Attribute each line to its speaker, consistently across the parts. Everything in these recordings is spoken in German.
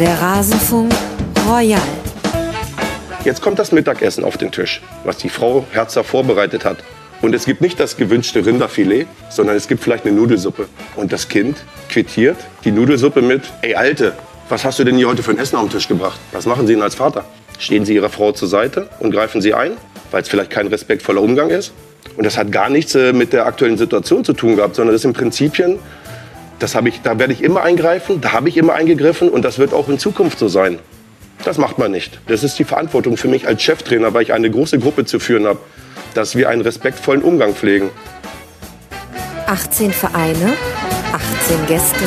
Speaker 1: Der Rasenfunk Royal.
Speaker 2: Jetzt kommt das Mittagessen auf den Tisch, was die Frau Herzer vorbereitet hat. Und es gibt nicht das gewünschte Rinderfilet, sondern es gibt vielleicht eine Nudelsuppe. Und das Kind quittiert die Nudelsuppe mit, ey Alte, was hast du denn hier heute für ein Essen auf den Tisch gebracht? Was machen Sie denn als Vater? Stehen Sie Ihrer Frau zur Seite und greifen Sie ein, weil es vielleicht kein respektvoller Umgang ist? Und das hat gar nichts äh, mit der aktuellen Situation zu tun gehabt, sondern das sind Prinzipien, das ich, da werde ich immer eingreifen, da habe ich immer eingegriffen und das wird auch in Zukunft so sein. Das macht man nicht. Das ist die Verantwortung für mich als Cheftrainer, weil ich eine große Gruppe zu führen habe, dass wir einen respektvollen Umgang pflegen.
Speaker 1: 18 Vereine, 18 Gäste.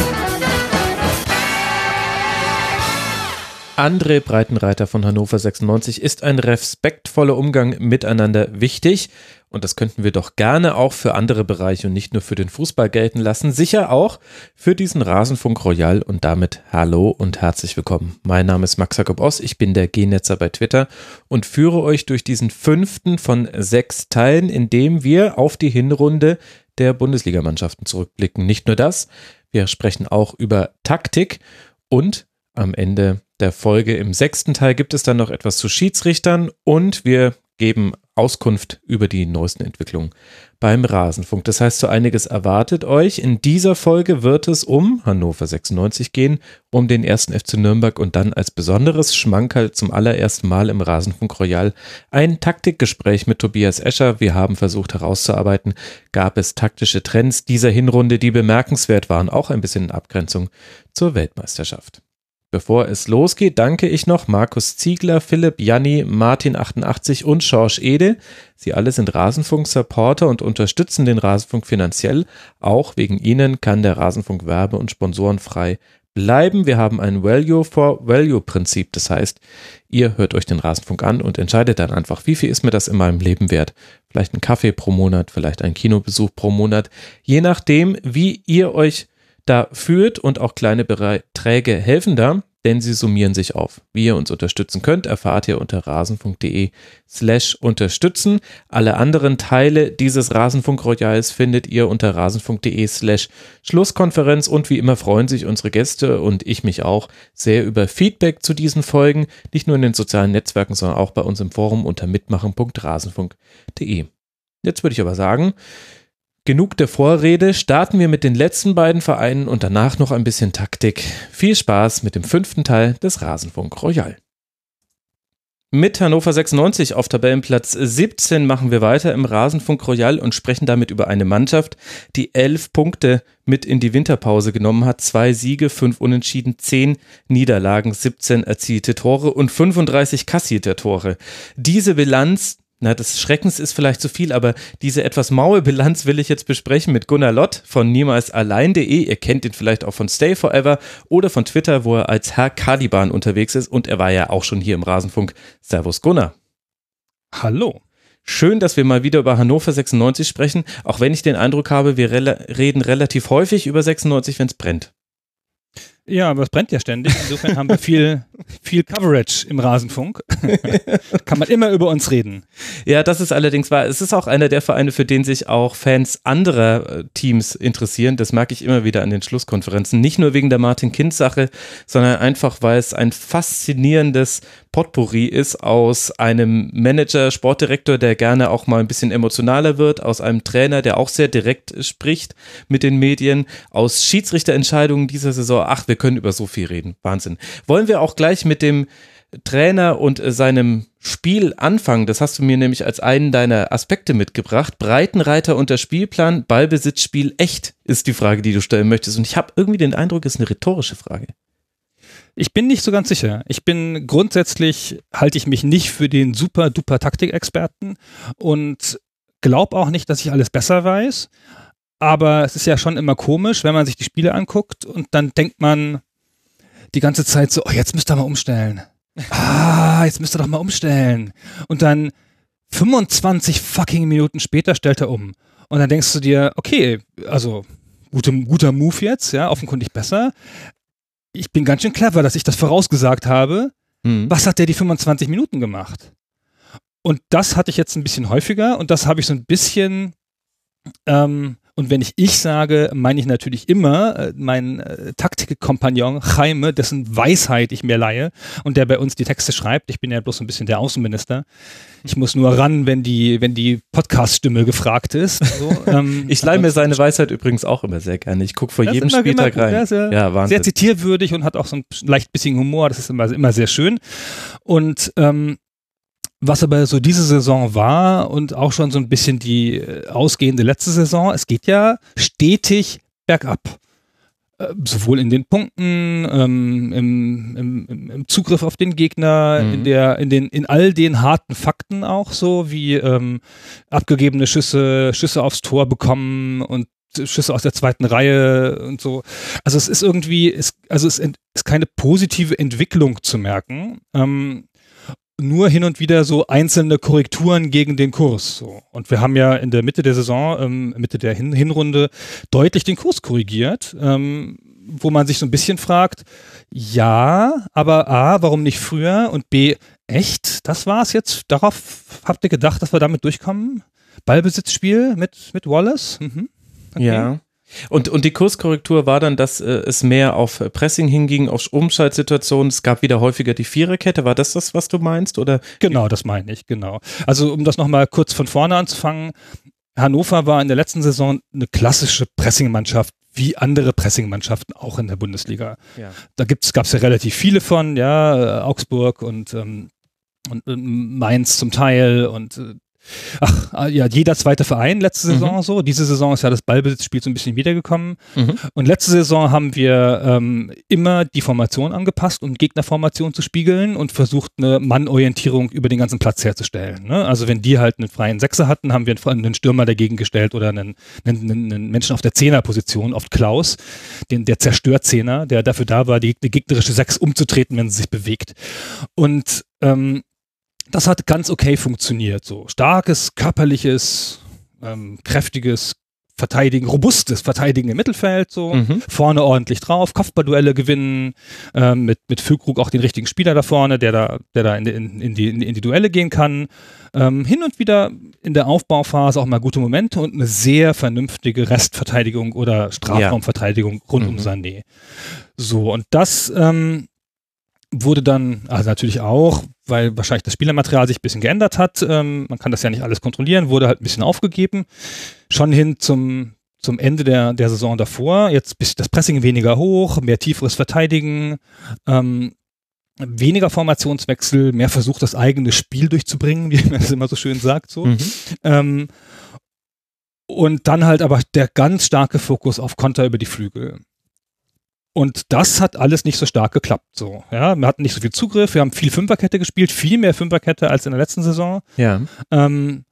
Speaker 3: André Breitenreiter von Hannover 96 ist ein respektvoller Umgang miteinander wichtig und das könnten wir doch gerne auch für andere Bereiche und nicht nur für den Fußball gelten lassen, sicher auch für diesen Rasenfunk Royal. Und damit hallo und herzlich willkommen. Mein Name ist Max Jakob Oss, ich bin der G-Netzer bei Twitter und führe euch durch diesen fünften von sechs Teilen, in dem wir auf die Hinrunde der Bundesligamannschaften zurückblicken. Nicht nur das, wir sprechen auch über Taktik. Und am Ende der Folge im sechsten Teil gibt es dann noch etwas zu Schiedsrichtern. Und wir geben Auskunft über die neuesten Entwicklungen beim Rasenfunk. Das heißt, so einiges erwartet euch. In dieser Folge wird es um Hannover 96 gehen, um den ersten FC Nürnberg und dann als besonderes Schmankerl zum allerersten Mal im Rasenfunk Royal ein Taktikgespräch mit Tobias Escher. Wir haben versucht herauszuarbeiten, gab es taktische Trends dieser Hinrunde, die bemerkenswert waren, auch ein bisschen in Abgrenzung zur Weltmeisterschaft. Bevor es losgeht, danke ich noch Markus Ziegler, Philipp, Janni, Martin88 und Schorsch Ede. Sie alle sind Rasenfunk-Supporter und unterstützen den Rasenfunk finanziell. Auch wegen ihnen kann der Rasenfunk werbe- und sponsorenfrei bleiben. Wir haben ein Value for Value Prinzip. Das heißt, ihr hört euch den Rasenfunk an und entscheidet dann einfach, wie viel ist mir das in meinem Leben wert? Vielleicht ein Kaffee pro Monat, vielleicht ein Kinobesuch pro Monat. Je nachdem, wie ihr euch da führt und auch kleine Beträge helfen da, denn sie summieren sich auf. Wie ihr uns unterstützen könnt, erfahrt ihr unter rasen.de slash unterstützen. Alle anderen Teile dieses Rasenfunk-Royals findet ihr unter rasenfunk.de slash Schlusskonferenz und wie immer freuen sich unsere Gäste und ich mich auch sehr über Feedback zu diesen Folgen, nicht nur in den sozialen Netzwerken, sondern auch bei uns im Forum unter mitmachen.rasenfunk.de. Jetzt würde ich aber sagen, Genug der Vorrede, starten wir mit den letzten beiden Vereinen und danach noch ein bisschen Taktik. Viel Spaß mit dem fünften Teil des Rasenfunk Royal. Mit Hannover 96 auf Tabellenplatz 17 machen wir weiter im Rasenfunk Royal und sprechen damit über eine Mannschaft, die elf Punkte mit in die Winterpause genommen hat. Zwei Siege, fünf Unentschieden, zehn Niederlagen, 17 erzielte Tore und 35 kassierte Tore. Diese Bilanz na, des Schreckens ist vielleicht zu viel, aber diese etwas maue Bilanz will ich jetzt besprechen mit Gunnar Lott von niemalsallein.de. Ihr kennt ihn vielleicht auch von Stay Forever oder von Twitter, wo er als Herr Caliban unterwegs ist und er war ja auch schon hier im Rasenfunk. Servus Gunnar.
Speaker 4: Hallo.
Speaker 3: Schön, dass wir mal wieder über Hannover 96 sprechen, auch wenn ich den Eindruck habe, wir re reden relativ häufig über 96, wenn es brennt.
Speaker 4: Ja, aber es brennt ja ständig. Insofern haben wir viel, viel Coverage im Rasenfunk. Kann man immer über uns reden.
Speaker 3: Ja, das ist allerdings wahr. Es ist auch einer der Vereine, für den sich auch Fans anderer äh, Teams interessieren. Das merke ich immer wieder an den Schlusskonferenzen. Nicht nur wegen der Martin-Kind-Sache, sondern einfach, weil es ein faszinierendes Potpourri ist aus einem Manager, Sportdirektor, der gerne auch mal ein bisschen emotionaler wird, aus einem Trainer, der auch sehr direkt spricht mit den Medien, aus Schiedsrichterentscheidungen dieser Saison. Ach, wir können über so viel reden. Wahnsinn. Wollen wir auch gleich mit dem Trainer und seinem Spiel anfangen. Das hast du mir nämlich als einen deiner Aspekte mitgebracht. Breitenreiter unter Spielplan, Ballbesitzspiel echt ist die Frage, die du stellen möchtest. Und ich habe irgendwie den Eindruck, es ist eine rhetorische Frage.
Speaker 4: Ich bin nicht so ganz sicher. Ich bin grundsätzlich, halte ich mich nicht für den super duper Taktikexperten und glaube auch nicht, dass ich alles besser weiß. Aber es ist ja schon immer komisch, wenn man sich die Spiele anguckt und dann denkt man die ganze Zeit so, oh, jetzt müsst ihr mal umstellen. Ah, jetzt müsst ihr doch mal umstellen. Und dann 25 fucking Minuten später stellt er um. Und dann denkst du dir, okay, also guter, guter Move jetzt, ja, offenkundig besser ich bin ganz schön clever, dass ich das vorausgesagt habe. Mhm. Was hat der die 25 Minuten gemacht? Und das hatte ich jetzt ein bisschen häufiger und das habe ich so ein bisschen ähm, Und wenn ich ich sage, meine ich natürlich immer äh, meinen äh, Taktikkompagnon Jaime, dessen Weisheit ich mir leihe und der bei uns die Texte schreibt. Ich bin ja bloß ein bisschen der Außenminister. Ich muss nur ran, wenn die, wenn die Podcast-Stimme gefragt ist. So, ähm,
Speaker 3: ich leihe mir seine Weisheit übrigens auch immer sehr gerne. Ich gucke vor jedem
Speaker 4: immer,
Speaker 3: Spieltag
Speaker 4: immer,
Speaker 3: rein.
Speaker 4: Sehr,
Speaker 3: ja, Wahnsinn.
Speaker 4: sehr zitierwürdig und hat auch so ein leicht bisschen Humor. Das ist immer, immer sehr schön. Und ähm, was aber so diese Saison war und auch schon so ein bisschen die äh, ausgehende letzte Saison, es geht ja stetig bergab. Äh, sowohl in den Punkten, ähm, im, im, im, Zugriff auf den Gegner, mhm. in, der, in, den, in all den harten Fakten auch so, wie ähm, abgegebene Schüsse, Schüsse aufs Tor bekommen und Schüsse aus der zweiten Reihe und so. Also es ist irgendwie, es, also es ist keine positive Entwicklung zu merken. Ähm, nur hin und wieder so einzelne Korrekturen gegen den Kurs. So. Und wir haben ja in der Mitte der Saison, ähm, Mitte der hin Hinrunde, deutlich den Kurs korrigiert, ähm, wo man sich so ein bisschen fragt, ja, aber A, warum nicht früher? Und B, echt? Das war's jetzt? Darauf habt ihr gedacht, dass wir damit durchkommen? Ballbesitzspiel mit, mit Wallace? Mhm.
Speaker 3: Okay. Ja. Und, und die Kurskorrektur war dann, dass äh, es mehr auf Pressing hinging, auf Umschaltsituationen. Es gab wieder häufiger die Viererkette. War das das, was du meinst? Oder?
Speaker 4: Genau, das meine ich, genau. Also, um das nochmal kurz von vorne anzufangen. Hannover war in der letzten Saison eine klassische Pressingmannschaft, wie andere Pressingmannschaften auch in der Bundesliga. Ja. Da gab es ja relativ viele von, ja, Augsburg und, ähm, und Mainz zum Teil und äh, Ach, ah, ja, jeder zweite Verein letzte Saison mhm. so. Diese Saison ist ja das Ballbesitzspiel so ein bisschen wiedergekommen. Mhm. Und letzte Saison haben wir ähm, immer die Formation angepasst, um Gegnerformation zu spiegeln und versucht, eine Mannorientierung über den ganzen Platz herzustellen. Ne? Also wenn die halt einen freien Sechser hatten, haben wir einen Stürmer dagegen gestellt oder einen, einen, einen Menschen auf der Zehnerposition, oft Klaus, den, der Zerstörzehner, der dafür da war, die, die gegnerische Sechs umzutreten, wenn sie sich bewegt. Und ähm, das hat ganz okay funktioniert. So starkes, körperliches, ähm, kräftiges Verteidigen, robustes Verteidigen im Mittelfeld, so mhm. vorne ordentlich drauf, Kopfballduelle gewinnen, ähm, mit, mit Füllkrug auch den richtigen Spieler da vorne, der da, der da in, in, in, die, in die Duelle gehen kann. Ähm, hin und wieder in der Aufbauphase auch mal gute Momente und eine sehr vernünftige Restverteidigung oder Strafraumverteidigung ja. rund mhm. um Sané. So, und das ähm, wurde dann, also natürlich auch, weil wahrscheinlich das Spielermaterial sich ein bisschen geändert hat, ähm, man kann das ja nicht alles kontrollieren, wurde halt ein bisschen aufgegeben, schon hin zum, zum Ende der, der Saison davor, jetzt bis das Pressing weniger hoch, mehr tieferes Verteidigen, ähm, weniger Formationswechsel, mehr versucht, das eigene Spiel durchzubringen, wie man es immer so schön sagt, so. Mhm. Ähm, und dann halt aber der ganz starke Fokus auf Konter über die Flügel. Und das hat alles nicht so stark geklappt. So, ja, wir hatten nicht so viel Zugriff, wir haben viel Fünferkette gespielt, viel mehr Fünferkette als in der letzten Saison.
Speaker 3: Ja.
Speaker 4: Ähm,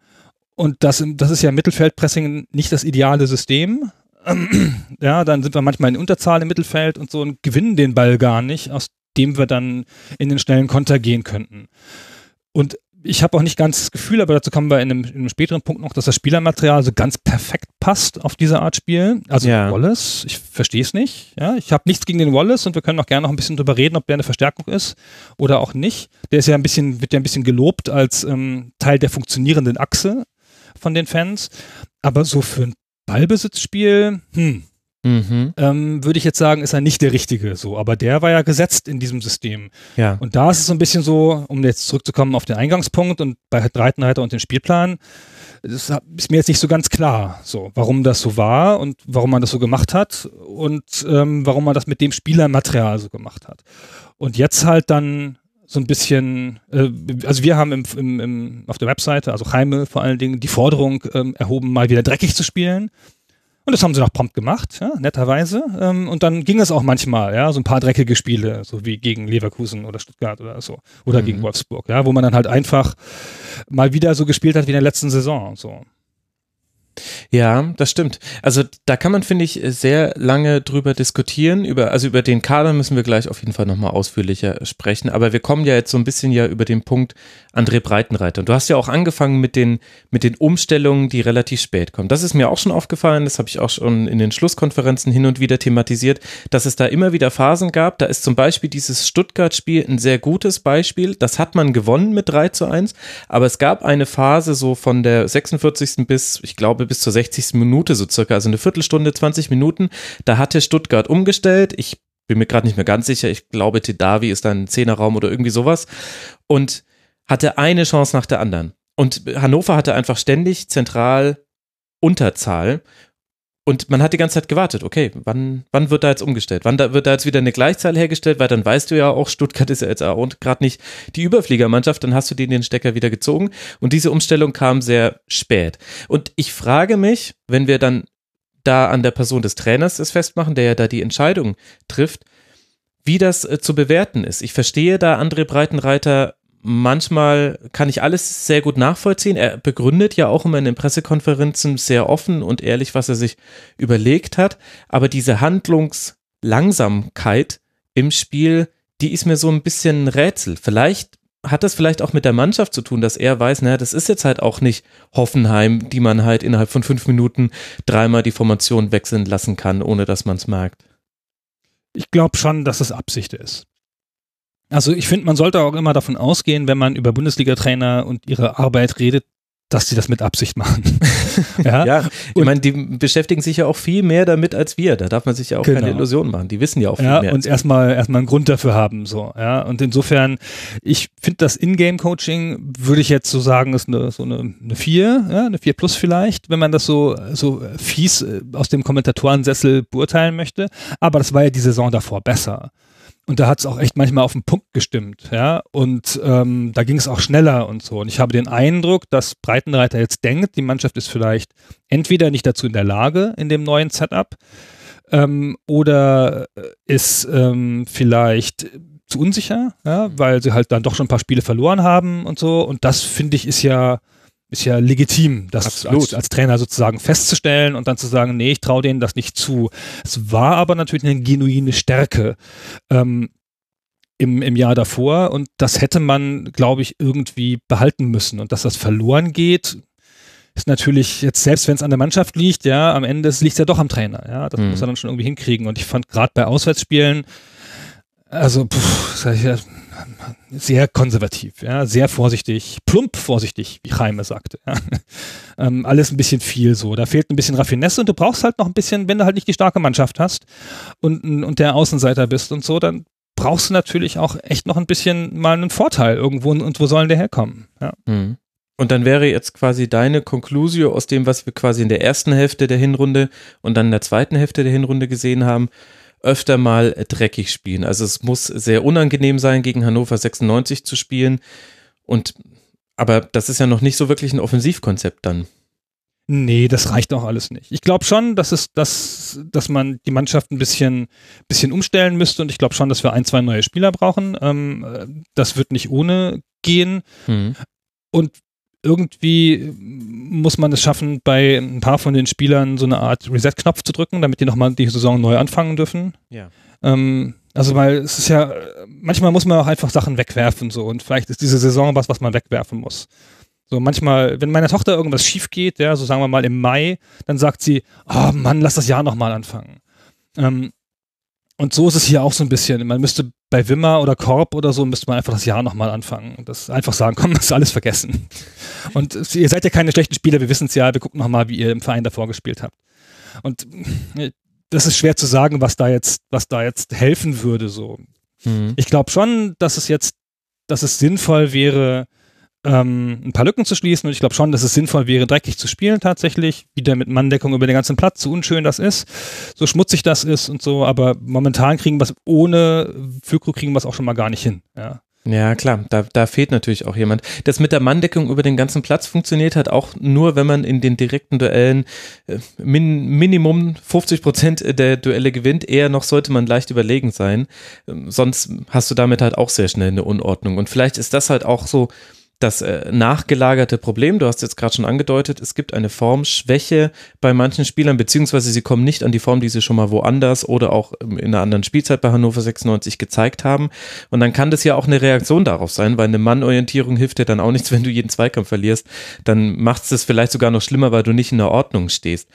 Speaker 4: und das, das ist ja im Mittelfeldpressing nicht das ideale System. ja, dann sind wir manchmal in Unterzahl im Mittelfeld und so und gewinnen den Ball gar nicht, aus dem wir dann in den schnellen Konter gehen könnten. Und ich habe auch nicht ganz das Gefühl, aber dazu kommen wir in einem, in einem, späteren Punkt noch, dass das Spielermaterial so ganz perfekt passt auf diese Art Spiel. Also ja. Wallace, ich verstehe es nicht. Ja, ich habe nichts gegen den Wallace und wir können auch gerne noch ein bisschen drüber reden, ob der eine Verstärkung ist oder auch nicht. Der ist ja ein bisschen, wird ja ein bisschen gelobt als ähm, Teil der funktionierenden Achse von den Fans. Aber so für ein Ballbesitzspiel, hm, Mhm. Ähm, würde ich jetzt sagen, ist er nicht der Richtige so. Aber der war ja gesetzt in diesem System.
Speaker 3: Ja.
Speaker 4: Und da ist es so ein bisschen so, um jetzt zurückzukommen auf den Eingangspunkt und bei Breitenreiter und den Spielplan, das ist mir jetzt nicht so ganz klar, so, warum das so war und warum man das so gemacht hat und ähm, warum man das mit dem Spielermaterial so gemacht hat. Und jetzt halt dann so ein bisschen, äh, also wir haben im, im, im, auf der Webseite, also Heime vor allen Dingen, die Forderung ähm, erhoben, mal wieder dreckig zu spielen. Und das haben sie noch prompt gemacht, ja, netterweise. Ähm, und dann ging es auch manchmal, ja, so ein paar dreckige Spiele, so wie gegen Leverkusen oder Stuttgart oder so. Oder mhm. gegen Wolfsburg, ja, wo man dann halt einfach mal wieder so gespielt hat wie in der letzten Saison. So.
Speaker 3: Ja, das stimmt. Also da kann man, finde ich, sehr lange drüber diskutieren. Über, also über den Kader müssen wir gleich auf jeden Fall nochmal ausführlicher sprechen. Aber wir kommen ja jetzt so ein bisschen ja über den Punkt André Breitenreiter. Und du hast ja auch angefangen mit den, mit den Umstellungen, die relativ spät kommen. Das ist mir auch schon aufgefallen, das habe ich auch schon in den Schlusskonferenzen hin und wieder thematisiert, dass es da immer wieder Phasen gab. Da ist zum Beispiel dieses Stuttgart-Spiel ein sehr gutes Beispiel. Das hat man gewonnen mit 3 zu 1. Aber es gab eine Phase so von der 46. bis, ich glaube, glaube bis zur 60. Minute so circa, also eine Viertelstunde, 20 Minuten. Da hatte Stuttgart umgestellt. Ich bin mir gerade nicht mehr ganz sicher. Ich glaube, Tedavi ist dann ein Zehnerraum oder irgendwie sowas. Und hatte eine Chance nach der anderen. Und Hannover hatte einfach ständig zentral Unterzahl. Und man hat die ganze Zeit gewartet, okay, wann, wann wird da jetzt umgestellt? Wann da, wird da jetzt wieder eine Gleichzahl hergestellt? Weil dann weißt du ja auch, Stuttgart ist ja jetzt auch gerade nicht die Überfliegermannschaft, dann hast du den Stecker wieder gezogen. Und diese Umstellung kam sehr spät. Und ich frage mich, wenn wir dann da an der Person des Trainers das festmachen, der ja da die Entscheidung trifft, wie das äh, zu bewerten ist. Ich verstehe da André Breitenreiter manchmal kann ich alles sehr gut nachvollziehen. Er begründet ja auch immer in den Pressekonferenzen sehr offen und ehrlich, was er sich überlegt hat. Aber diese Handlungslangsamkeit im Spiel, die ist mir so ein bisschen ein Rätsel. Vielleicht hat das vielleicht auch mit der Mannschaft zu tun, dass er weiß, naja, das ist jetzt halt auch nicht Hoffenheim, die man halt innerhalb von fünf Minuten dreimal die Formation wechseln lassen kann, ohne dass man es merkt.
Speaker 4: Ich glaube schon, dass es Absicht ist. Also ich finde, man sollte auch immer davon ausgehen, wenn man über Bundesliga-Trainer und ihre Arbeit redet, dass sie das mit Absicht machen.
Speaker 3: ja, ja ich meine, die beschäftigen sich ja auch viel mehr damit als wir. Da darf man sich ja auch genau. keine Illusionen machen. Die wissen ja auch viel
Speaker 4: ja,
Speaker 3: mehr.
Speaker 4: Und erstmal erstmal einen Grund dafür haben. So, ja. Und insofern, ich finde das Ingame-Coaching, würde ich jetzt so sagen, ist eine, so eine, eine 4, ja, eine 4 plus vielleicht, wenn man das so, so fies äh, aus dem Kommentatorensessel beurteilen möchte. Aber das war ja die Saison davor besser. Und da hat es auch echt manchmal auf den Punkt gestimmt, ja. Und ähm, da ging es auch schneller und so. Und ich habe den Eindruck, dass Breitenreiter jetzt denkt, die Mannschaft ist vielleicht entweder nicht dazu in der Lage in dem neuen Setup ähm, oder ist ähm, vielleicht zu unsicher, ja, weil sie halt dann doch schon ein paar Spiele verloren haben und so. Und das finde ich ist ja ist ja legitim, das als, als, Trainer sozusagen festzustellen und dann zu sagen, nee, ich traue denen das nicht zu. Es war aber natürlich eine genuine Stärke ähm, im, im Jahr davor und das hätte man, glaube ich, irgendwie behalten müssen. Und dass das verloren geht, ist natürlich jetzt, selbst wenn es an der Mannschaft liegt, ja, am Ende liegt es ja doch am Trainer. Ja, das mhm. muss er dann schon irgendwie hinkriegen. Und ich fand gerade bei Auswärtsspielen, also, pff, sag ich ja, sehr konservativ, ja, sehr vorsichtig, plump vorsichtig, wie Jaime sagte. Ja. Ähm, alles ein bisschen viel so. Da fehlt ein bisschen Raffinesse und du brauchst halt noch ein bisschen, wenn du halt nicht die starke Mannschaft hast und, und der Außenseiter bist und so, dann brauchst du natürlich auch echt noch ein bisschen mal einen Vorteil irgendwo und wo sollen der herkommen? Ja.
Speaker 3: Mhm. Und dann wäre jetzt quasi deine Konklusio aus dem, was wir quasi in der ersten Hälfte der Hinrunde und dann in der zweiten Hälfte der Hinrunde gesehen haben, öfter mal dreckig spielen. Also es muss sehr unangenehm sein, gegen Hannover 96 zu spielen. Und aber das ist ja noch nicht so wirklich ein Offensivkonzept dann.
Speaker 4: Nee, das reicht auch alles nicht. Ich glaube schon, dass es, dass, dass man die Mannschaft ein bisschen, bisschen umstellen müsste und ich glaube schon, dass wir ein, zwei neue Spieler brauchen. Ähm, das wird nicht ohne gehen. Mhm. Und irgendwie muss man es schaffen, bei ein paar von den Spielern so eine Art Reset-Knopf zu drücken, damit die nochmal die Saison neu anfangen dürfen.
Speaker 3: Ja.
Speaker 4: Ähm, also weil es ist ja, manchmal muss man auch einfach Sachen wegwerfen so und vielleicht ist diese Saison was, was man wegwerfen muss. So manchmal, wenn meiner Tochter irgendwas schief geht, ja, so sagen wir mal im Mai, dann sagt sie, oh Mann, lass das Jahr nochmal anfangen. Ähm, und so ist es hier auch so ein bisschen. Man müsste bei Wimmer oder Korb oder so, müsste man einfach das Jahr nochmal anfangen und das einfach sagen, komm, das ist alles vergessen. Und ihr seid ja keine schlechten Spieler, wir wissen es ja, wir gucken nochmal, wie ihr im Verein davor gespielt habt. Und äh, das ist schwer zu sagen, was da jetzt, was da jetzt helfen würde, so. Mhm. Ich glaube schon, dass es jetzt, dass es sinnvoll wäre, ähm, ein paar Lücken zu schließen. Und ich glaube schon, dass es sinnvoll wäre, dreckig zu spielen tatsächlich. Wieder mit Manndeckung über den ganzen Platz, so unschön das ist, so schmutzig das ist und so. Aber momentan kriegen wir es ohne Füllkrug kriegen wir es auch schon mal gar nicht hin. Ja.
Speaker 3: Ja, klar, da, da fehlt natürlich auch jemand. Das mit der Manndeckung über den ganzen Platz funktioniert halt auch nur, wenn man in den direkten Duellen äh, min, Minimum 50 Prozent der Duelle gewinnt. Eher noch sollte man leicht überlegen sein. Ähm, sonst hast du damit halt auch sehr schnell eine Unordnung. Und vielleicht ist das halt auch so das äh, nachgelagerte Problem, du hast jetzt gerade schon angedeutet, es gibt eine Formschwäche bei manchen Spielern, beziehungsweise sie kommen nicht an die Form, die sie schon mal woanders oder auch in einer anderen Spielzeit bei Hannover 96 gezeigt haben. Und dann kann das ja auch eine Reaktion darauf sein, weil eine Mannorientierung hilft dir dann auch nichts, wenn du jeden Zweikampf verlierst. Dann macht es das vielleicht sogar noch schlimmer, weil du nicht in der Ordnung stehst.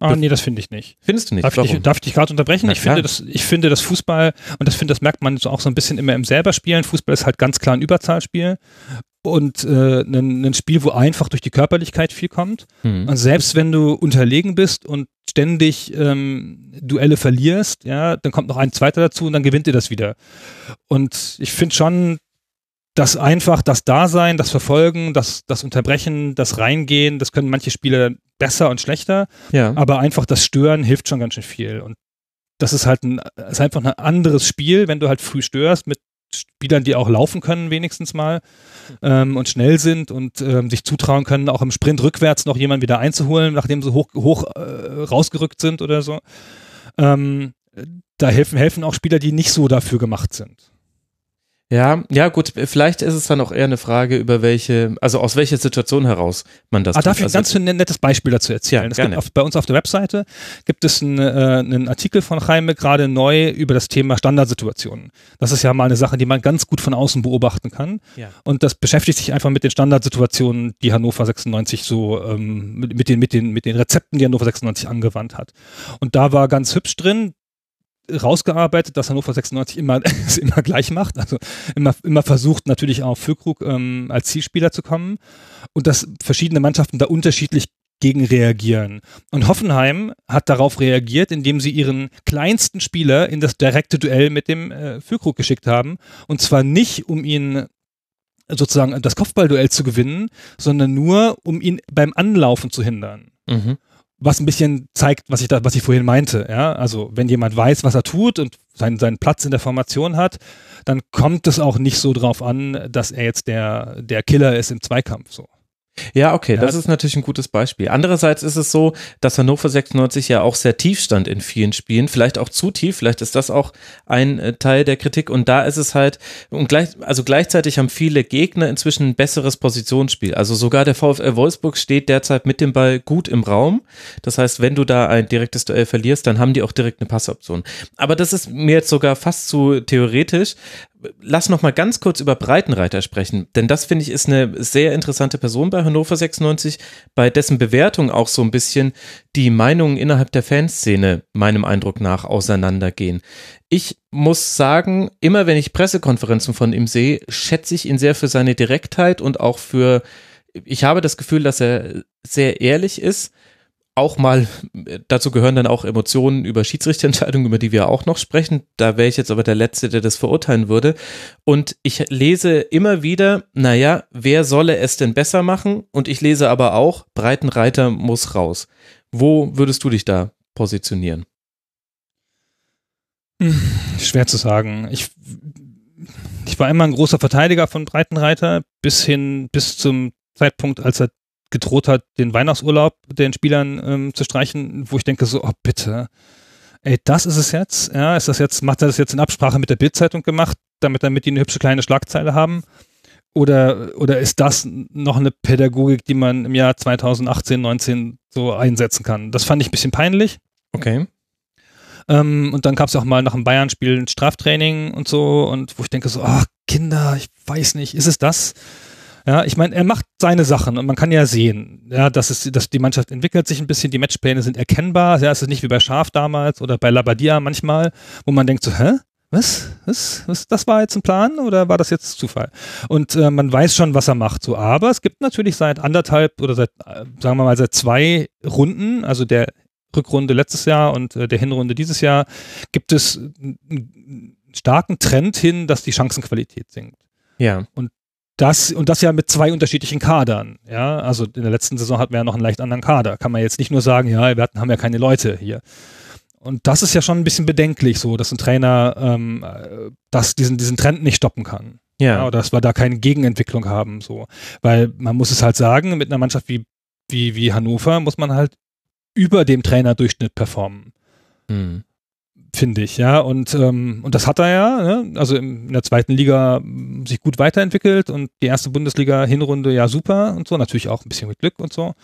Speaker 4: Ah, nee, das finde ich nicht.
Speaker 3: Findest du nicht?
Speaker 4: Darf, ich, darf ich dich gerade unterbrechen? ich finde, das, ich finde, das Fußball, und das finde, das merkt man so auch so ein bisschen immer im selber Spielen. Fußball ist halt ganz klar ein Überzahlspiel. Und äh, ein, ein Spiel, wo einfach durch die Körperlichkeit viel kommt.
Speaker 3: Hm.
Speaker 4: Und selbst wenn du unterlegen bist und ständig ähm, Duelle verlierst, ja, dann kommt noch ein zweiter dazu und dann gewinnt ihr das wieder. Und ich finde schon, das einfach, das Dasein, das Verfolgen, das, das Unterbrechen, das Reingehen, das können manche Spieler besser und schlechter,
Speaker 3: Ja.
Speaker 4: aber einfach das Stören hilft schon ganz schön viel. Und das ist halt ein, ist einfach ein anderes Spiel, wenn du halt früh störst mit Spielern, die auch laufen können, wenigstens mal ähm, und schnell sind und ähm, sich zutrauen können, auch im Sprint rückwärts noch jemanden wieder einzuholen, nachdem sie hoch, hoch äh, rausgerückt sind oder so. Ähm, da helfen, helfen auch Spieler, die nicht so dafür gemacht sind.
Speaker 3: Ja, ja, gut, vielleicht ist es dann auch eher eine Frage, über welche, also aus welcher Situation heraus man das
Speaker 4: Ah, darf ich
Speaker 3: also,
Speaker 4: ganz ein nettes Beispiel dazu erzählen?
Speaker 3: Ja, gerne.
Speaker 4: auf, bei uns auf der Webseite gibt es einen, äh, einen Artikel von Jaime gerade neu über das Thema Standardsituationen. Das ist ja mal eine Sache, die man ganz gut von außen beobachten kann.
Speaker 3: Ja.
Speaker 4: Und das beschäftigt sich einfach mit den Standardsituationen, die Hannover 96 so ähm, mit, mit, den, mit, den, mit den Rezepten, die Hannover 96 angewandt hat. Und da war ganz hübsch drin, rausgearbeitet, dass Hannover 96 immer immer gleich macht, also immer, immer versucht natürlich auch Füllkrug ähm, als Zielspieler zu kommen und dass verschiedene Mannschaften da unterschiedlich gegen reagieren. Und Hoffenheim hat darauf reagiert, indem sie ihren kleinsten Spieler in das direkte Duell mit dem äh, Füllkrug geschickt haben und zwar nicht, um ihn sozusagen das Kopfballduell zu gewinnen, sondern nur, um ihn beim Anlaufen zu hindern
Speaker 3: Mhm.
Speaker 4: Was ein bisschen zeigt, was ich da, was ich vorhin meinte. Ja, also wenn jemand weiß, was er tut und seinen, seinen Platz in der Formation hat, dann kommt es auch nicht so drauf an, dass er jetzt der, der Killer ist im Zweikampf. So.
Speaker 3: Ja, okay, das ist natürlich ein gutes Beispiel. Andererseits ist es so, dass Hannover 96 ja auch sehr tief stand in vielen Spielen, vielleicht auch zu tief, vielleicht ist das auch ein äh, Teil der Kritik und da ist es halt, und gleich, also gleichzeitig haben viele Gegner inzwischen ein besseres Positionsspiel. Also sogar der VfL Wolfsburg steht derzeit mit dem Ball gut im Raum. Das heißt, wenn du da ein direktes Duell verlierst, dann haben die auch direkt eine Passoption. Aber das ist mir jetzt sogar fast zu theoretisch. Lass noch mal ganz kurz über Breitenreiter sprechen, denn das finde ich ist eine sehr interessante Person bei Hannover 96, bei dessen Bewertung auch so ein bisschen die Meinungen innerhalb der Fanszene meinem Eindruck nach auseinandergehen. Ich muss sagen, immer wenn ich Pressekonferenzen von ihm sehe, schätze ich ihn sehr für seine Direktheit und auch für, ich habe das Gefühl, dass er sehr ehrlich ist auch mal, dazu gehören dann auch Emotionen über Schiedsrichterentscheidungen, über die wir auch noch sprechen. Da wäre ich jetzt aber der Letzte, der das verurteilen würde. Und ich lese immer wieder, naja, wer solle es denn besser machen? Und ich lese aber auch, Breitenreiter muss raus. Wo würdest du dich da positionieren?
Speaker 4: Schwer zu sagen. Ich, ich war immer ein großer Verteidiger von Breitenreiter bis hin, bis zum Zeitpunkt, als er gedroht hat, den Weihnachtsurlaub den Spielern ähm, zu streichen, wo ich denke so, oh bitte, ey, das ist es jetzt, ja, ist das jetzt, macht er das jetzt in Absprache mit der Bildzeitung gemacht, damit damit die eine hübsche kleine Schlagzeile haben? Oder, oder ist das noch eine Pädagogik, die man im Jahr 2018, 19 so einsetzen kann? Das fand ich ein bisschen peinlich.
Speaker 3: Okay.
Speaker 4: Ähm, und dann gab es auch mal nach dem Bayern-Spiel ein Straftraining und so, und wo ich denke so, ach, Kinder, ich weiß nicht, ist es das? Ja, ich meine, er macht seine Sachen und man kann ja sehen, ja, dass es, dass die Mannschaft entwickelt sich ein bisschen, die Matchpläne sind erkennbar, ja, es ist nicht wie bei Schaf damals oder bei Labadia manchmal, wo man denkt so, hä? Was? Was? Was? Das war jetzt ein Plan oder war das jetzt Zufall? Und äh, man weiß schon, was er macht, so. Aber es gibt natürlich seit anderthalb oder seit, äh, sagen wir mal, seit zwei Runden, also der Rückrunde letztes Jahr und äh, der Hinrunde dieses Jahr, gibt es einen starken Trend hin, dass die Chancenqualität sinkt
Speaker 3: Ja.
Speaker 4: Das und das ja mit zwei unterschiedlichen Kadern. Ja, also in der letzten Saison hatten wir ja noch einen leicht anderen Kader. Kann man jetzt nicht nur sagen, ja, wir hatten, haben ja keine Leute hier. Und das ist ja schon ein bisschen bedenklich, so, dass ein Trainer ähm, äh, das, diesen, diesen Trend nicht stoppen kann. Ja,
Speaker 3: Ja.
Speaker 4: oder dass wir da keine Gegenentwicklung haben, so. Weil man muss es halt sagen, mit einer Mannschaft wie, wie, wie Hannover muss man halt über dem Trainerdurchschnitt performen
Speaker 3: Hm.
Speaker 4: Finde ich, ja. Und, ähm, und das hat er ja, ne? also in der zweiten Liga sich gut weiterentwickelt und die erste Bundesliga-Hinrunde ja super und so, natürlich auch ein bisschen mit Glück und so.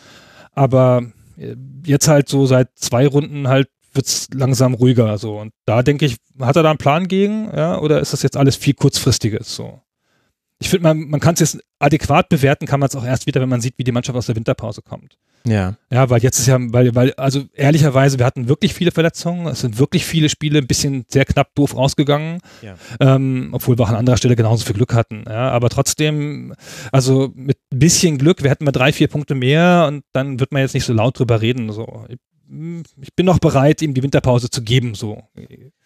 Speaker 4: Aber äh, jetzt halt so seit zwei Runden halt wird's langsam ruhiger so. Und da denke ich, hat er da einen Plan gegen, ja, oder ist das jetzt alles viel kurzfristiges so? Ich finde, man, man kann es jetzt adäquat bewerten, kann man es auch erst wieder, wenn man sieht, wie die Mannschaft aus der Winterpause kommt.
Speaker 3: Ja.
Speaker 4: Ja, weil jetzt ist ja, weil, weil, also ehrlicherweise, wir hatten wirklich viele Verletzungen. Es sind wirklich viele Spiele ein bisschen sehr knapp doof rausgegangen.
Speaker 3: Ja.
Speaker 4: Ähm, obwohl wir auch an anderer Stelle genauso viel Glück hatten. Ja, aber trotzdem, also mit ein bisschen Glück, wir hätten mal drei, vier Punkte mehr und dann wird man jetzt nicht so laut drüber reden. So. Ich, ich bin noch bereit, ihm die Winterpause zu geben. So.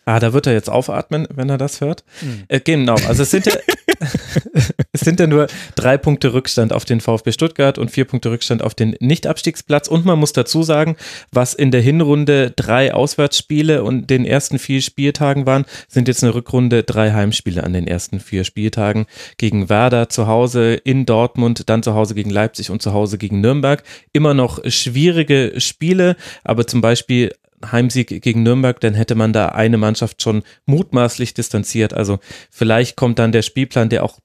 Speaker 3: Ah, da wird er jetzt aufatmen, wenn er das hört.
Speaker 4: Mhm.
Speaker 3: Äh, genau, also es sind, ja, es sind ja nur drei Punkte Rückstand auf den VfB Stuttgart und vier Punkte Rückstand auf den Nicht-Abstiegsplatz. Und man muss dazu sagen, was in der Hinrunde drei Auswärtsspiele und den ersten vier Spieltagen waren, sind jetzt eine Rückrunde drei Heimspiele an den ersten vier Spieltagen gegen Werder zu Hause in Dortmund, dann zu Hause gegen Leipzig und zu Hause gegen Nürnberg. Immer noch schwierige Spiele, aber zum Beispiel Heimsieg gegen Nürnberg, dann hätte man da eine Mannschaft schon mutmaßlich distanziert. Also vielleicht kommt dann der Spielplan, der auch,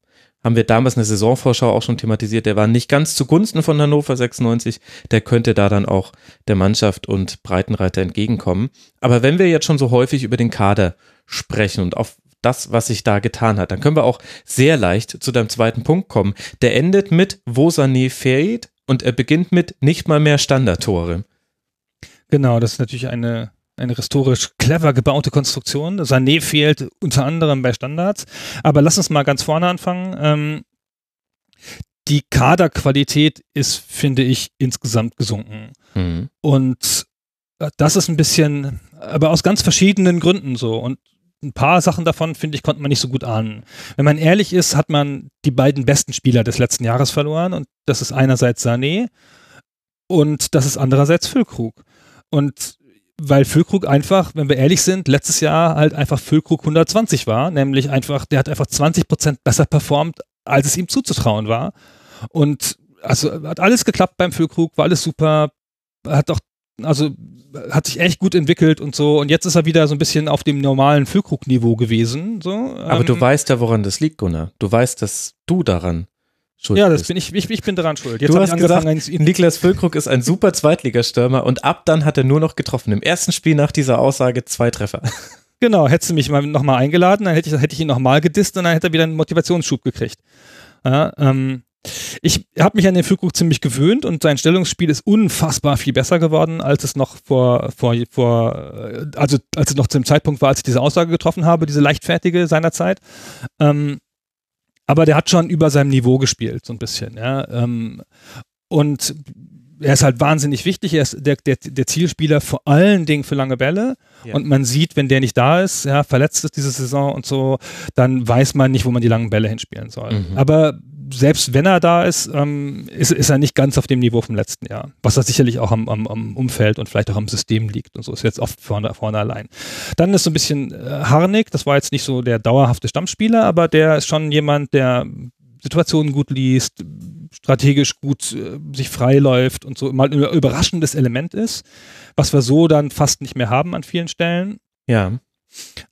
Speaker 3: haben wir damals eine Saisonvorschau auch schon thematisiert, der war nicht ganz zugunsten von Hannover 96, der könnte da dann auch der Mannschaft und Breitenreiter entgegenkommen. Aber wenn wir jetzt schon so häufig über den Kader sprechen und auf das, was sich da getan hat, dann können wir auch sehr leicht zu deinem zweiten Punkt kommen. Der endet mit, wo Sané fehlt und er beginnt mit nicht mal mehr Standardtore.
Speaker 4: Genau, das ist natürlich eine, eine historisch clever gebaute Konstruktion. Sané fehlt unter anderem bei Standards. Aber lass uns mal ganz vorne anfangen. Ähm, die Kaderqualität ist, finde ich, insgesamt gesunken.
Speaker 3: Mhm.
Speaker 4: Und äh, das ist ein bisschen, aber aus ganz verschiedenen Gründen so. Und ein paar Sachen davon, finde ich, konnte man nicht so gut ahnen. Wenn man ehrlich ist, hat man die beiden besten Spieler des letzten Jahres verloren. Und das ist einerseits Sané und das ist andererseits Füllkrug. Und weil Füllkrug einfach, wenn wir ehrlich sind, letztes Jahr halt einfach Füllkrug 120 war, nämlich einfach, der hat einfach 20 Prozent besser performt, als es ihm zuzutrauen war. Und also hat alles geklappt beim Füllkrug, war alles super, hat doch, also hat sich echt gut entwickelt und so. Und jetzt ist er wieder so ein bisschen auf dem normalen Füllkrug-Niveau gewesen. So.
Speaker 3: Aber
Speaker 4: Ähm,
Speaker 3: du weißt ja, woran das liegt, Gunnar. Du weißt, dass du daran schuld
Speaker 4: Ja, das
Speaker 3: bist.
Speaker 4: bin ich, ich, ich bin daran schuld. Jetzt
Speaker 3: du hast
Speaker 4: ich
Speaker 3: gesagt, Niklas Füllkrug ist ein super Zweitligastürmer und ab dann hat er nur noch getroffen. Im ersten Spiel nach dieser Aussage zwei Treffer.
Speaker 4: Genau, hättest du mich mal nochmal eingeladen, dann hätte ich, hätte ich ihn nochmal gedisst und dann hätte er wieder einen Motivationsschub gekriegt. Ja, ähm, ich habe mich an den Füllkrug ziemlich gewöhnt und sein Stellungsspiel ist unfassbar viel besser geworden, als es noch vor, vor, vor äh, also als es noch zum Zeitpunkt war, als ich diese Aussage getroffen habe, diese leichtfertige seinerzeit. Ähm, aber der hat schon über seinem Niveau gespielt, so ein bisschen, ja. Ähm, und er ist halt wahnsinnig wichtig. Er ist der, der, der Zielspieler vor allen Dingen für lange Bälle.
Speaker 3: Ja.
Speaker 4: Und man sieht, wenn der nicht da ist, ja, verletzt ist diese Saison und so, dann weiß man nicht, wo man die langen Bälle hinspielen soll.
Speaker 3: Mhm.
Speaker 4: Aber selbst wenn er da ist, ähm, ist, ist er nicht ganz auf dem Niveau vom letzten Jahr. Was da sicherlich auch am, am, am Umfeld und vielleicht auch am System liegt und so. Ist jetzt oft vorne, vorne allein. Dann ist so ein bisschen äh, Harnik, das war jetzt nicht so der dauerhafte Stammspieler, aber der ist schon jemand, der Situationen gut liest, strategisch gut äh, sich freiläuft und so mal ein überraschendes Element ist, was wir so dann fast nicht mehr haben an vielen Stellen.
Speaker 3: Ja.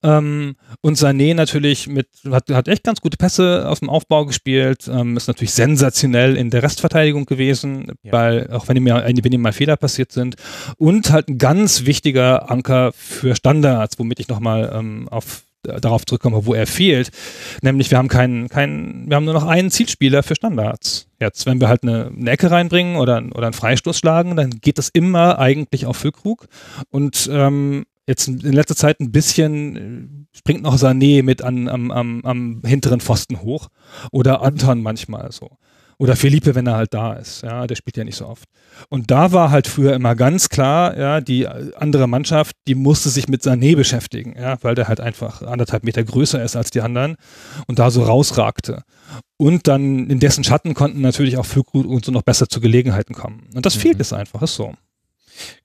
Speaker 4: Ähm, und Sané natürlich mit, hat, hat echt ganz gute Pässe aus dem Aufbau gespielt, ähm, ist natürlich sensationell in der Restverteidigung gewesen,
Speaker 3: Ja.
Speaker 4: weil auch wenn ihm, mal- wenn ihm mal Fehler passiert sind und halt ein ganz wichtiger Anker für Standards, womit ich nochmal ähm, auf darauf zurückkomme, wo er fehlt. Nämlich wir haben keinen, keinen, wir haben nur noch einen Zielspieler für Standards. Jetzt, wenn wir halt eine, eine Ecke reinbringen oder, oder einen Freistoß schlagen, dann geht das immer eigentlich auf Füllkrug. Und ähm, jetzt in letzter Zeit ein bisschen äh, springt noch Sané mit an, am, am, am hinteren Pfosten hoch. Oder Anton manchmal so. Oder Felipe, wenn er halt da ist. Ja, der spielt ja nicht so oft. Und da war halt früher immer ganz klar, ja, die andere Mannschaft, die musste sich mit Sané beschäftigen, ja, weil der halt einfach anderthalb Meter größer ist als die anderen und da so rausragte. Und dann in dessen Schatten konnten natürlich auch Füllkrug und so noch besser zu Gelegenheiten kommen. Und das
Speaker 3: Mhm.
Speaker 4: fehlt es einfach, ist so.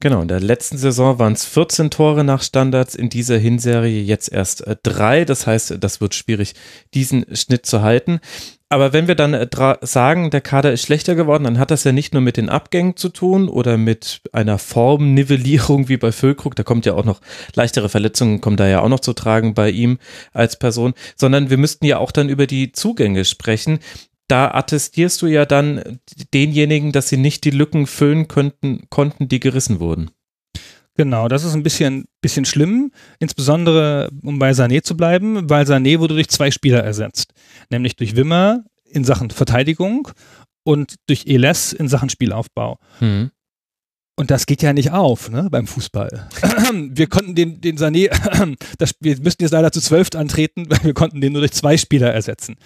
Speaker 3: Genau, in der letzten Saison waren es 14 Tore nach Standards, in dieser Hinserie jetzt erst äh, drei. Das heißt, das wird schwierig, diesen Schnitt zu halten. Aber wenn wir dann äh, sagen, der Kader ist schlechter geworden, dann hat das ja nicht nur mit den Abgängen zu tun oder mit einer Formnivellierung wie bei Füllkrug, da kommt ja auch noch leichtere Verletzungen, kommen da ja auch noch zu tragen bei ihm als Person, sondern wir müssten ja auch dann über die Zugänge sprechen da attestierst du ja dann denjenigen, dass sie nicht die Lücken füllen könnten, konnten, die gerissen wurden.
Speaker 4: Genau, das ist ein bisschen, bisschen schlimm, insbesondere um bei Sané zu bleiben, weil Sané wurde durch zwei Spieler ersetzt. Nämlich durch Wimmer in Sachen Verteidigung und durch Eles in Sachen Spielaufbau.
Speaker 3: Hm.
Speaker 4: Und das geht ja nicht auf, ne, beim Fußball. wir konnten den, den Sané, das, wir müssten jetzt leider zu zwölf antreten, weil wir konnten den nur durch zwei Spieler ersetzen.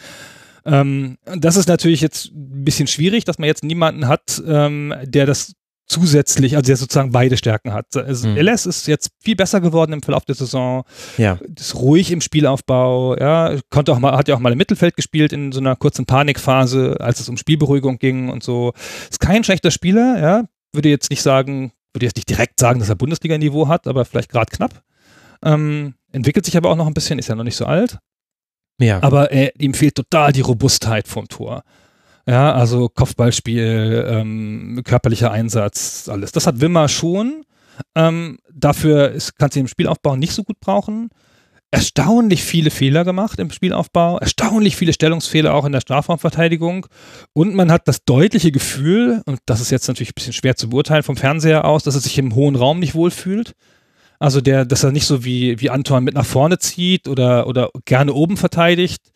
Speaker 4: Ähm, das ist natürlich jetzt ein bisschen schwierig, dass man jetzt niemanden hat, ähm, der das zusätzlich, also der sozusagen beide Stärken hat. Also
Speaker 3: Mhm.
Speaker 4: LS ist jetzt viel besser geworden im Verlauf der Saison,
Speaker 3: Ja.
Speaker 4: ist ruhig im Spielaufbau, ja, konnte auch mal, hat ja auch mal im Mittelfeld gespielt in so einer kurzen Panikphase, als es um Spielberuhigung ging und so. Ist kein schlechter Spieler, ja, würde jetzt nicht sagen, würde jetzt nicht direkt sagen, dass er Bundesliga-Niveau hat, aber vielleicht gerade knapp. Ähm, entwickelt sich aber auch noch ein bisschen, ist ja noch nicht so alt.
Speaker 3: Ja.
Speaker 4: Aber äh, ihm fehlt total die Robustheit vom Tor. Ja, also Kopfballspiel, ähm, körperlicher Einsatz, alles. Das hat Wimmer schon. Ähm, dafür ist, kannst du im Spielaufbau nicht so gut brauchen. Erstaunlich viele Fehler gemacht im Spielaufbau, erstaunlich viele Stellungsfehler auch in der Strafraumverteidigung. Und man hat das deutliche Gefühl, und das ist jetzt natürlich ein bisschen schwer zu beurteilen vom Fernseher aus, dass er sich im hohen Raum nicht wohlfühlt. Also der, dass er nicht so wie, wie Anton mit nach vorne zieht oder, oder gerne oben verteidigt.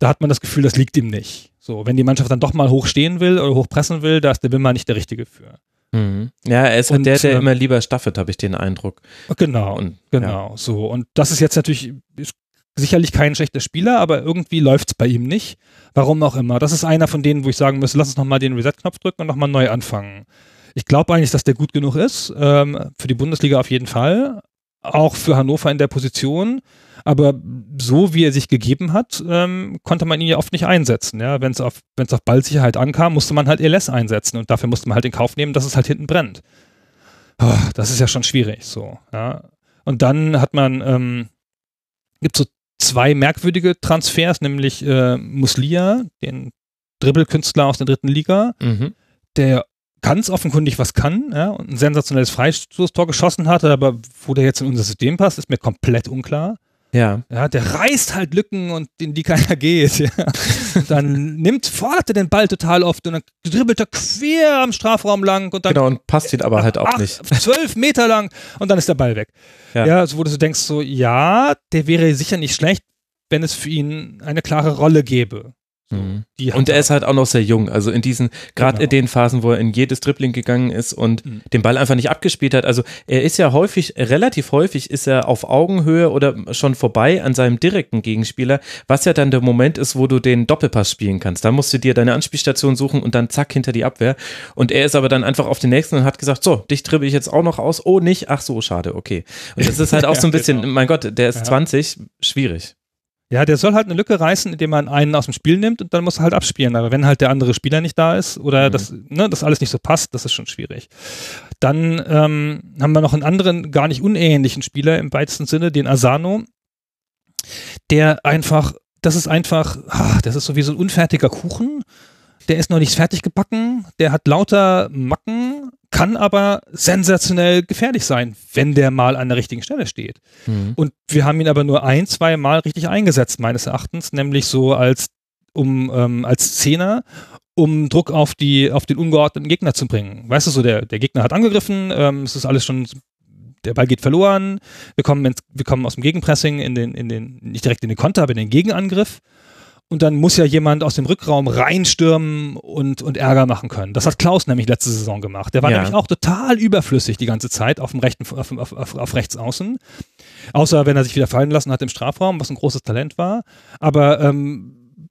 Speaker 4: Da hat man das Gefühl, das liegt ihm nicht. So, wenn die Mannschaft dann doch mal hoch stehen will oder hoch pressen will, da ist der Wimmer nicht der Richtige für.
Speaker 3: Mhm. Ja, er ist halt
Speaker 4: Und,
Speaker 3: der, der
Speaker 4: ähm,
Speaker 3: immer lieber staffet, habe ich den Eindruck.
Speaker 4: Genau,
Speaker 3: Und,
Speaker 4: genau, so. Und das ist jetzt natürlich ist sicherlich kein schlechter Spieler, aber irgendwie läuft's bei ihm nicht. Warum auch immer. Das ist einer von denen, wo ich sagen muss, lass uns nochmal den Reset-Knopf drücken und nochmal neu anfangen. Ich glaube eigentlich, dass der gut genug ist, ähm, für die Bundesliga auf jeden Fall, auch für Hannover in der Position. Aber so wie er sich gegeben hat, ähm, konnte man ihn ja oft nicht einsetzen. Ja? Wenn es auf, wenn's auf Ballsicherheit ankam, musste man halt LS einsetzen und dafür musste man halt in Kauf nehmen, dass es halt hinten brennt. Ah, Das ist ja schon schwierig so. Ja? Und dann hat man, ähm, gibt so zwei merkwürdige Transfers, nämlich äh, Muslia, den Dribbelkünstler aus der dritten Liga,
Speaker 3: Mhm.
Speaker 4: der ganz offenkundig was kann ja, und ein sensationelles Freistoßtor geschossen hatte, aber wo der jetzt in unser System passt, ist mir komplett unklar.
Speaker 3: Ja.
Speaker 4: Ja, der reißt halt Lücken und in die keiner geht. Ja. Dann nimmt, fordert er den Ball total oft und dann dribbelt er quer am Strafraum lang und dann
Speaker 3: Genau, und passt ihn aber halt auch
Speaker 4: acht,
Speaker 3: nicht.
Speaker 4: zwölf Meter lang und dann ist der Ball weg.
Speaker 3: Ja.
Speaker 4: Ja, so wo du so denkst, so, ja, der wäre sicher nicht schlecht, wenn es für ihn eine klare Rolle gäbe. So,
Speaker 3: Mhm. Und er ist halt auch noch sehr jung. Also in diesen, gerade
Speaker 4: Genau.
Speaker 3: in den Phasen, wo er in jedes Dribbling gegangen ist und
Speaker 4: Mhm.
Speaker 3: den Ball einfach nicht abgespielt hat. Also er ist ja häufig, relativ häufig ist er auf Augenhöhe oder schon vorbei an seinem direkten Gegenspieler, was ja dann der Moment ist, wo du den Doppelpass spielen kannst. Da musst du dir deine Anspielstation suchen und dann zack hinter die Abwehr. Und er ist aber dann einfach auf den nächsten und hat gesagt, so, dich dribbel ich jetzt auch noch aus. Oh, nicht? Ach so, schade, okay. Und das ist halt auch so ein
Speaker 4: Ja,
Speaker 3: bisschen,
Speaker 4: genau.
Speaker 3: mein Gott, der ist
Speaker 4: Ja.
Speaker 3: 20, schwierig.
Speaker 4: Ja, der soll halt eine Lücke reißen, indem man einen aus dem Spiel nimmt und dann muss er halt abspielen. Aber wenn halt der andere Spieler nicht da ist oder
Speaker 3: Mhm.
Speaker 4: das, ne, das alles nicht so passt, das ist schon schwierig. Dann ähm, haben wir noch einen anderen, gar nicht unähnlichen Spieler im weitesten Sinne, den Asano, der einfach, das ist einfach, ah, das ist so wie so ein unfertiger Kuchen. Der ist noch nicht fertig gebacken, der hat lauter Macken, kann aber sensationell gefährlich sein, wenn der mal an der richtigen Stelle steht.
Speaker 3: Mhm.
Speaker 4: Und wir haben ihn aber nur ein, zwei Mal richtig eingesetzt, meines Erachtens, nämlich so als, um, ähm, als Zehner, um Druck auf, die, auf den ungeordneten Gegner zu bringen. Weißt du, so der, der Gegner hat angegriffen, ähm, es ist alles schon, der Ball geht verloren, wir kommen, ins, wir kommen aus dem Gegenpressing in den, in den, nicht direkt in den Konter, aber in den Gegenangriff. Und dann muss ja jemand aus dem Rückraum reinstürmen und, und Ärger machen können. Das hat Klaus nämlich letzte Saison gemacht. Der war
Speaker 3: Ja.
Speaker 4: nämlich auch total überflüssig die ganze Zeit auf dem rechten, auf, auf, auf, auf rechts außen. Außer wenn er sich wieder fallen lassen hat im Strafraum, was ein großes Talent war. Aber ähm,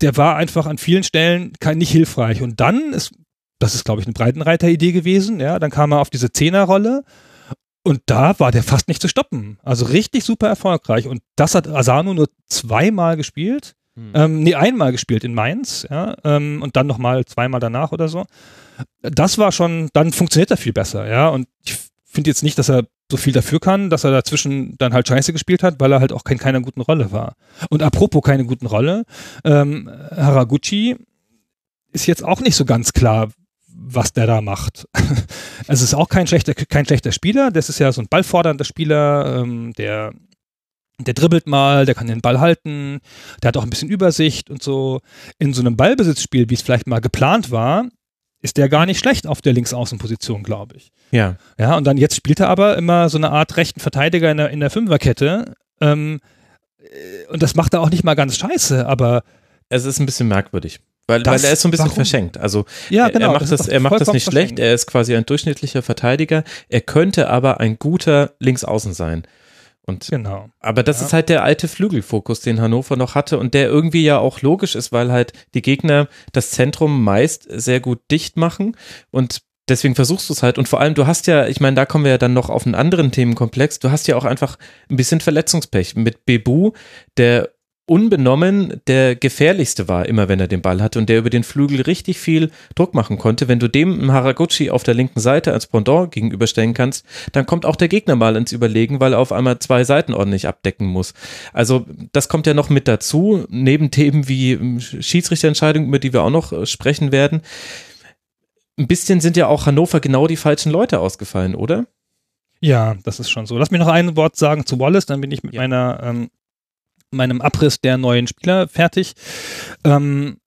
Speaker 4: der war einfach an vielen Stellen kein, nicht hilfreich. Und dann ist, das ist, glaube ich, eine Breitenreiter-Idee gewesen, ja, dann kam er auf diese Zehnerrolle und da war der fast nicht zu stoppen. Also richtig super erfolgreich. Und das hat Asano nur zweimal gespielt.
Speaker 3: Mhm.
Speaker 4: Ähm, nee, einmal gespielt in Mainz, ja, ähm, und dann nochmal zweimal danach oder so. Das war schon, dann funktioniert er viel besser, ja. Und ich finde jetzt nicht, dass er so viel dafür kann, dass er dazwischen dann halt scheiße gespielt hat, weil er halt auch kein keiner guten Rolle war. Und apropos keine guten Rolle, ähm, Haraguchi ist jetzt auch nicht so ganz klar, was der da macht. also ist auch kein schlechter, kein schlechter Spieler, das ist ja so ein ballfordernder Spieler, ähm, der der dribbelt mal, der kann den Ball halten, der hat auch ein bisschen Übersicht und so. In so einem Ballbesitzspiel, wie es vielleicht mal geplant war, ist der gar nicht schlecht auf der Linksaußenposition, glaube ich.
Speaker 3: Ja.
Speaker 4: Ja, und dann jetzt spielt er aber immer so eine Art rechten Verteidiger in der, in der Fünferkette. Ähm, äh, und das macht er auch nicht mal ganz scheiße, aber
Speaker 3: Es ist ein bisschen merkwürdig, Weil,
Speaker 4: Das-
Speaker 3: weil er ist so ein bisschen
Speaker 4: warum?
Speaker 3: verschenkt. Also
Speaker 4: Ja,
Speaker 3: er-
Speaker 4: genau,
Speaker 3: er macht
Speaker 4: das
Speaker 3: das, er macht das nicht schlecht. Er ist quasi ein durchschnittlicher Verteidiger. Er könnte aber ein guter Linksaußen sein. Und
Speaker 4: Genau.
Speaker 3: aber das
Speaker 4: Ja.
Speaker 3: ist halt der alte Flügelfokus, den Hannover noch hatte und der irgendwie ja auch logisch ist, weil halt die Gegner das Zentrum meist sehr gut dicht machen und deswegen versuchst du es halt und vor allem du hast ja, ich meine, da kommen wir ja dann noch auf einen anderen Themenkomplex, du hast ja auch einfach ein bisschen Verletzungspech mit Bebu, der unbenommen der gefährlichste war, immer wenn er den Ball hatte und der über den Flügel richtig viel Druck machen konnte. Wenn du dem Haraguchi auf der linken Seite als Pendant gegenüberstellen kannst, dann kommt auch der Gegner mal ins Überlegen, weil er auf einmal zwei Seiten ordentlich abdecken muss. Also das kommt ja noch mit dazu, neben Themen wie ähm, Schiedsrichterentscheidungen, über die wir auch noch äh, sprechen werden. Ein bisschen sind ja auch Hannover genau die falschen Leute ausgefallen, oder?
Speaker 4: Ja, das ist schon so. Lass mich noch ein Wort sagen zu Wallace, dann bin ich mit
Speaker 3: Ja.
Speaker 4: meiner, ähm, meinem Abriss der neuen Spieler fertig. Ähm,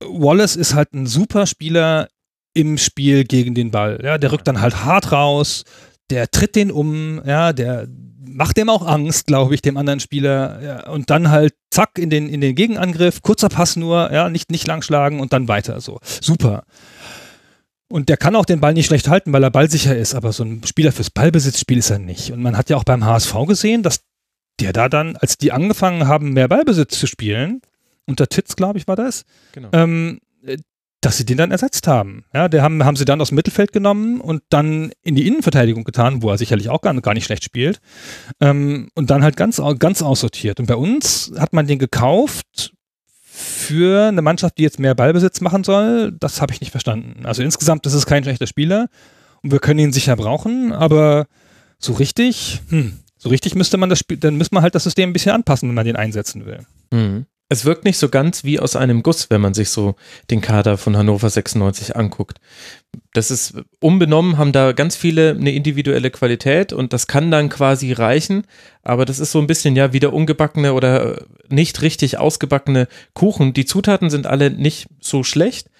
Speaker 4: Wallace ist halt ein super Spieler im Spiel gegen den Ball. Ja, der rückt dann halt hart raus, der tritt den um, ja, der macht dem auch Angst, glaube ich, dem anderen Spieler. Ja, und dann halt zack in den, in den Gegenangriff, kurzer Pass nur, ja, nicht, nicht lang schlagen und dann weiter. So. Super. Und der kann auch den Ball nicht schlecht halten, weil er ballsicher ist, aber so ein Spieler fürs Ballbesitzspiel ist er nicht. Und man hat ja auch beim HSV gesehen, dass der da dann, als die angefangen haben, mehr Ballbesitz zu spielen, unter Titz, glaube ich, war das,
Speaker 3: Genau.
Speaker 4: ähm, äh, dass sie den dann ersetzt haben. Ja, der haben, haben sie dann aus dem Mittelfeld genommen und dann in die Innenverteidigung getan, wo er sicherlich auch gar, gar nicht schlecht spielt. Ähm, und dann halt ganz, ganz aussortiert. Und bei uns hat man den gekauft für eine Mannschaft, die jetzt mehr Ballbesitz machen soll. Das habe ich nicht verstanden. Also insgesamt ist es kein schlechter Spieler und wir können ihn sicher brauchen, aber so richtig, hm, so richtig müsste man das Spiel, dann müsste man halt das System ein bisschen anpassen, wenn man den einsetzen will.
Speaker 3: Mhm. Es wirkt nicht so ganz wie aus einem Guss, wenn man sich so den Kader von Hannover 96 anguckt. Das ist unbenommen, haben da ganz viele eine individuelle Qualität und das kann dann quasi reichen, aber das ist so ein bisschen ja wieder ungebackene oder nicht richtig ausgebackene Kuchen. Die Zutaten sind alle nicht so schlecht,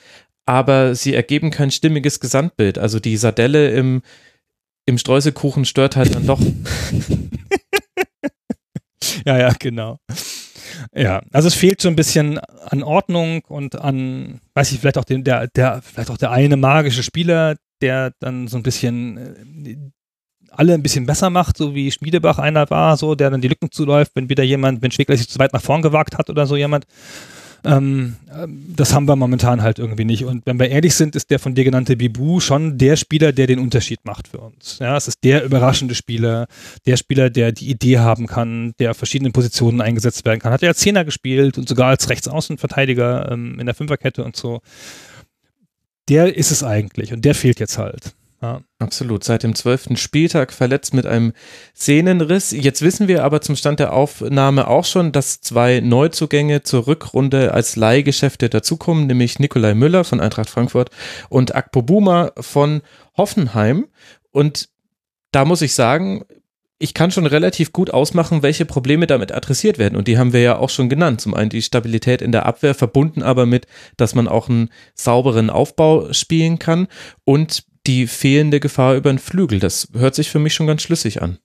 Speaker 3: aber sie ergeben kein stimmiges Gesamtbild. Also die Sardelle im, im Streuselkuchen stört halt dann doch.
Speaker 4: Ja, ja, genau. Ja, also es fehlt so ein bisschen an Ordnung und an, weiß ich, vielleicht auch den, der, der, vielleicht auch der eine magische Spieler, der dann so ein bisschen äh, alle ein bisschen besser macht, so wie Schmiedebach einer war, so, der dann die Lücken zuläuft, wenn wieder jemand, wenn Schwegler sich zu weit nach vorn gewagt hat oder so jemand. Ähm, ähm, das haben wir momentan halt irgendwie nicht. Und wenn wir ehrlich sind, ist der von dir genannte Bibu schon der Spieler, der den Unterschied macht für uns. Ja, es ist der überraschende Spieler, der Spieler, der die Idee haben kann, der auf verschiedenen Positionen eingesetzt werden kann. Hat er als Zehner gespielt und sogar als Rechtsaußenverteidiger ähm, in der Fünferkette und so. Der ist es eigentlich und der fehlt jetzt halt. Ja.
Speaker 3: Absolut. Seit dem zwölften Spieltag verletzt mit einem Sehnenriss. Jetzt wissen wir aber zum Stand der Aufnahme auch schon, dass zwei Neuzugänge zur Rückrunde als Leihgeschäfte dazukommen, nämlich Nikolai Müller von Eintracht Frankfurt und Akpo Buma von Hoffenheim. Und da muss ich sagen, ich kann schon relativ gut ausmachen, welche Probleme damit adressiert werden. Und die haben wir ja auch schon genannt. Zum einen die Stabilität in der Abwehr, verbunden aber mit, dass man auch einen sauberen Aufbau spielen kann und die fehlende Gefahr über den Flügel. Das hört sich für mich schon ganz schlüssig an.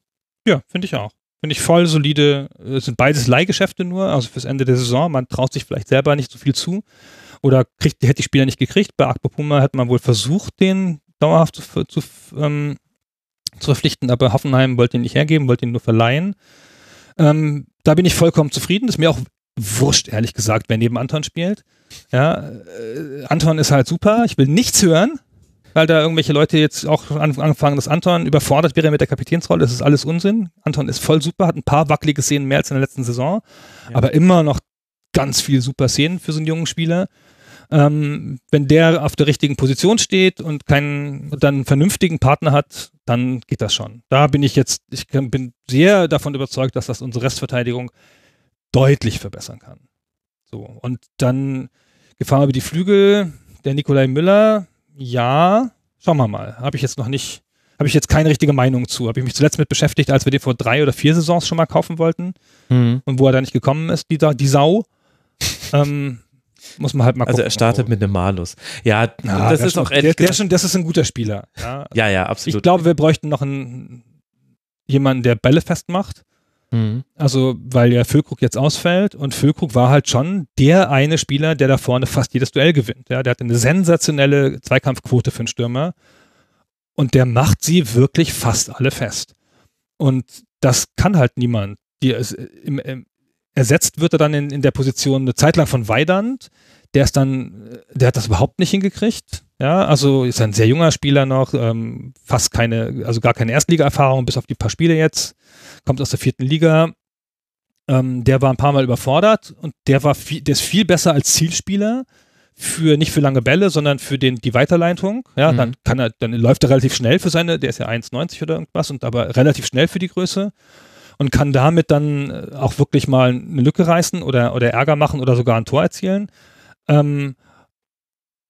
Speaker 4: Ja, finde ich auch. Finde ich voll solide. Es sind beides Leihgeschäfte nur, also fürs Ende der Saison. Man traut sich vielleicht selber nicht so viel zu. Oder kriegt, hätte die Spieler nicht gekriegt. Bei Akpo Puma hat man wohl versucht, den dauerhaft zu, zu, ähm, zu verpflichten, aber Hoffenheim wollte ihn nicht hergeben, wollte ihn nur verleihen. Ähm, da bin ich vollkommen zufrieden. Ist mir auch wurscht, ehrlich gesagt, wer neben Anton spielt. Ja, äh, Anton ist halt super. Ich will nichts hören, weil da irgendwelche Leute jetzt auch an- anfangen, dass Anton überfordert wäre mit der Kapitänsrolle. Das ist alles Unsinn. Anton ist voll super, hat ein paar wackelige Szenen mehr als in der letzten Saison,
Speaker 3: Ja.
Speaker 4: aber immer noch ganz viel super Szenen für so einen jungen Spieler. Ähm, wenn der auf der richtigen Position steht und keinen dann einen vernünftigen Partner hat, dann geht das schon. Da bin ich jetzt, ich kann- bin sehr davon überzeugt, dass das unsere Restverteidigung deutlich verbessern kann. So, und dann Gefahr über die Flügel, der Nikolai Müller, ja, schauen wir mal. Habe ich jetzt noch nicht, habe ich jetzt keine richtige Meinung zu. Habe ich mich zuletzt mit beschäftigt, als wir den vor drei oder vier Saisons schon mal kaufen wollten und wo er da nicht gekommen ist, die, die Sau. ähm, muss man halt mal gucken.
Speaker 3: Also er startet mit einem Malus. Ja,
Speaker 4: Ja,
Speaker 3: das ist
Speaker 4: schon-
Speaker 3: auch ehrlich
Speaker 4: der, der schon, das ist ein guter Spieler. Ja,
Speaker 3: Ja, ja, absolut.
Speaker 4: ich glaube, wir bräuchten noch einen, jemanden, der Bälle festmacht.
Speaker 3: Mhm.
Speaker 4: Also, weil ja Füllkrug jetzt ausfällt und Füllkrug war halt schon der eine Spieler, der da vorne fast jedes Duell gewinnt. Ja, der hat eine sensationelle Zweikampfquote für einen Stürmer und der macht sie wirklich fast alle fest. Und das kann halt niemand. Die, im, im, ersetzt wird er dann in, in der Position eine Zeit lang von Weidand. Der ist dann, der hat das überhaupt nicht hingekriegt. Ja, also ist ein sehr junger Spieler noch, ähm, fast keine, also gar keine Erstliga-Erfahrung, bis auf die paar Spiele jetzt, kommt aus der vierten Liga. Ähm, der war ein paar Mal überfordert und der war viel, der ist viel besser als Zielspieler für nicht für lange Bälle, sondern für den, die Weiterleitung. Ja, mhm. dann kann er, dann läuft er relativ schnell für seine, der ist ja 1,90 oder irgendwas und aber relativ schnell für die Größe und kann damit dann äh, auch wirklich mal eine Lücke reißen oder, oder Ärger machen oder sogar ein Tor erzielen. Ähm,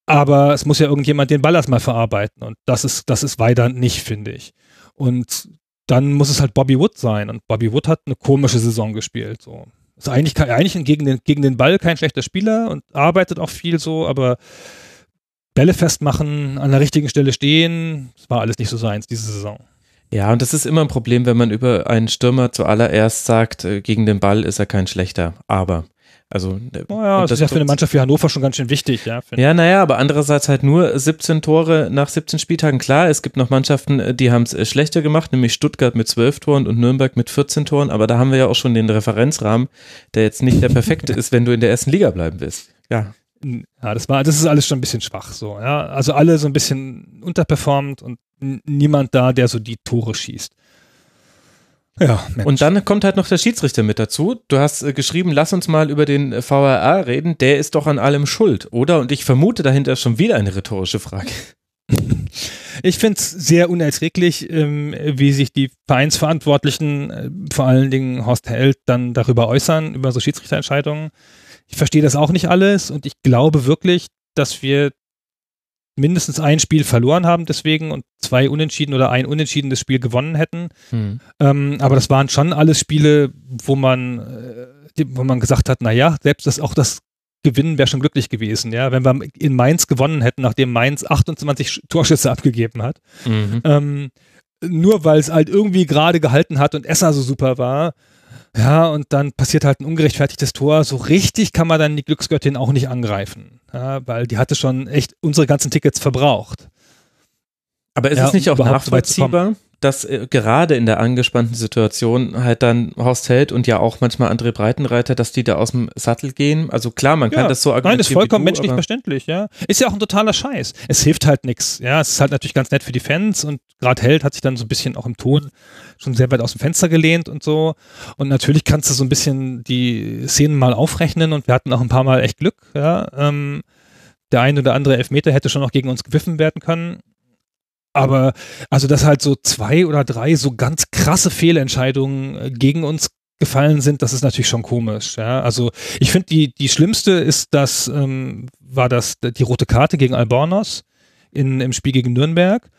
Speaker 4: aber es muss ja irgendjemand den Ball erstmal verarbeiten und das ist, das ist weiter nicht, finde ich. Und dann muss es halt Bobby Wood sein und Bobby Wood hat eine komische Saison gespielt. So. Ist eigentlich, eigentlich gegen, den, gegen den Ball kein schlechter Spieler und arbeitet auch viel so, aber Bälle festmachen, an der richtigen Stelle stehen, das war alles nicht so seins diese Saison.
Speaker 3: Ja, und das ist immer ein Problem, wenn man über einen Stürmer zuallererst sagt, äh, gegen den Ball ist er kein schlechter. Aber also,
Speaker 4: naja, das, das, ist ja für eine Mannschaft wie Hannover schon ganz schön wichtig, ja.
Speaker 3: Ja, naja, aber andererseits halt nur 17 Tore nach 17 Spieltagen. Klar, es gibt noch Mannschaften, die haben es äh, schlechter gemacht, nämlich Stuttgart mit 12 Toren und Nürnberg mit 14 Toren, aber da haben wir ja auch schon den Referenzrahmen, der jetzt nicht der perfekte ist, wenn du in der ersten Liga bleiben willst. Ja.
Speaker 4: Ja, das war, das ist alles schon ein bisschen schwach so, ja. Also alle so ein bisschen unterperformt und niemand da, der so die Tore schießt.
Speaker 3: Ja, Mensch. Und dann kommt halt noch der Schiedsrichter mit dazu. Du hast äh, geschrieben, lass uns mal über den äh, VRR reden. Der ist doch an allem schuld, oder? Und ich vermute dahinter schon wieder eine rhetorische Frage.
Speaker 4: Ich finde es sehr unerträglich, ähm, wie sich die Vereinsverantwortlichen, äh, vor allen Dingen Horst Held, dann darüber äußern, über so Schiedsrichterentscheidungen. Ich verstehe das auch nicht alles und ich glaube wirklich, dass wir mindestens ein Spiel verloren haben deswegen und zwei Unentschieden oder ein unentschiedenes Spiel gewonnen hätten. Hm. Ähm, aber das waren schon alles Spiele, wo man, äh, wo man gesagt hat, naja, selbst das auch das Gewinnen wäre schon glücklich gewesen, ja, wenn wir in Mainz gewonnen hätten, nachdem Mainz 28 Torschüsse abgegeben hat. Mhm. Ähm, nur weil es halt irgendwie gerade gehalten hat und Esser so super war, ja, und dann passiert halt ein ungerechtfertigtes Tor. So richtig kann man dann die Glücksgöttin auch nicht angreifen, ja, weil die hatte schon echt unsere ganzen Tickets verbraucht.
Speaker 3: Aber ist ja, es nicht auch nachvollziehbar, dass äh, gerade in der angespannten Situation halt dann Horst Held und ja auch manchmal André Breitenreiter, dass die da aus dem Sattel gehen. Also klar, man kann
Speaker 4: ja,
Speaker 3: das so
Speaker 4: argumentieren. Nein, ist vollkommen du, menschlich verständlich, ja. Ist ja auch ein totaler Scheiß. Es hilft halt nichts. Ja, es ist halt natürlich ganz nett für die Fans und gerade Held hat sich dann so ein bisschen auch im Ton schon sehr weit aus dem Fenster gelehnt und so. Und natürlich kannst du so ein bisschen die Szenen mal aufrechnen und wir hatten auch ein paar Mal echt Glück, ja. Ähm, der ein oder andere Elfmeter hätte schon noch gegen uns gewiffen werden können. Aber also, dass halt so zwei oder drei so ganz krasse Fehlentscheidungen äh, gegen uns gefallen sind, das ist natürlich schon komisch. Ja? Also ich finde, die, die schlimmste ist das, ähm, war das die rote Karte gegen Albornoz in, im Spiel gegen Nürnberg,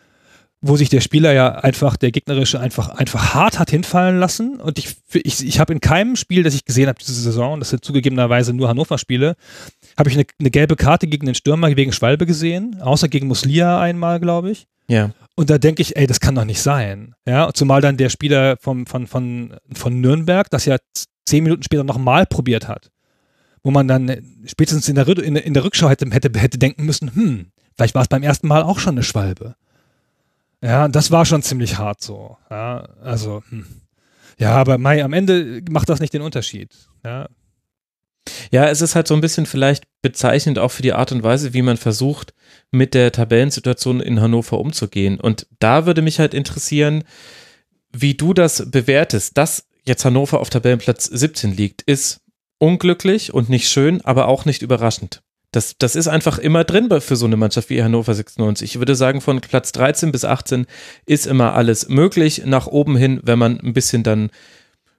Speaker 4: wo sich der Spieler ja einfach, der gegnerische, einfach, einfach hart hat hinfallen lassen. Und ich, ich, ich habe in keinem Spiel, das ich gesehen habe diese Saison, das sind zugegebenerweise nur Hannover-Spiele, habe ich eine, eine gelbe Karte gegen den Stürmer wegen Schwalbe gesehen, außer gegen Muslia einmal, glaube ich.
Speaker 3: Ja.
Speaker 4: Und da denke ich, ey, das kann doch nicht sein. Ja, zumal dann der Spieler vom, von, von, von Nürnberg das ja zehn Minuten später nochmal probiert hat. Wo man dann spätestens in der, in, in der Rückschau hätte, hätte, hätte denken müssen, hm, vielleicht war es beim ersten Mal auch schon eine Schwalbe. Ja, das war schon ziemlich hart so. Ja, also, hm. ja, aber Mai, am Ende macht das nicht den Unterschied. Ja,
Speaker 3: ja, es ist halt so ein bisschen vielleicht bezeichnend auch für die Art und Weise, wie man versucht, mit der Tabellensituation in Hannover umzugehen. Und da würde mich halt interessieren, wie du das bewertest. Dass jetzt Hannover auf Tabellenplatz 17 liegt, ist unglücklich und nicht schön, aber auch nicht überraschend. Das, das ist einfach immer drin für so eine Mannschaft wie Hannover 96. Ich würde sagen, von Platz 13 bis 18 ist immer alles möglich. Nach oben hin, wenn man ein bisschen dann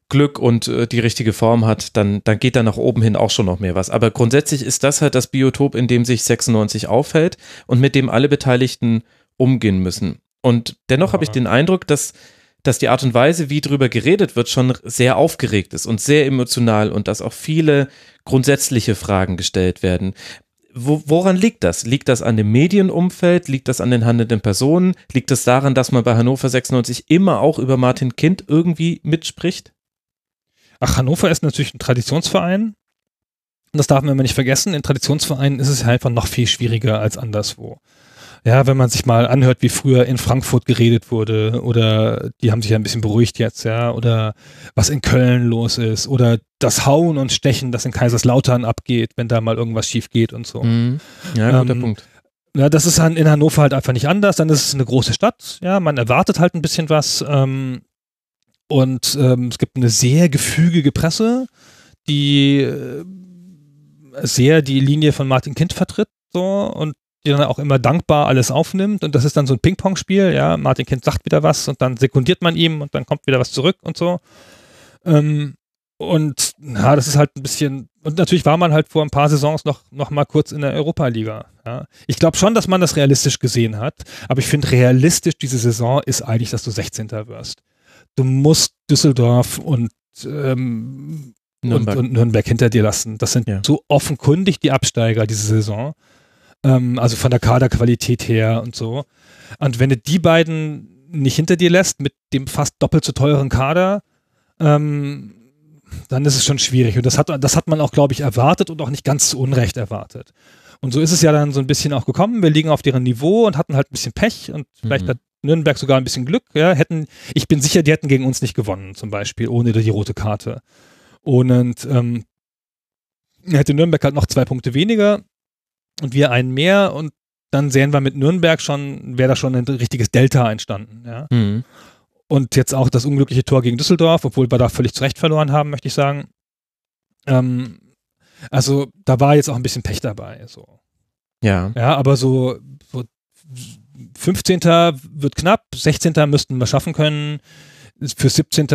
Speaker 3: Glück und äh, die richtige Form hat, dann, dann geht da nach oben hin auch schon noch mehr was. Aber grundsätzlich ist das halt das Biotop, in dem sich 96 aufhält und mit dem alle Beteiligten umgehen müssen. Und dennoch ja. habe ich den Eindruck, dass, dass die Art und Weise, wie drüber geredet wird, schon sehr aufgeregt ist und sehr emotional und dass auch viele grundsätzliche Fragen gestellt werden. Wo, woran liegt das? Liegt das an dem Medienumfeld? Liegt das an den handelnden Personen? Liegt es das daran, dass man bei Hannover 96 immer auch über Martin Kind irgendwie mitspricht?
Speaker 4: Ach, Hannover ist natürlich ein Traditionsverein. Und das darf man immer nicht vergessen. In Traditionsvereinen ist es halt einfach noch viel schwieriger als anderswo. Ja, wenn man sich mal anhört, wie früher in Frankfurt geredet wurde, oder die haben sich ja ein bisschen beruhigt jetzt, ja, oder was in Köln los ist, oder das Hauen und Stechen, das in Kaiserslautern abgeht, wenn da mal irgendwas schief geht und so.
Speaker 3: Mhm. Ja, guter
Speaker 4: Ähm,
Speaker 3: Punkt.
Speaker 4: Ja, das ist in Hannover halt einfach nicht anders. Dann ist es eine große Stadt. Ja, man erwartet halt ein bisschen was. Ähm, und ähm, es gibt eine sehr gefügige Presse, die äh, sehr die Linie von Martin Kind vertritt. So, und die dann auch immer dankbar alles aufnimmt. Und das ist dann so ein Ping-Pong-Spiel. Ja, Martin Kind sagt wieder was und dann sekundiert man ihm und dann kommt wieder was zurück und so. Ähm, und ja, das ist halt ein bisschen. Und natürlich war man halt vor ein paar Saisons noch, noch mal kurz in der Europa-Liga. Ja. Ich glaube schon, dass man das realistisch gesehen hat. Aber ich finde, realistisch diese Saison ist eigentlich, dass du 16. wirst. Du musst Düsseldorf und, ähm,
Speaker 3: Nürnberg.
Speaker 4: und, und Nürnberg hinter dir lassen. Das sind
Speaker 3: Ja.
Speaker 4: so offenkundig die Absteiger diese Saison. Ähm, also von der Kaderqualität her und so. Und wenn du die beiden nicht hinter dir lässt, mit dem fast doppelt so teuren Kader, ähm, dann ist es schon schwierig. Und das hat, das hat man auch, glaube ich, erwartet und auch nicht ganz zu Unrecht erwartet. Und so ist es ja dann so ein bisschen auch gekommen. Wir liegen auf deren Niveau und hatten halt ein bisschen Pech und vielleicht
Speaker 3: Mhm.
Speaker 4: hat Nürnberg sogar ein bisschen Glück. Ja, hätten, ich bin sicher, die hätten gegen uns nicht gewonnen, zum Beispiel, ohne die rote Karte. Und ähm, hätte Nürnberg halt noch zwei Punkte weniger und wir einen mehr und dann sehen wir mit Nürnberg schon, wäre da schon ein richtiges Delta entstanden. Ja.
Speaker 3: Mhm.
Speaker 4: Und jetzt auch das unglückliche Tor gegen Düsseldorf, obwohl wir da völlig zu Recht verloren haben, möchte ich sagen. Ähm, also da war jetzt auch ein bisschen Pech dabei. So.
Speaker 3: Ja.
Speaker 4: Ja, aber so, so 15. wird knapp, 16. müssten wir schaffen können. Für 17.,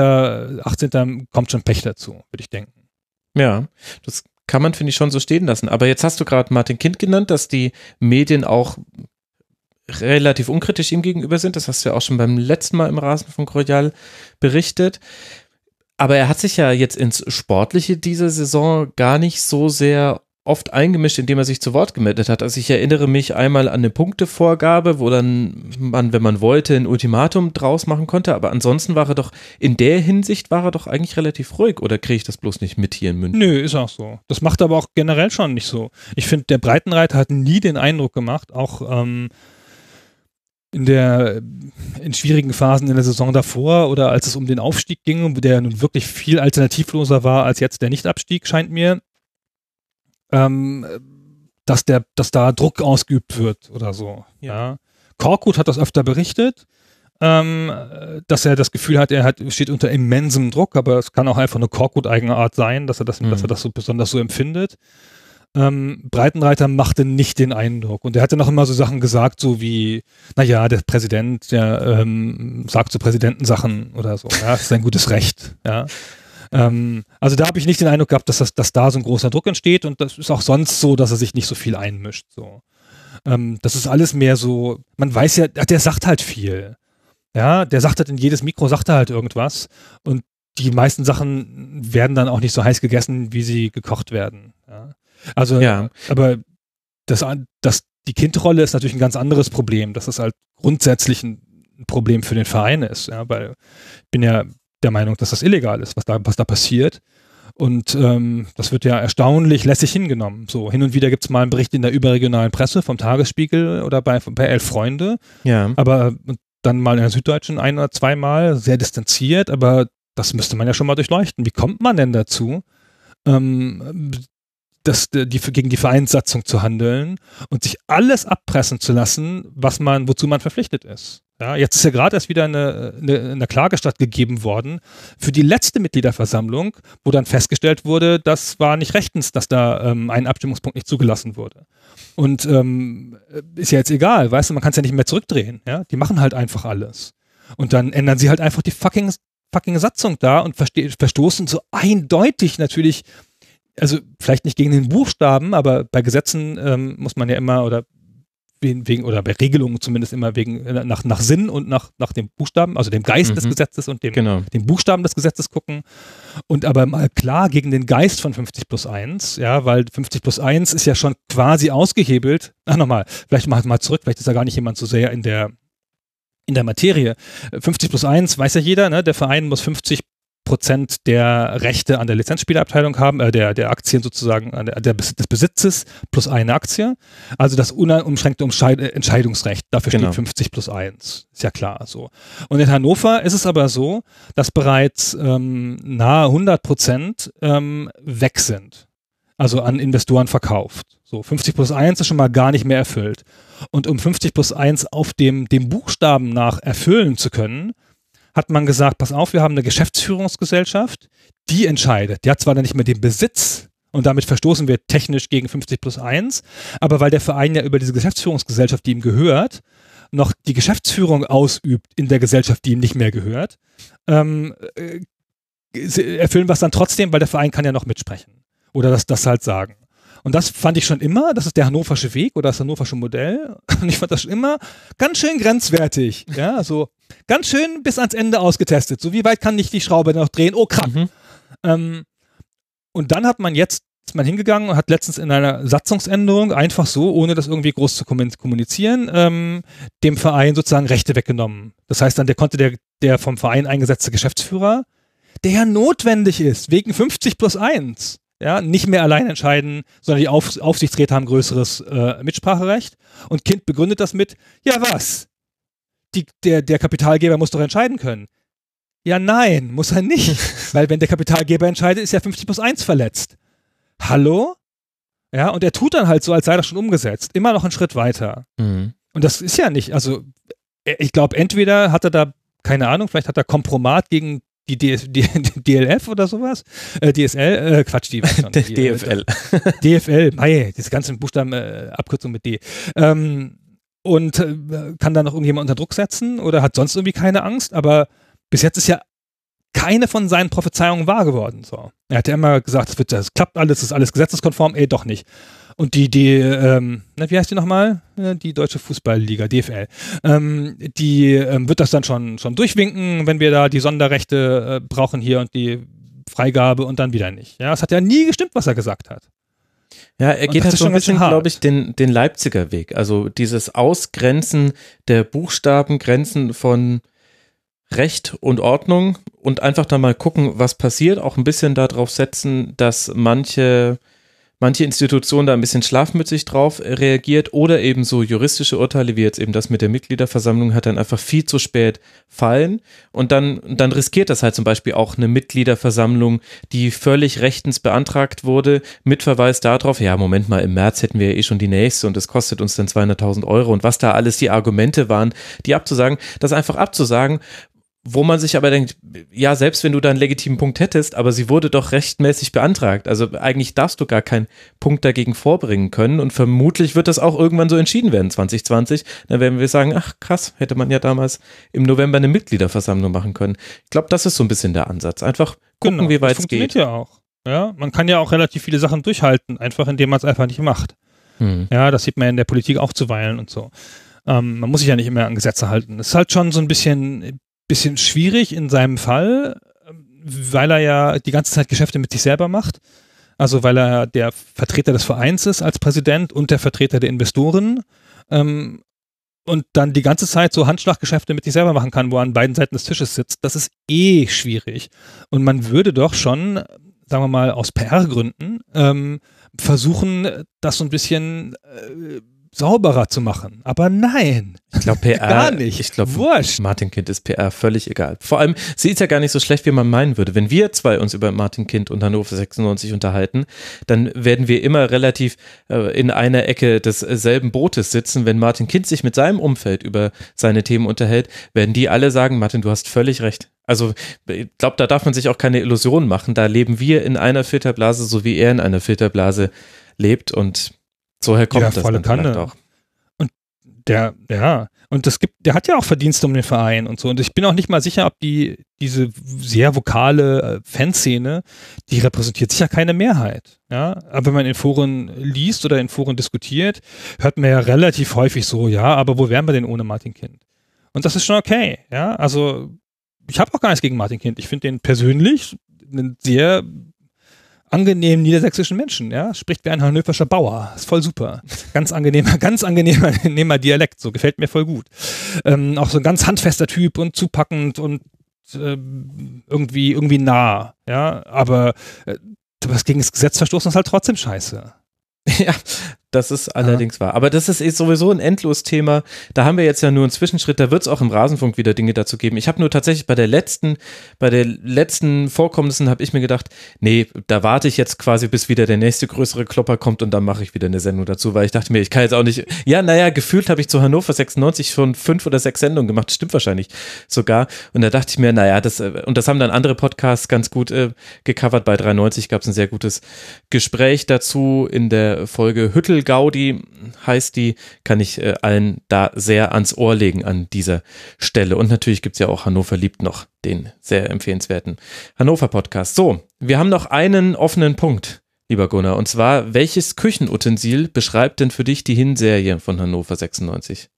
Speaker 4: 18. kommt schon Pech dazu, würde ich denken.
Speaker 3: Ja, das kann man, finde ich, schon so stehen lassen. Aber jetzt hast du gerade Martin Kind genannt, dass die Medien auch relativ unkritisch ihm gegenüber sind. Das hast du ja auch schon beim letzten Mal im Rasenfunk Royal berichtet. Aber er hat sich ja jetzt ins Sportliche diese Saison gar nicht so sehr oft eingemischt, indem er sich zu Wort gemeldet hat. Also ich erinnere mich einmal an eine Punktevorgabe, wo dann man, wenn man wollte, ein Ultimatum draus machen konnte. Aber ansonsten war er doch, in der Hinsicht war er doch eigentlich relativ ruhig. Oder kriege ich das bloß nicht mit hier in München?
Speaker 4: Nö, ist auch so. Das macht aber auch generell schon nicht so. Ich finde, der Breitenreiter hat nie den Eindruck gemacht, auch ähm, in der in schwierigen Phasen in der Saison davor oder als es um den Aufstieg ging, der nun wirklich viel alternativloser war als jetzt der Nichtabstieg, scheint mir, ähm, dass der, dass da Druck ausgeübt wird oder so.
Speaker 3: Ja.
Speaker 4: Ja. Korkut hat das öfter berichtet, ähm, dass er das Gefühl hat, er hat, steht unter immensem Druck, aber es kann auch einfach eine Korkut-eigene Art sein, dass er das,
Speaker 3: Mhm.
Speaker 4: dass er das so besonders so empfindet. Ähm, Breitenreiter machte nicht den Eindruck. Und er hatte noch immer so Sachen gesagt, so wie, naja, der Präsident, der ähm, sagt zu Präsidenten Sachen oder so. Ja, das ist ein gutes Recht. Ja. Ähm, also da habe ich nicht den Eindruck gehabt, dass, das, dass da so ein großer Druck entsteht und das ist auch sonst so, dass er sich nicht so viel einmischt. So. Ähm, das ist alles mehr so, man weiß ja, der sagt halt viel. Ja, der sagt halt in jedes Mikro, sagt er halt irgendwas und die meisten Sachen werden dann auch nicht so heiß gegessen, wie sie gekocht werden. Ja. Also,
Speaker 3: Ja.
Speaker 4: aber das, das, die Kindrolle ist natürlich ein ganz anderes Problem. Das ist halt grundsätzlich ein Problem für den Verein ist, ja, weil ich bin ja der Meinung, dass das illegal ist, was da, was da passiert. Und ähm, das wird ja erstaunlich lässig hingenommen. So, hin und wieder gibt es mal einen Bericht in der überregionalen Presse vom Tagesspiegel oder bei, bei Elf Freunde,
Speaker 3: Ja.
Speaker 4: aber dann mal in der Süddeutschen ein oder zweimal, sehr distanziert, aber das müsste man ja schon mal durchleuchten. Wie kommt man denn dazu, ähm, das, die, gegen die Vereinssatzung zu handeln und sich alles abpressen zu lassen, was man, wozu man verpflichtet ist? Ja, jetzt ist ja gerade erst wieder eine, eine, eine Klage stattgegeben worden für die letzte Mitgliederversammlung, wo dann festgestellt wurde, das war nicht rechtens, dass da ähm, ein Abstimmungspunkt nicht zugelassen wurde. Und ähm, ist ja jetzt egal, weißt du, man kann es ja nicht mehr zurückdrehen. Ja? Die machen halt einfach alles. Und dann ändern sie halt einfach die fucking, fucking Satzung da und verstoßen so eindeutig natürlich, also vielleicht nicht gegen den Buchstaben, aber bei Gesetzen ähm, muss man ja immer oder wegen, oder bei Regelungen zumindest immer wegen äh, nach, nach Sinn und nach, nach dem Buchstaben, also dem Geist des
Speaker 3: Mhm.
Speaker 4: Gesetzes und dem,
Speaker 3: Genau.
Speaker 4: den Buchstaben des Gesetzes gucken und aber mal klar gegen den Geist von 50 plus 1, ja, weil 50 plus 1 ist ja schon quasi ausgehebelt. Ach nochmal, vielleicht mal, mal zurück, vielleicht ist da gar nicht jemand so sehr in der, in der Materie. 50 plus 1 weiß ja jeder, ne, der Verein muss 50 Prozent der Rechte an der Lizenzspielabteilung haben, äh, der, der Aktien sozusagen, der, der, des Besitzes plus eine Aktie. Also das unumschränkte Entscheidungsrecht. Dafür
Speaker 3: Genau.
Speaker 4: steht 50 plus 1. Ist ja klar so. Und in Hannover ist es aber so, dass bereits ähm, nahe 100 Prozent ähm, weg sind. Also an Investoren verkauft. So 50 plus 1 ist schon mal gar nicht mehr erfüllt. Und um 50 plus 1 auf dem, dem Buchstaben nach erfüllen zu können, hat man gesagt, pass auf, wir haben eine Geschäftsführungsgesellschaft, die entscheidet. Die hat zwar dann nicht mehr den Besitz und damit verstoßen wir technisch gegen 50 plus 1, aber weil der Verein ja über diese Geschäftsführungsgesellschaft, die ihm gehört, noch die Geschäftsführung ausübt in der Gesellschaft, die ihm nicht mehr gehört, ähm, äh, erfüllen wir es dann trotzdem, weil der Verein kann ja noch mitsprechen. Oder das, das halt sagen. Und das fand ich schon immer, das ist der hannoversche Weg oder das hannoversche Modell. Und ich fand das schon immer ganz schön grenzwertig. Ja, so ganz schön bis ans Ende ausgetestet. So wie weit kann ich die Schraube noch drehen? Oh, krass.
Speaker 3: Mhm.
Speaker 4: Ähm, und dann hat man jetzt ist man hingegangen und hat letztens in einer Satzungsänderung einfach so, ohne das irgendwie groß zu kommun- kommunizieren, ähm, dem Verein sozusagen Rechte weggenommen. Das heißt dann, der konnte der, der vom Verein eingesetzte Geschäftsführer, der ja notwendig ist, wegen 50 plus 1, ja, nicht mehr allein entscheiden, sondern die Auf Aufsichtsräte haben größeres äh, Mitspracherecht. Und Kind begründet das mit, ja was? Die, der, der Kapitalgeber muss doch entscheiden können. Ja, nein, muss er nicht. Weil wenn der Kapitalgeber entscheidet, ist ja 50 plus 1 verletzt. Hallo? Ja, und er tut dann halt so, als sei das schon umgesetzt. Immer noch einen Schritt weiter.
Speaker 3: Mhm.
Speaker 4: Und das ist ja nicht, also äh, ich glaube, entweder hat er da, keine Ahnung, vielleicht hat er Kompromat gegen die, DS, die, DLF oder sowas. Äh, DSL, äh, Quatsch, die, schon, die äh,
Speaker 3: DFL.
Speaker 4: DFL, mei, diese ganzen Buchstaben, äh, Abkürzung mit D. Ähm, und äh, kann da noch irgendjemand unter Druck setzen oder hat sonst irgendwie keine Angst, aber bis jetzt ist ja keine von seinen Prophezeiungen wahr geworden. So. Er hat ja immer gesagt, es wird, klappt alles, es ist alles gesetzeskonform, eh doch nicht. Und die, die, ähm, wie heißt die nochmal? Die Deutsche Fußballliga, DFL. Ähm, die ähm, wird das dann schon, schon durchwinken, wenn wir da die Sonderrechte äh, brauchen hier und die Freigabe und dann wieder nicht. Ja, es hat ja nie gestimmt, was er gesagt hat.
Speaker 3: Ja, er geht halt so ein bisschen, glaube ich, den, den Leipziger Weg. Also dieses Ausgrenzen der Buchstabengrenzen von Recht und Ordnung und einfach dann mal gucken, was passiert. Auch ein bisschen darauf setzen, dass manche, manche Institutionen da ein bisschen schlafmützig drauf reagiert oder eben so juristische Urteile wie jetzt eben das mit der Mitgliederversammlung hat dann einfach viel zu spät fallen. Und dann, dann riskiert das halt zum Beispiel auch eine Mitgliederversammlung, die völlig rechtens beantragt wurde, mit Verweis darauf, ja, Moment mal, im März hätten wir ja eh schon die nächste und es kostet uns dann 200.000 Euro. Und was da alles die Argumente waren, die abzusagen, das einfach abzusagen, wo man sich aber denkt, ja, selbst wenn du da einen legitimen Punkt hättest, aber sie wurde doch rechtmäßig beantragt. Also eigentlich darfst du gar keinen Punkt dagegen vorbringen können und vermutlich wird das auch irgendwann so entschieden werden, 2020. Dann werden wir sagen, ach krass, hätte man ja damals im November eine Mitgliederversammlung machen können. Ich glaube, das ist so ein bisschen der Ansatz. Einfach gucken,
Speaker 4: Genau,
Speaker 3: wie weit es
Speaker 4: funktioniert
Speaker 3: geht.
Speaker 4: ja auch. Ja, man kann ja auch relativ viele Sachen durchhalten, einfach indem man es einfach nicht macht.
Speaker 3: Hm.
Speaker 4: Ja, das sieht man ja in der Politik auch zuweilen und so. Ähm, man muss sich ja nicht immer an Gesetze halten. Das ist halt schon so ein bisschen, bisschen schwierig in seinem Fall, weil er ja die ganze Zeit Geschäfte mit sich selber macht. Also weil er der Vertreter des Vereins ist als Präsident und der Vertreter der Investoren. Ähm, und dann die ganze Zeit so Handschlaggeschäfte mit sich selber machen kann, wo er an beiden Seiten des Tisches sitzt. Das ist eh schwierig. Und man würde doch schon, sagen wir mal, aus PR-Gründen ähm, versuchen, das so ein bisschen äh, sauberer zu machen. Aber nein,
Speaker 3: Ich glaube, PR.
Speaker 4: Gar nicht.
Speaker 3: Ich glaube. Martin Kind ist PR völlig egal. Vor allem, sie ist ja gar nicht so schlecht, wie man meinen würde. Wenn wir zwei uns über Martin Kind und Hannover 96 unterhalten, dann werden wir immer relativ äh, in einer Ecke desselben Bootes sitzen. Wenn Martin Kind sich mit seinem Umfeld über seine Themen unterhält, werden die alle sagen, Martin, du hast völlig recht. Also ich glaube, da darf man sich auch keine Illusionen machen. Da leben wir in einer Filterblase, so wie er in einer Filterblase lebt und so kommt
Speaker 4: Ja,
Speaker 3: das
Speaker 4: volle Kanne.
Speaker 3: auch.
Speaker 4: Der, ja, und das gibt, der hat ja auch Verdienste um den Verein und so. Und ich bin auch nicht mal sicher, ob die, diese sehr vokale äh, Fanszene, die repräsentiert sicher keine Mehrheit. Ja, aber wenn man in Foren liest oder in Foren diskutiert, hört man ja relativ häufig so, ja, aber wo wären wir denn ohne Martin Kind? Und das ist schon okay, ja. Also, ich habe auch gar nichts gegen Martin Kind. Ich finde den persönlich einen sehr angenehmen niedersächsischen Menschen, ja. Spricht wie ein hannoverscher Bauer. Ist voll super. Ganz angenehmer, ganz angenehmer, angenehmer Dialekt. So gefällt mir voll gut. Ähm, auch so ein ganz handfester Typ und zupackend und äh, irgendwie, irgendwie nah. Ja, aber äh, was gegen das Gesetz verstoßen ist halt trotzdem scheiße.
Speaker 3: Ja, das ist allerdings ja. wahr. Aber das ist, ist sowieso ein Endlos-Thema. Da haben wir jetzt ja nur einen Zwischenschritt. Da wird es auch im Rasenfunk wieder Dinge dazu geben. Ich habe nur tatsächlich bei der letzten, bei der letzten Vorkommnissen habe ich mir gedacht, nee, da warte ich jetzt quasi, bis wieder der nächste größere Klopper kommt und dann mache ich wieder eine Sendung dazu, weil ich dachte mir, ich kann jetzt auch nicht. Ja, naja, gefühlt habe ich zu Hannover 96 schon fünf oder sechs Sendungen gemacht. Stimmt wahrscheinlich sogar. Und da dachte ich mir, naja, das, und das haben dann andere Podcasts ganz gut äh, gecovert. Bei 93 gab es ein sehr gutes Gespräch dazu in der Folge Hüttel Gaudi heißt die, kann ich äh, allen da sehr ans Ohr legen an dieser Stelle. Und natürlich gibt es ja auch Hannover liebt noch den sehr empfehlenswerten Hannover Podcast. So, wir haben noch einen offenen Punkt, lieber Gunnar, und zwar, welches Küchenutensil beschreibt denn für dich die Hinserie von Hannover 96?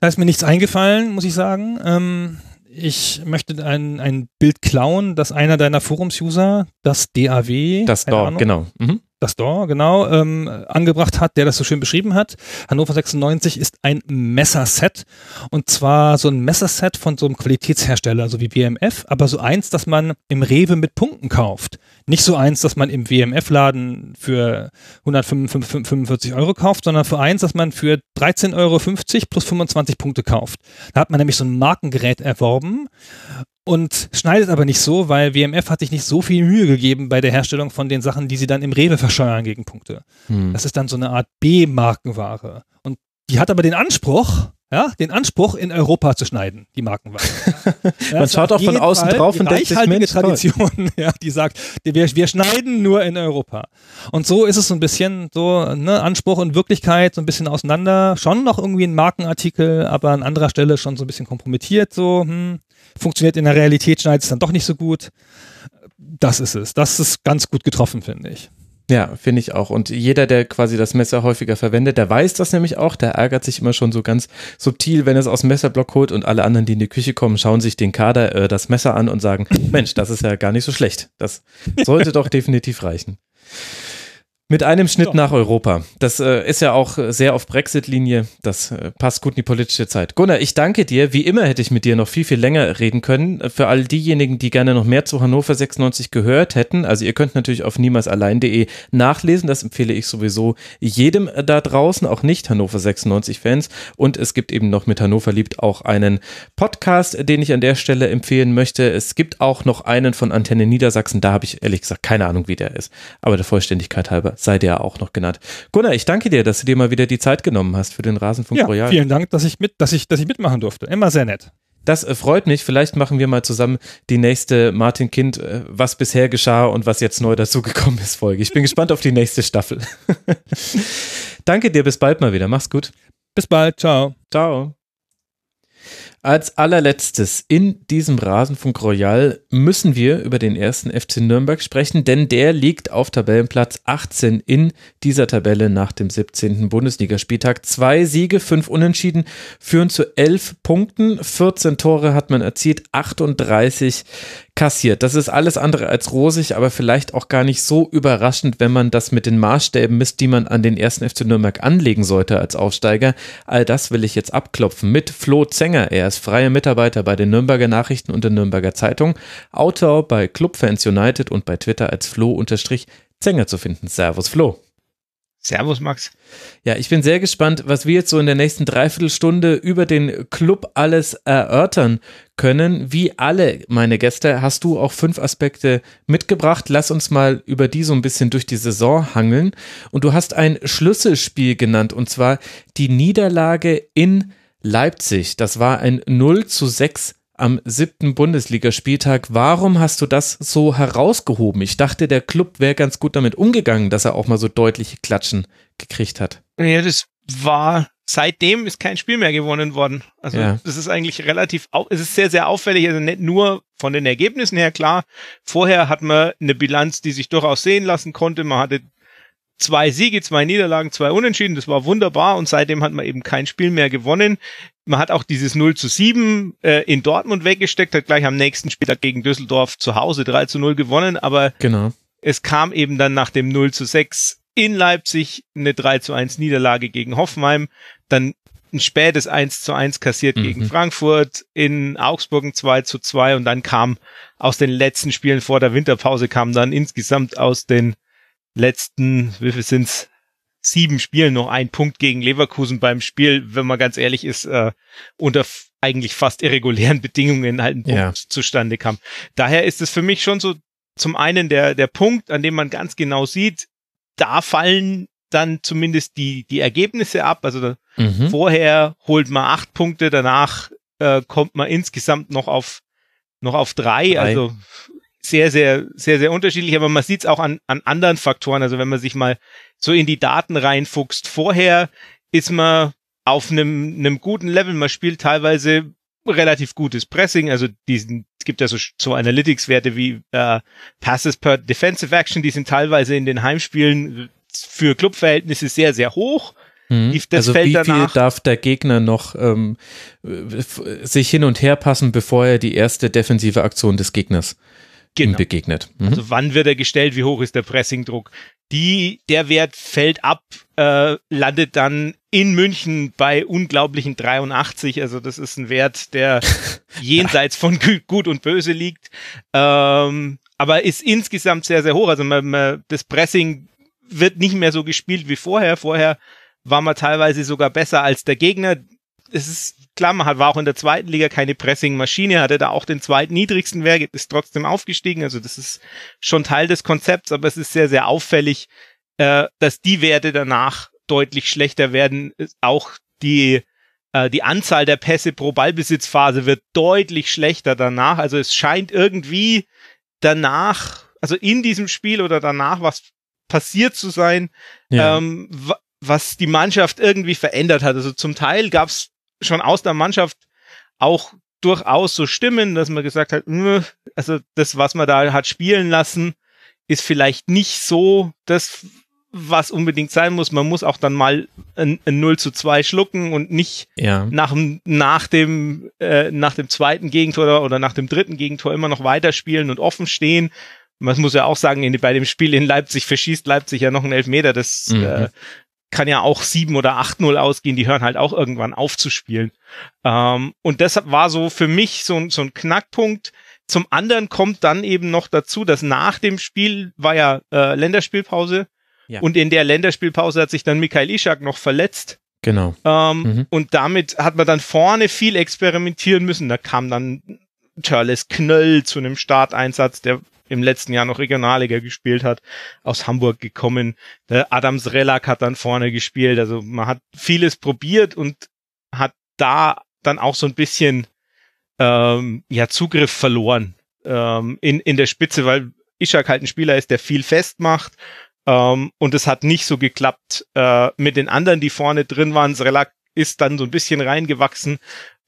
Speaker 4: Da ist mir nichts eingefallen, muss ich sagen. Ähm, ich möchte ein, ein Bild klauen, das einer deiner Forums-User, das DAW,
Speaker 3: das DAW, genau. Mhm
Speaker 4: das Door, genau, ähm, angebracht hat, der das so schön beschrieben hat. Hannover 96 ist ein Messerset und zwar so ein Messerset von so einem Qualitätshersteller, so wie WMF, aber so eins, das man im Rewe mit Punkten kauft. Nicht so eins, das man im WMF-Laden für 145 Euro kauft, sondern für eins, das man für 13,50 Euro plus 25 Punkte kauft. Da hat man nämlich so ein Markengerät erworben und schneidet aber nicht so, weil WMF hat sich nicht so viel Mühe gegeben bei der Herstellung von den Sachen, die sie dann im Rewe verscheuern gegen Punkte. Hm. Das ist dann so eine Art B-Markenware. Und die hat aber den Anspruch, ja, den Anspruch, in Europa zu schneiden, die Markenware.
Speaker 3: Ja, Man schaut auch von außen Fall drauf
Speaker 4: und denkt sich, Mensch, Tradition, ja, die sagt, wir, wir schneiden nur in Europa. Und so ist es so ein bisschen so, ne, Anspruch und Wirklichkeit so ein bisschen auseinander. Schon noch irgendwie ein Markenartikel, aber an anderer Stelle schon so ein bisschen kompromittiert, so, hm, funktioniert in der Realität, schneidet es dann doch nicht so gut. Das ist es. Das ist ganz gut getroffen, finde ich.
Speaker 3: Ja, finde ich auch. Und jeder, der quasi das Messer häufiger verwendet, der weiß das nämlich auch. Der ärgert sich immer schon so ganz subtil, wenn er es aus dem Messerblock holt und alle anderen, die in die Küche kommen, schauen sich den Kader, äh, das Messer an und sagen, Mensch, das ist ja gar nicht so schlecht. Das sollte doch definitiv reichen. Mit einem Schnitt so. nach Europa. Das äh, ist ja auch sehr auf Brexit-Linie. Das äh, passt gut in die politische Zeit. Gunnar, ich danke dir. Wie immer hätte ich mit dir noch viel, viel länger reden können. Für all diejenigen, die gerne noch mehr zu Hannover 96 gehört hätten, also ihr könnt natürlich auf niemalsallein.de nachlesen. Das empfehle ich sowieso jedem da draußen, auch nicht Hannover 96-Fans. Und es gibt eben noch mit Hannover liebt auch einen Podcast, den ich an der Stelle empfehlen möchte. Es gibt auch noch einen von Antenne Niedersachsen. Da habe ich ehrlich gesagt keine Ahnung, wie der ist. Aber der Vollständigkeit halber sei der auch noch genannt. Gunnar, ich danke dir, dass du dir mal wieder die Zeit genommen hast für den Rasenfunk
Speaker 4: ja,
Speaker 3: Royal.
Speaker 4: Vielen Dank, dass ich mit, dass ich, dass ich mitmachen durfte. Immer sehr nett.
Speaker 3: Das äh, freut mich. Vielleicht machen wir mal zusammen die nächste Martin Kind, äh, was bisher geschah und was jetzt neu dazugekommen ist, Folge. Ich bin gespannt auf die nächste Staffel. Danke dir, bis bald mal wieder. Mach's gut.
Speaker 4: Bis bald. Ciao.
Speaker 3: Ciao. Als allerletztes in diesem Rasenfunk Royal müssen wir über den ersten FC Nürnberg sprechen, denn der liegt auf Tabellenplatz 18 in dieser Tabelle nach dem 17. Bundesligaspieltag. Zwei Siege, fünf Unentschieden führen zu elf Punkten. 14 Tore hat man erzielt, 38 kassiert. Das ist alles andere als rosig, aber vielleicht auch gar nicht so überraschend, wenn man das mit den Maßstäben misst, die man an den ersten FC Nürnberg anlegen sollte als Aufsteiger. All das will ich jetzt abklopfen mit Flo Zenger. Er ist freier Mitarbeiter bei den Nürnberger Nachrichten und der Nürnberger Zeitung, Autor bei Clubfans United und bei Twitter als Flo-Zenger zu finden. Servus Flo.
Speaker 5: Servus, Max.
Speaker 3: Ja, ich bin sehr gespannt, was wir jetzt so in der nächsten Dreiviertelstunde über den Club alles erörtern können. Wie alle meine Gäste hast du auch fünf Aspekte mitgebracht. Lass uns mal über die so ein bisschen durch die Saison hangeln. Und du hast ein Schlüsselspiel genannt, und zwar die Niederlage in Leipzig. Das war ein 0 zu 6 am siebten Bundesligaspieltag. Warum hast du das so herausgehoben? Ich dachte, der Club wäre ganz gut damit umgegangen, dass er auch mal so deutliche Klatschen gekriegt hat.
Speaker 5: Ja, das war seitdem ist kein Spiel mehr gewonnen worden. Also ja. das ist eigentlich relativ, es ist sehr, sehr auffällig, also nicht nur von den Ergebnissen her, klar. Vorher hat man eine Bilanz, die sich durchaus sehen lassen konnte. Man hatte zwei Siege, zwei Niederlagen, zwei Unentschieden. Das war wunderbar und seitdem hat man eben kein Spiel mehr gewonnen. Man hat auch dieses 0 zu 7 äh, in Dortmund weggesteckt, hat gleich am nächsten Spieltag gegen Düsseldorf zu Hause 3 zu 0 gewonnen, aber
Speaker 3: genau.
Speaker 5: es kam eben dann nach dem 0 zu 6 in Leipzig eine 3 zu 1 Niederlage gegen Hoffenheim. Dann ein spätes 1 zu 1 kassiert mhm. gegen Frankfurt, in Augsburg ein 2 zu 2 und dann kam aus den letzten Spielen vor der Winterpause kam dann insgesamt aus den letzten, wie viel sind's? Sieben Spielen noch ein Punkt gegen Leverkusen beim Spiel, wenn man ganz ehrlich ist, äh, unter eigentlich fast irregulären Bedingungen halt ein Punkt ja. zustande kam. Daher ist es für mich schon so zum einen der, der Punkt, an dem man ganz genau sieht, da fallen dann zumindest die, die Ergebnisse ab. Also mhm. vorher holt man acht Punkte, danach äh, kommt man insgesamt noch auf, noch auf drei. drei. Also sehr, sehr, sehr, sehr unterschiedlich, aber man sieht es auch an, an anderen Faktoren. Also wenn man sich mal so in die Daten reinfuchst, vorher ist man auf einem, einem guten Level, man spielt teilweise relativ gutes Pressing, also diesen, es gibt ja so, so Analytics-Werte wie äh, Passes per Defensive Action, die sind teilweise in den Heimspielen für Clubverhältnisse sehr, sehr hoch.
Speaker 3: Mhm. also wie danach, viel darf der Gegner noch ähm, sich hin und her passen, bevor er die erste defensive Aktion des Gegners genau. begegnet?
Speaker 5: Mhm. Also wann wird er gestellt, wie hoch ist der Pressingdruck? Die, der Wert fällt ab, äh, landet dann in München bei unglaublichen 83. Also das ist ein Wert, der jenseits von Gut und Böse liegt. Ähm, aber ist insgesamt sehr, sehr hoch. Also man, man, das Pressing wird nicht mehr so gespielt wie vorher. Vorher war man teilweise sogar besser als der Gegner. Es ist klar, man war auch in der zweiten Liga keine Pressing-Maschine, hatte da auch den zweitniedrigsten Wert, ist trotzdem aufgestiegen. Also das ist schon Teil des Konzepts, aber es ist sehr, sehr auffällig, äh, dass die Werte danach deutlich schlechter werden. Auch die äh, die Anzahl der Pässe pro Ballbesitzphase wird deutlich schlechter danach. Also es scheint irgendwie danach, also in diesem Spiel oder danach was passiert zu sein, ja. ähm, was die Mannschaft irgendwie verändert hat. Also zum Teil gab es schon aus der Mannschaft auch durchaus so Stimmen, dass man gesagt hat, also das, was man da hat spielen lassen, ist vielleicht nicht so das, was unbedingt sein muss. Man muss auch dann mal ein, ein 0 zu 2 schlucken und nicht ja. nach, nach, dem, äh, nach dem zweiten Gegentor oder nach dem dritten Gegentor immer noch weiterspielen und offen stehen man muss ja auch sagen, in, bei dem Spiel in Leipzig verschießt Leipzig ja noch einen Elfmeter. Das mhm. äh, kann ja auch 7 oder 8-0 ausgehen. Die hören halt auch irgendwann auf zu spielen. Ähm, und deshalb war so für mich so, so ein Knackpunkt. Zum anderen kommt dann eben noch dazu, dass nach dem Spiel war ja äh, Länderspielpause. Ja. Und in der Länderspielpause hat sich dann Mikhail Ishak noch verletzt.
Speaker 3: Genau.
Speaker 5: Ähm, mhm. Und damit hat man dann vorne viel experimentieren müssen. Da kam dann Charles Knöll zu einem Starteinsatz, der im letzten Jahr noch Regionalliga gespielt hat, aus Hamburg gekommen. Der Adams Relak hat dann vorne gespielt. Also man hat vieles probiert und hat da dann auch so ein bisschen ähm, ja Zugriff verloren ähm, in, in der Spitze, weil Ishak halt ein Spieler ist, der viel festmacht. Ähm, und es hat nicht so geklappt äh, mit den anderen, die vorne drin waren. Srelak ist dann so ein bisschen reingewachsen,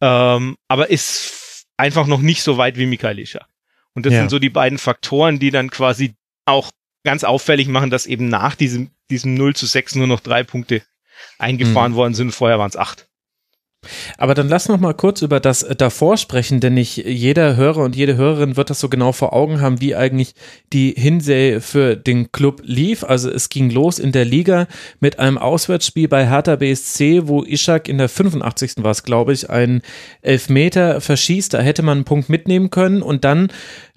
Speaker 5: ähm, aber ist einfach noch nicht so weit wie Mikhail Ishak. Und das ja. sind so die beiden Faktoren, die dann quasi auch ganz auffällig machen, dass eben nach diesem, diesem 0 zu 6 nur noch drei Punkte eingefahren mhm. worden sind. Vorher waren es acht.
Speaker 3: Aber dann lass noch mal kurz über das äh, davor sprechen, denn nicht jeder Hörer und jede Hörerin wird das so genau vor Augen haben, wie eigentlich die Hinserie für den Club lief. Also es ging los in der Liga mit einem Auswärtsspiel bei Hertha BSC, wo Ishak in der 85. war es, glaube ich, einen Elfmeter verschießt. Da hätte man einen Punkt mitnehmen können und dann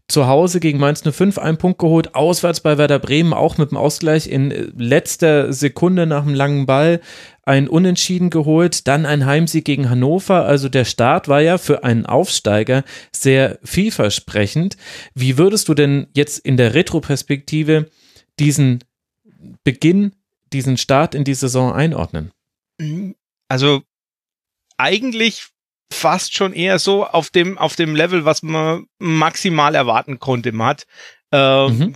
Speaker 3: zu Hause gegen Mainz 05 einen Punkt geholt, auswärts bei Werder Bremen auch mit dem Ausgleich in letzter Sekunde nach dem langen Ball ein Unentschieden geholt, dann ein Heimsieg gegen Hannover. Also der Start war ja für einen Aufsteiger sehr vielversprechend. Wie würdest du denn jetzt in der Retroperspektive diesen Beginn, diesen Start in die Saison einordnen?
Speaker 5: Also eigentlich fast schon eher so auf dem, auf dem Level, was man maximal erwarten konnte. Man hat ähm, mhm.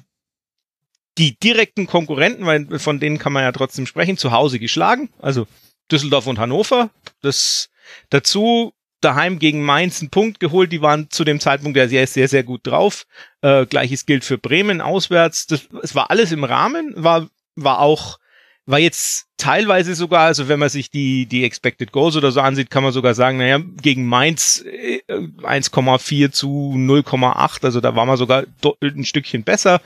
Speaker 5: die direkten Konkurrenten, weil von denen kann man ja trotzdem sprechen, zu Hause geschlagen. Also Düsseldorf und Hannover. Das dazu daheim gegen Mainz einen Punkt geholt. Die waren zu dem Zeitpunkt ja sehr, sehr, sehr gut drauf. Äh, Gleiches gilt für Bremen auswärts. Das, es war alles im Rahmen, war, war auch war jetzt teilweise sogar, also wenn man sich die, die Expected Goals oder so ansieht, kann man sogar sagen, naja, gegen Mainz 1,4 äh, zu 0,8, also da war man sogar ein Stückchen besser.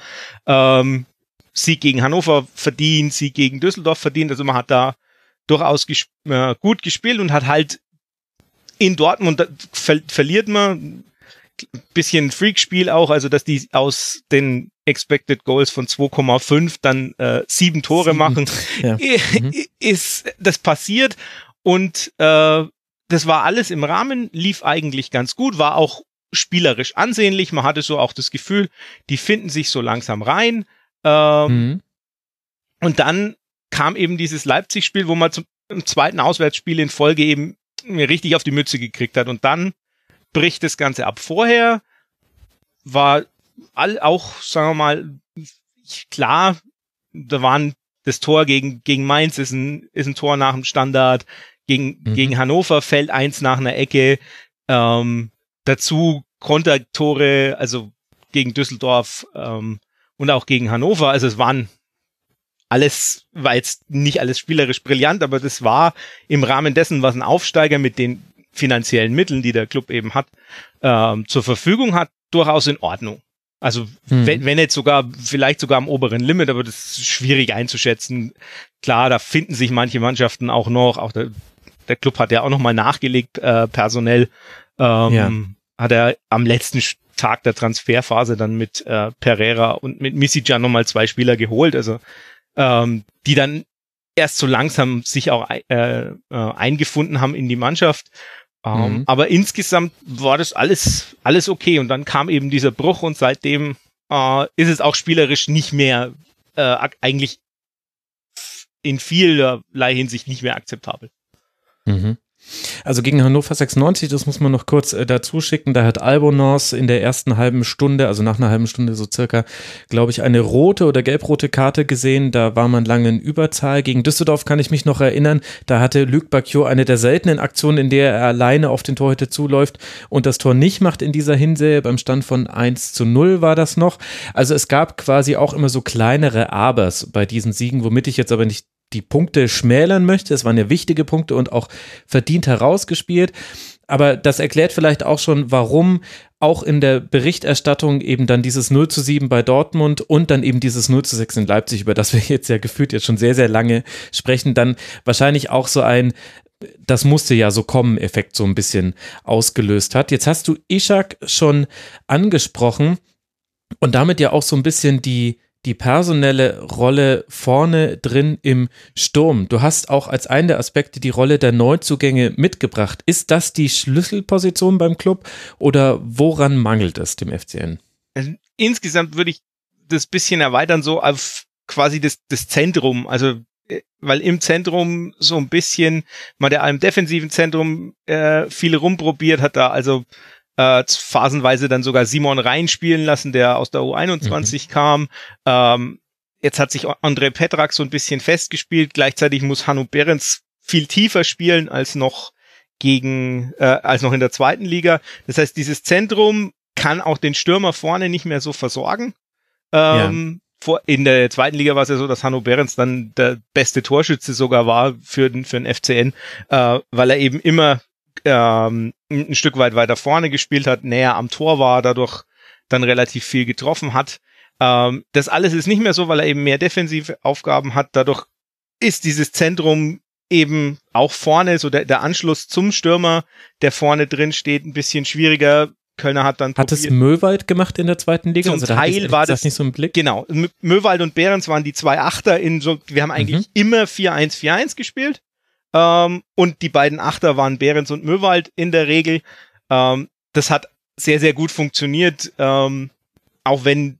Speaker 5: Ähm, Sieg gegen Hannover verdient, Sieg gegen Düsseldorf verdient, also man hat da durchaus gesp äh, gut gespielt und hat halt in Dortmund ver verliert man bisschen Freakspiel auch, also dass die aus den Expected Goals von 2,5 dann äh, sieben Tore sieben. machen, ja. mhm. ist das passiert und äh, das war alles im Rahmen, lief eigentlich ganz gut, war auch spielerisch ansehnlich. Man hatte so auch das Gefühl, die finden sich so langsam rein. Ähm, mhm. Und dann kam eben dieses Leipzig-Spiel, wo man zum zweiten Auswärtsspiel in Folge eben richtig auf die Mütze gekriegt hat. Und dann bricht das Ganze ab. Vorher war all, auch, sagen wir mal, klar, da waren das Tor gegen, gegen Mainz ist ein, ist ein Tor nach dem Standard, gegen, mhm. gegen Hannover fällt eins nach einer Ecke, ähm, dazu Kontertore, also gegen Düsseldorf ähm, und auch gegen Hannover. Also es waren alles, war jetzt nicht alles spielerisch brillant, aber das war im Rahmen dessen, was ein Aufsteiger mit den finanziellen Mitteln, die der Club eben hat, ähm, zur Verfügung hat, durchaus in Ordnung. Also mhm. wenn, wenn jetzt sogar, vielleicht sogar am oberen Limit, aber das ist schwierig einzuschätzen. Klar, da finden sich manche Mannschaften auch noch, auch der, der Club hat ja auch nochmal nachgelegt, äh, personell. Ähm, ja. Hat er am letzten Tag der Transferphase dann mit äh, Pereira und mit Misijan nochmal zwei Spieler geholt, also ähm, die dann erst so langsam sich auch äh, äh, eingefunden haben in die Mannschaft. Ähm, mhm. Aber insgesamt war das alles, alles okay. Und dann kam eben dieser Bruch und seitdem äh, ist es auch spielerisch nicht mehr äh, eigentlich in vielerlei Hinsicht nicht mehr akzeptabel.
Speaker 3: Mhm. Also gegen Hannover 96, das muss man noch kurz äh, dazu schicken, da hat Albonos in der ersten halben Stunde, also nach einer halben Stunde so circa, glaube ich, eine rote oder gelbrote Karte gesehen. Da war man lange in Überzahl. Gegen Düsseldorf kann ich mich noch erinnern, da hatte Luc Bacchio eine der seltenen Aktionen, in der er alleine auf den Torhüter zuläuft und das Tor nicht macht in dieser Hinsehe. Beim Stand von 1 zu 0 war das noch. Also es gab quasi auch immer so kleinere Abers bei diesen Siegen, womit ich jetzt aber nicht die Punkte schmälern möchte. Es waren ja wichtige Punkte und auch verdient herausgespielt. Aber das erklärt vielleicht auch schon, warum auch in der Berichterstattung eben dann dieses 0 zu 7 bei Dortmund und dann eben dieses 0 zu 6 in Leipzig, über das wir jetzt ja gefühlt jetzt schon sehr, sehr lange sprechen, dann wahrscheinlich auch so ein das musste ja so kommen, Effekt so ein bisschen ausgelöst hat. Jetzt hast du Ishak schon angesprochen und damit ja auch so ein bisschen die, die personelle Rolle vorne drin im Sturm. Du hast auch als einen der Aspekte die Rolle der Neuzugänge mitgebracht. Ist das die Schlüsselposition beim Club oder woran mangelt es dem FCN?
Speaker 5: Also insgesamt würde ich das bisschen erweitern, so auf quasi das, das Zentrum. Also äh, weil im Zentrum so ein bisschen mal der im defensiven Zentrum äh, viel rumprobiert hat da also äh, phasenweise dann sogar Simon reinspielen lassen, der aus der U21 mhm. kam. Ähm, jetzt hat sich André Petrak so ein bisschen festgespielt. Gleichzeitig muss Hanno Behrens viel tiefer spielen als noch gegen, äh, als noch in der zweiten Liga. Das heißt, dieses Zentrum kann auch den Stürmer vorne nicht mehr so versorgen. Ähm, ja. in der zweiten Liga war es ja so, dass Hanno Behrens dann der beste Torschütze sogar war für den, für den FCN, äh, weil er eben immer ähm, ein Stück weit weiter vorne gespielt hat, näher am Tor war, dadurch dann relativ viel getroffen hat. Ähm, das alles ist nicht mehr so, weil er eben mehr defensive Aufgaben hat. Dadurch ist dieses Zentrum eben auch vorne, so der, der Anschluss zum Stürmer, der vorne drin steht, ein bisschen schwieriger. Kölner hat dann
Speaker 3: Hat es Möwald gemacht in der zweiten Liga?
Speaker 5: Zum also Teil war das,
Speaker 3: das, nicht so im Blick.
Speaker 5: Genau. Möwald und Behrens waren die zwei Achter in so, wir haben eigentlich mhm. immer 4-1-4-1 gespielt. Ähm, und die beiden Achter waren Behrens und Möwald in der Regel. Ähm, das hat sehr, sehr gut funktioniert. Ähm, auch wenn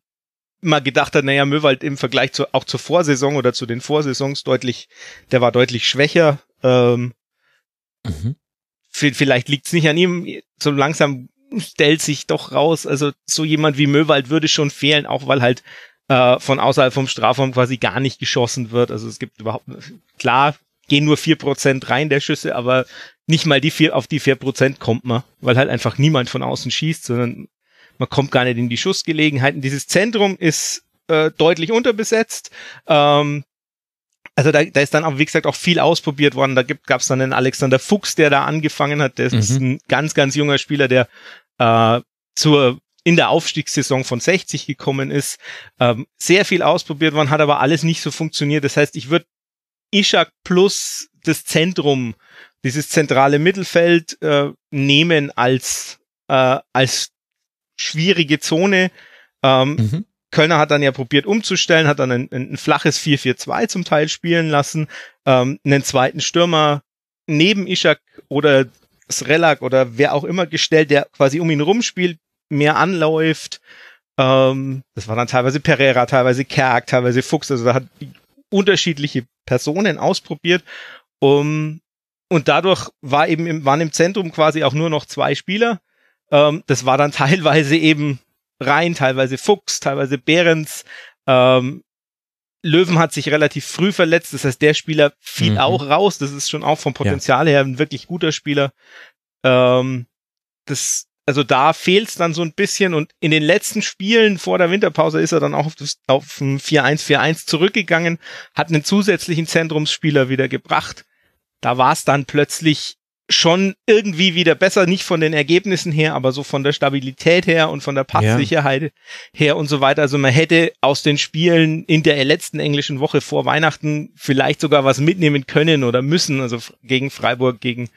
Speaker 5: man gedacht hat, naja, Möwald im Vergleich zu, auch zur Vorsaison oder zu den Vorsaisons deutlich, der war deutlich schwächer. Ähm, mhm. Vielleicht liegt es nicht an ihm. So langsam stellt sich doch raus, also so jemand wie Möwald würde schon fehlen, auch weil halt äh, von außerhalb vom Strafraum quasi gar nicht geschossen wird. Also es gibt überhaupt, klar, gehen nur vier Prozent rein der Schüsse, aber nicht mal die vier, auf die vier Prozent kommt man, weil halt einfach niemand von außen schießt, sondern man kommt gar nicht in die Schussgelegenheiten. Dieses Zentrum ist äh, deutlich unterbesetzt. Ähm, also da, da ist dann auch, wie gesagt, auch viel ausprobiert worden. Da gab es dann einen Alexander Fuchs, der da angefangen hat. Der mhm. ist ein ganz, ganz junger Spieler, der äh, zur in der Aufstiegssaison von 60 gekommen ist. Ähm, sehr viel ausprobiert worden, hat aber alles nicht so funktioniert. Das heißt, ich würde Ishak plus das Zentrum, dieses zentrale Mittelfeld äh, nehmen als, äh, als schwierige Zone. Ähm, mhm. Kölner hat dann ja probiert umzustellen, hat dann ein, ein flaches 4-4-2 zum Teil spielen lassen, ähm, einen zweiten Stürmer neben Ishak oder Srelak oder wer auch immer gestellt, der quasi um ihn rumspielt, mehr anläuft. Ähm, das war dann teilweise Pereira, teilweise Kerk, teilweise Fuchs. Also da hat unterschiedliche Personen ausprobiert. Um, und dadurch war eben im, waren im Zentrum quasi auch nur noch zwei Spieler. Ähm, das war dann teilweise eben Rhein, teilweise Fuchs, teilweise Behrens. Ähm, Löwen hat sich relativ früh verletzt, das heißt, der Spieler fiel mhm. auch raus. Das ist schon auch vom Potenzial ja. her ein wirklich guter Spieler. Ähm, das, also da fehlt es dann so ein bisschen und in den letzten Spielen vor der Winterpause ist er dann auch auf, das, auf ein 4-1-4-1 zurückgegangen, hat einen zusätzlichen Zentrumsspieler wieder gebracht. Da war es dann plötzlich schon irgendwie wieder besser, nicht von den Ergebnissen her, aber so von der Stabilität her und von der Passsicherheit ja. her und so weiter. Also man hätte aus den Spielen in der letzten englischen Woche vor Weihnachten vielleicht sogar was mitnehmen können oder müssen, also gegen Freiburg, gegen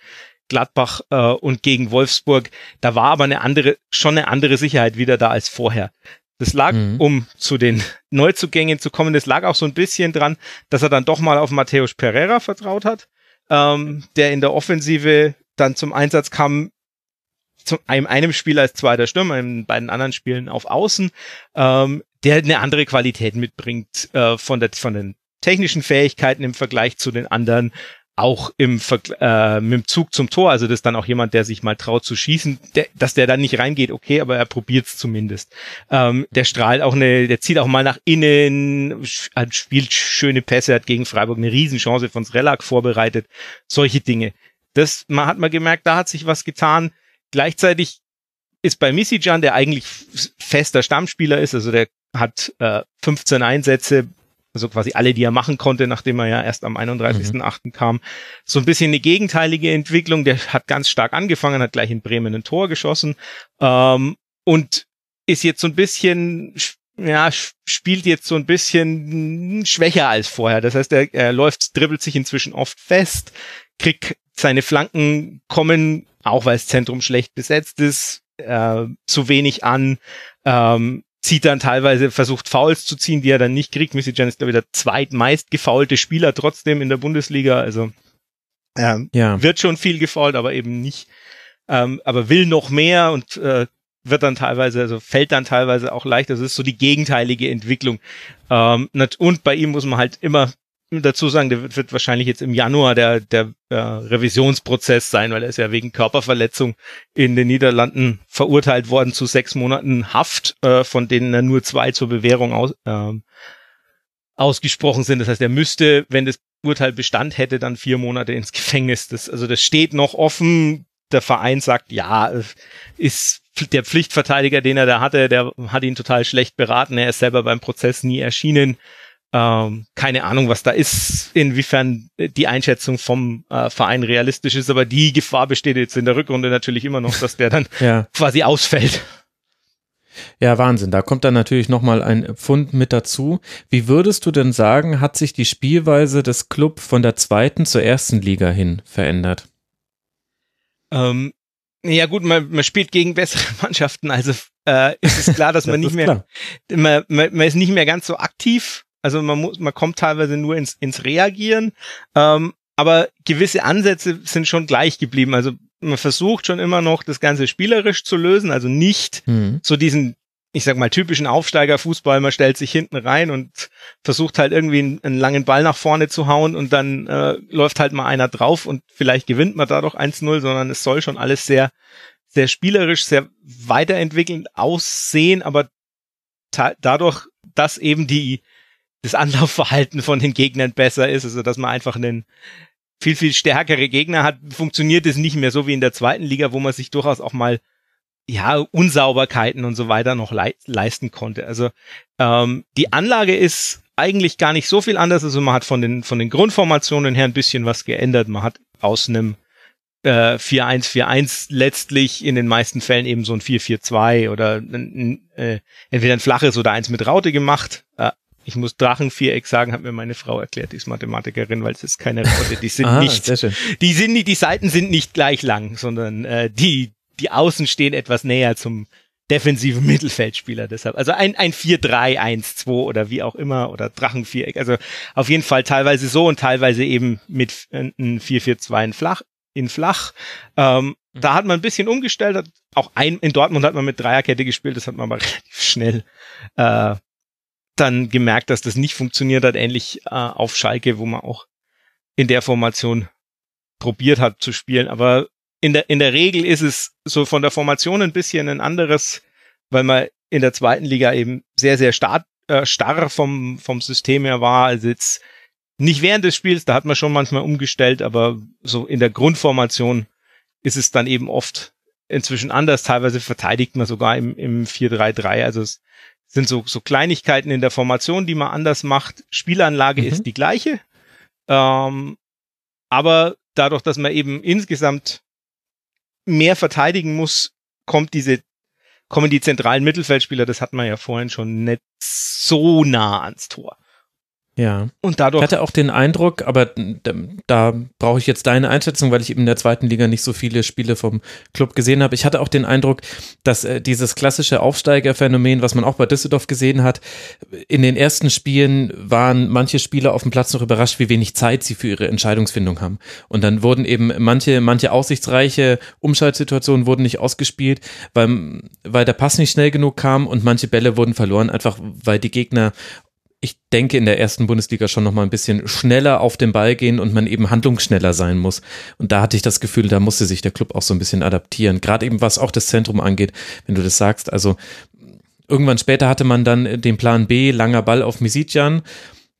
Speaker 5: Gladbach äh, und gegen Wolfsburg. Da war aber eine andere, schon eine andere Sicherheit wieder da als vorher. Das lag, mhm. um zu den Neuzugängen zu kommen, das lag auch so ein bisschen dran, dass er dann doch mal auf Matthäus Pereira vertraut hat ähm, der in der Offensive dann zum Einsatz kam, zu einem, einem Spiel als zweiter Stürmer, in beiden anderen Spielen auf Außen, ähm, der eine andere Qualität mitbringt äh, von, der, von den technischen Fähigkeiten im Vergleich zu den anderen auch im äh, mit dem Zug zum Tor, also das ist dann auch jemand, der sich mal traut zu schießen, der, dass der dann nicht reingeht, okay, aber er probiert es zumindest. Ähm, der strahlt auch eine, der zieht auch mal nach innen, spielt schöne Pässe, hat gegen Freiburg eine Riesenchance von Srelak vorbereitet, solche Dinge. Das man hat man gemerkt, da hat sich was getan. Gleichzeitig ist bei Misijan, der eigentlich fester Stammspieler ist, also der hat äh, 15 Einsätze also quasi alle, die er machen konnte, nachdem er ja erst am 31.8. Mhm. kam. So ein bisschen eine gegenteilige Entwicklung. Der hat ganz stark angefangen, hat gleich in Bremen ein Tor geschossen ähm, und ist jetzt so ein bisschen ja, spielt jetzt so ein bisschen schwächer als vorher. Das heißt, er, er läuft, dribbelt sich inzwischen oft fest, kriegt seine Flanken kommen, auch weil das Zentrum schlecht besetzt ist, äh, zu wenig an. Ähm, zieht dann teilweise, versucht Fouls zu ziehen, die er dann nicht kriegt. Missy Jan ist, glaube ich, der zweitmeist gefaulte Spieler trotzdem in der Bundesliga. Also ähm, ja. wird schon viel gefault, aber eben nicht, ähm, aber will noch mehr und äh, wird dann teilweise, also fällt dann teilweise auch leicht. Das ist so die gegenteilige Entwicklung. Ähm, und bei ihm muss man halt immer dazu sagen, der wird, wahrscheinlich jetzt im Januar der, der äh, Revisionsprozess sein, weil er ist ja wegen Körperverletzung in den Niederlanden verurteilt worden zu sechs Monaten Haft, äh, von denen er nur zwei zur Bewährung aus, äh, ausgesprochen sind. Das heißt, er müsste, wenn das Urteil Bestand hätte, dann vier Monate ins Gefängnis. Das, also das steht noch offen. Der Verein sagt, ja, ist der Pflichtverteidiger, den er da hatte, der hat ihn total schlecht beraten. Er ist selber beim Prozess nie erschienen. Ähm, keine Ahnung, was da ist, inwiefern die Einschätzung vom äh, Verein realistisch ist, aber die Gefahr besteht jetzt in der Rückrunde natürlich immer noch, dass der dann ja. quasi ausfällt.
Speaker 3: Ja, Wahnsinn. Da kommt dann natürlich nochmal ein Pfund mit dazu. Wie würdest du denn sagen, hat sich die Spielweise des Club von der zweiten zur ersten Liga hin verändert?
Speaker 5: Ähm, ja gut, man, man spielt gegen bessere Mannschaften, also äh, ist es klar, dass man nicht mehr, man, man, man ist nicht mehr ganz so aktiv also man muss, man kommt teilweise nur ins, ins Reagieren. Ähm, aber gewisse Ansätze sind schon gleich geblieben. Also man versucht schon immer noch, das Ganze spielerisch zu lösen, also nicht mhm. so diesen, ich sag mal, typischen Aufsteigerfußball, man stellt sich hinten rein und versucht halt irgendwie einen, einen langen Ball nach vorne zu hauen und dann äh, läuft halt mal einer drauf und vielleicht gewinnt man dadurch 1-0, sondern es soll schon alles sehr, sehr spielerisch, sehr weiterentwickelnd aussehen, aber dadurch, dass eben die, das Anlaufverhalten von den Gegnern besser ist, also dass man einfach einen viel, viel stärkere Gegner hat, funktioniert es nicht mehr so wie in der zweiten Liga, wo man sich durchaus auch mal ja, Unsauberkeiten und so weiter noch le leisten konnte. Also ähm, die Anlage ist eigentlich gar nicht so viel anders. Also man hat von den, von den Grundformationen her ein bisschen was geändert. Man hat aus einem äh, 4-1-4-1 letztlich in den meisten Fällen eben so ein 4-4-2 oder ein, äh, entweder ein flaches oder eins mit Raute gemacht. Äh, Ich muss Drachenviereck sagen, hat mir meine Frau erklärt, die ist Mathematikerin, weil es ist keine Raute. Die sind ah, nicht, die sind nicht, die Seiten sind nicht gleich lang, sondern äh, die, die Außen stehen etwas näher zum defensiven Mittelfeldspieler. Deshalb, also ein, ein 4-3-1-2 oder wie auch immer oder Drachenviereck. Also auf jeden Fall teilweise so und teilweise eben mit ein 4-4-2 in flach, in flach. Ähm, mhm. Da hat man ein bisschen umgestellt, hat auch ein, in Dortmund hat man mit Dreierkette gespielt, das hat man aber relativ schnell äh, dann gemerkt, dass das nicht funktioniert hat, ähnlich äh, auf Schalke, wo man auch in der Formation probiert hat zu spielen. Aber in der, in der Regel ist es so von der Formation ein bisschen ein anderes, weil man in der zweiten Liga eben sehr, sehr starr, äh, starr vom, vom System her war. Also jetzt nicht während des Spiels, da hat man schon manchmal umgestellt, aber so in der Grundformation ist es dann eben oft inzwischen anders. Teilweise verteidigt man sogar im, im 4-3-3. Also es sind so, so Kleinigkeiten in der Formation, die man anders macht. Spielanlage mhm. ist die gleiche. Ähm, aber dadurch, dass man eben insgesamt mehr verteidigen muss, kommt diese, kommen die zentralen Mittelfeldspieler, das hat man ja vorhin schon nicht so nah ans Tor.
Speaker 3: Ja. Und dadurch. Ich hatte auch den Eindruck, aber da, da brauche ich jetzt deine Einschätzung, weil ich eben in der zweiten Liga nicht so viele Spiele vom Club gesehen habe. Ich hatte auch den Eindruck, dass äh, dieses klassische Aufsteigerphänomen, was man auch bei Düsseldorf gesehen hat, in den ersten Spielen waren manche Spieler auf dem Platz noch überrascht, wie wenig Zeit sie für ihre Entscheidungsfindung haben. Und dann wurden eben manche, manche aussichtsreiche Umschaltsituationen wurden nicht ausgespielt, weil, weil der Pass nicht schnell genug kam und manche Bälle wurden verloren, einfach weil die Gegner ich denke, in der ersten Bundesliga schon noch mal ein bisschen schneller auf den Ball gehen und man eben handlungsschneller sein muss. Und da hatte ich das Gefühl, da musste sich der Club auch so ein bisschen adaptieren. Gerade eben was auch das Zentrum angeht, wenn du das sagst. Also irgendwann später hatte man dann den Plan B, langer Ball auf Misitjan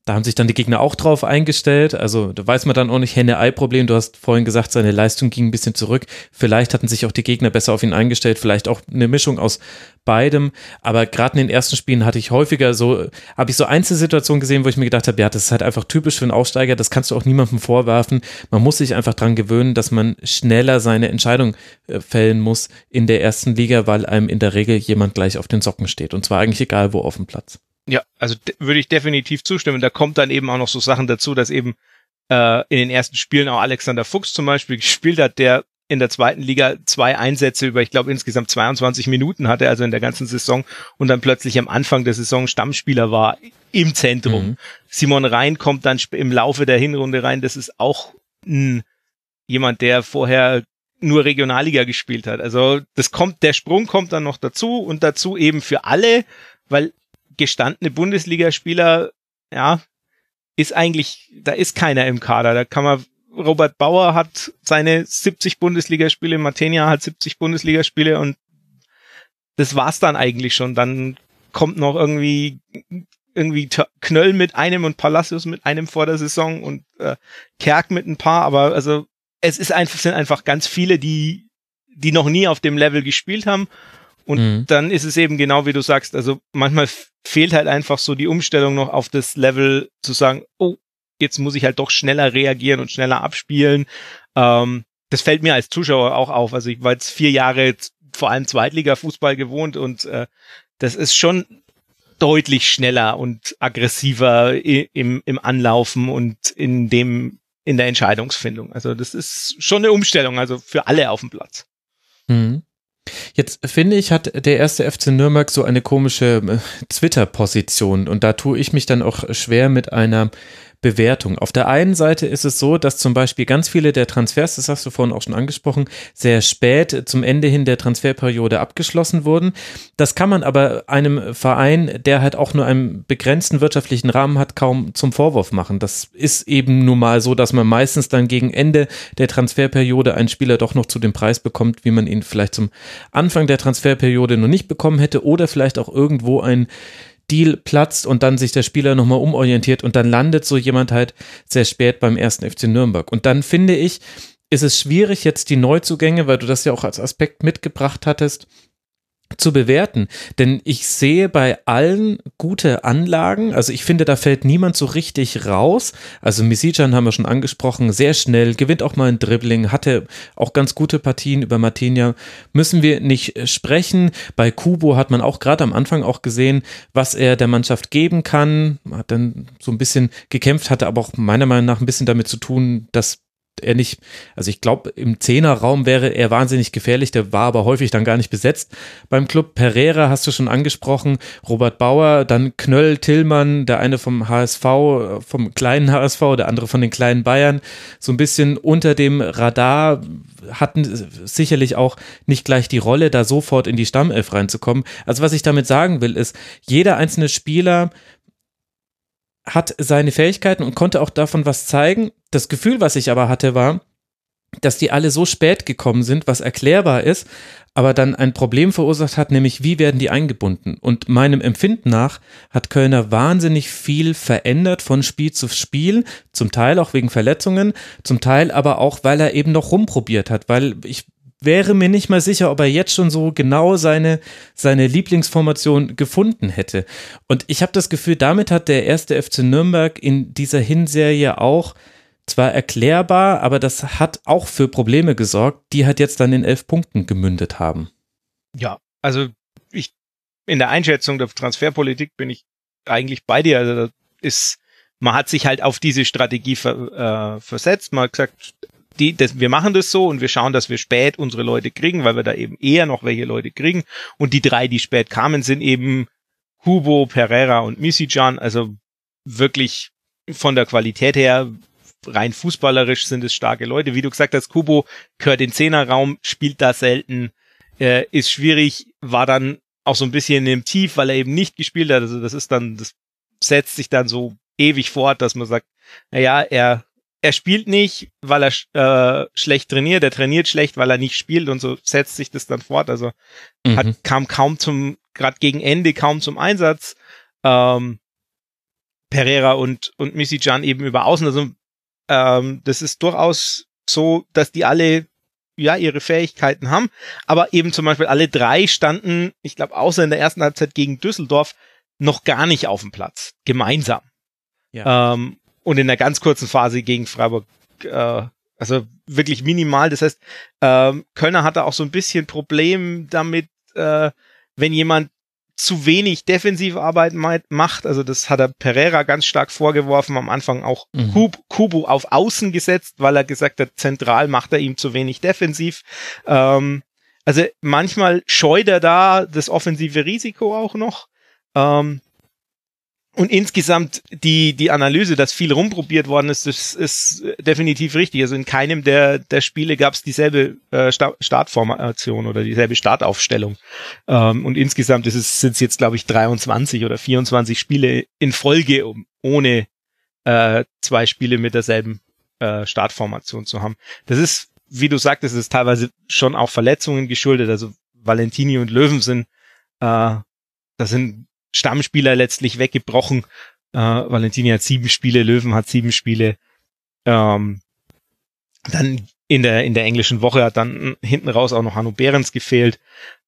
Speaker 3: da haben sich dann die Gegner auch drauf eingestellt. Also da weiß man dann auch nicht Henne-Ei-Problem. Du hast vorhin gesagt, seine Leistung ging ein bisschen zurück. Vielleicht hatten sich auch die Gegner besser auf ihn eingestellt. Vielleicht auch eine Mischung aus beidem. Aber gerade in den ersten Spielen hatte ich häufiger so, habe ich so Einzelsituationen gesehen, wo ich mir gedacht habe, ja, das ist halt einfach typisch für einen Aufsteiger. Das kannst du auch niemandem vorwerfen. Man muss sich einfach dran gewöhnen, dass man schneller seine Entscheidung äh, fällen muss in der ersten Liga, weil einem in der Regel jemand gleich auf den Socken steht. Und zwar eigentlich egal wo auf dem Platz.
Speaker 5: Ja, also würde ich definitiv zustimmen. Da kommt dann eben auch noch so Sachen dazu, dass eben äh, in den ersten Spielen auch Alexander Fuchs zum Beispiel gespielt hat, der in der zweiten Liga zwei Einsätze über, ich glaube, insgesamt 22 Minuten hatte, also in der ganzen Saison und dann plötzlich am Anfang der Saison Stammspieler war im Zentrum. Mhm. Simon Rhein kommt dann im Laufe der Hinrunde rein. Das ist auch ein, jemand, der vorher nur Regionalliga gespielt hat. Also das kommt, der Sprung kommt dann noch dazu und dazu eben für alle, weil gestandene Bundesligaspieler, ja, ist eigentlich, da ist keiner im Kader. Da kann man, Robert Bauer hat seine 70 Bundesligaspiele, Matenia hat 70 Bundesligaspiele und das war's dann eigentlich schon. Dann kommt noch irgendwie irgendwie Knöll mit einem und Palacios mit einem vor der Saison und äh, Kerk mit ein paar, aber also es ist einfach sind einfach ganz viele, die die noch nie auf dem Level gespielt haben und mhm. dann ist es eben genau wie du sagst, also manchmal fehlt halt einfach so die Umstellung noch auf das Level zu sagen, oh, jetzt muss ich halt doch schneller reagieren und schneller abspielen. Ähm, das fällt mir als Zuschauer auch auf. Also ich war jetzt vier Jahre vor allem Zweitliga-Fußball gewohnt und äh, das ist schon deutlich schneller und aggressiver im, im Anlaufen und in dem in der Entscheidungsfindung. Also das ist schon eine Umstellung, also für alle auf dem Platz.
Speaker 3: Mhm. Jetzt finde ich, hat der erste FC Nürnberg so eine komische äh, Twitter-Position. Und da tue ich mich dann auch schwer mit einer Bewertung. Auf der einen Seite ist es so, dass zum Beispiel ganz viele der Transfers, das hast du vorhin auch schon angesprochen, sehr spät zum Ende hin der Transferperiode abgeschlossen wurden. Das kann man aber einem Verein, der halt auch nur einen begrenzten wirtschaftlichen Rahmen hat, kaum zum Vorwurf machen. Das ist eben nun mal so, dass man meistens dann gegen Ende der Transferperiode einen Spieler doch noch zu dem Preis bekommt, wie man ihn vielleicht zum Anfang der Transferperiode noch nicht bekommen hätte oder vielleicht auch irgendwo ein Deal platzt und dann sich der Spieler nochmal umorientiert und dann landet so jemand halt sehr spät beim ersten FC Nürnberg. Und dann finde ich, ist es schwierig jetzt die Neuzugänge, weil du das ja auch als Aspekt mitgebracht hattest, zu bewerten, denn ich sehe bei allen gute Anlagen, also ich finde, da fällt niemand so richtig raus, also Misijan haben wir schon angesprochen, sehr schnell, gewinnt auch mal ein Dribbling, hatte auch ganz gute Partien über Martinia, müssen wir nicht sprechen, bei Kubo hat man auch gerade am Anfang auch gesehen, was er der Mannschaft geben kann, hat dann so ein bisschen gekämpft, hatte aber auch meiner Meinung nach ein bisschen damit zu tun, dass er nicht, also ich glaube, im Zehnerraum wäre er wahnsinnig gefährlich, der war aber häufig dann gar nicht besetzt beim Club. Pereira hast du schon angesprochen, Robert Bauer, dann Knöll, Tillmann, der eine vom HSV, vom kleinen HSV, der andere von den kleinen Bayern, so ein bisschen unter dem Radar, hatten sicherlich auch nicht gleich die Rolle, da sofort in die Stammelf reinzukommen. Also was ich damit sagen will, ist, jeder einzelne Spieler hat seine Fähigkeiten und konnte auch davon was zeigen. Das Gefühl, was ich aber hatte, war, dass die alle so spät gekommen sind, was erklärbar ist, aber dann ein Problem verursacht hat, nämlich wie werden die eingebunden. Und meinem Empfinden nach hat Kölner wahnsinnig viel verändert von Spiel zu Spiel, zum Teil auch wegen Verletzungen, zum Teil aber auch, weil er eben noch rumprobiert hat, weil ich wäre mir nicht mal sicher, ob er jetzt schon so genau seine, seine Lieblingsformation gefunden hätte. Und ich habe das Gefühl, damit hat der erste FC Nürnberg in dieser Hinserie auch zwar erklärbar, aber das hat auch für Probleme gesorgt, die halt jetzt dann in elf Punkten gemündet haben.
Speaker 5: Ja, also ich in der Einschätzung der Transferpolitik bin ich eigentlich bei dir. Also ist, man hat sich halt auf diese Strategie ver, äh, versetzt. Man hat gesagt, die, das, wir machen das so und wir schauen, dass wir spät unsere Leute kriegen, weil wir da eben eher noch welche Leute kriegen. Und die drei, die spät kamen, sind eben Hubo, Pereira und Misijan. Also wirklich von der Qualität her rein fußballerisch sind es starke Leute. Wie du gesagt hast, Kubo gehört in Zehnerraum, spielt da selten, äh, ist schwierig, war dann auch so ein bisschen im Tief, weil er eben nicht gespielt hat. Also das ist dann, das setzt sich dann so ewig fort, dass man sagt, naja, er er spielt nicht, weil er äh, schlecht trainiert, er trainiert schlecht, weil er nicht spielt und so setzt sich das dann fort. Also mhm. hat, kam kaum zum, gerade gegen Ende kaum zum Einsatz. Ähm, Pereira und, und Missy Jan eben über außen. Also ähm, das ist durchaus so, dass die alle ja ihre Fähigkeiten haben, aber eben zum Beispiel alle drei standen, ich glaube, außer in der ersten Halbzeit gegen Düsseldorf, noch gar nicht auf dem Platz, gemeinsam. Ja. Ähm, und in der ganz kurzen Phase gegen Freiburg, äh, also wirklich minimal. Das heißt, ähm, Kölner hatte auch so ein bisschen Problem damit, äh, wenn jemand zu wenig Defensivarbeit macht. Also das hat er Pereira ganz stark vorgeworfen, am Anfang auch mhm. Kub, Kubu auf Außen gesetzt, weil er gesagt hat, zentral macht er ihm zu wenig defensiv. Ähm, also manchmal scheut er da das offensive Risiko auch noch. Ähm, und insgesamt die, die Analyse, dass viel rumprobiert worden ist, das ist definitiv richtig. Also in keinem der, der Spiele gab es dieselbe äh, Startformation oder dieselbe Startaufstellung. Ähm, und insgesamt sind es jetzt, glaube ich, 23 oder 24 Spiele in Folge, um, ohne äh, zwei Spiele mit derselben äh, Startformation zu haben. Das ist, wie du sagtest, ist teilweise schon auch Verletzungen geschuldet. Also Valentini und Löwen sind, äh, das sind Stammspieler letztlich weggebrochen. Äh, Valentini hat sieben Spiele, Löwen hat sieben Spiele. Ähm, dann in der, in der englischen Woche hat dann hinten raus auch noch Hanno Behrens gefehlt.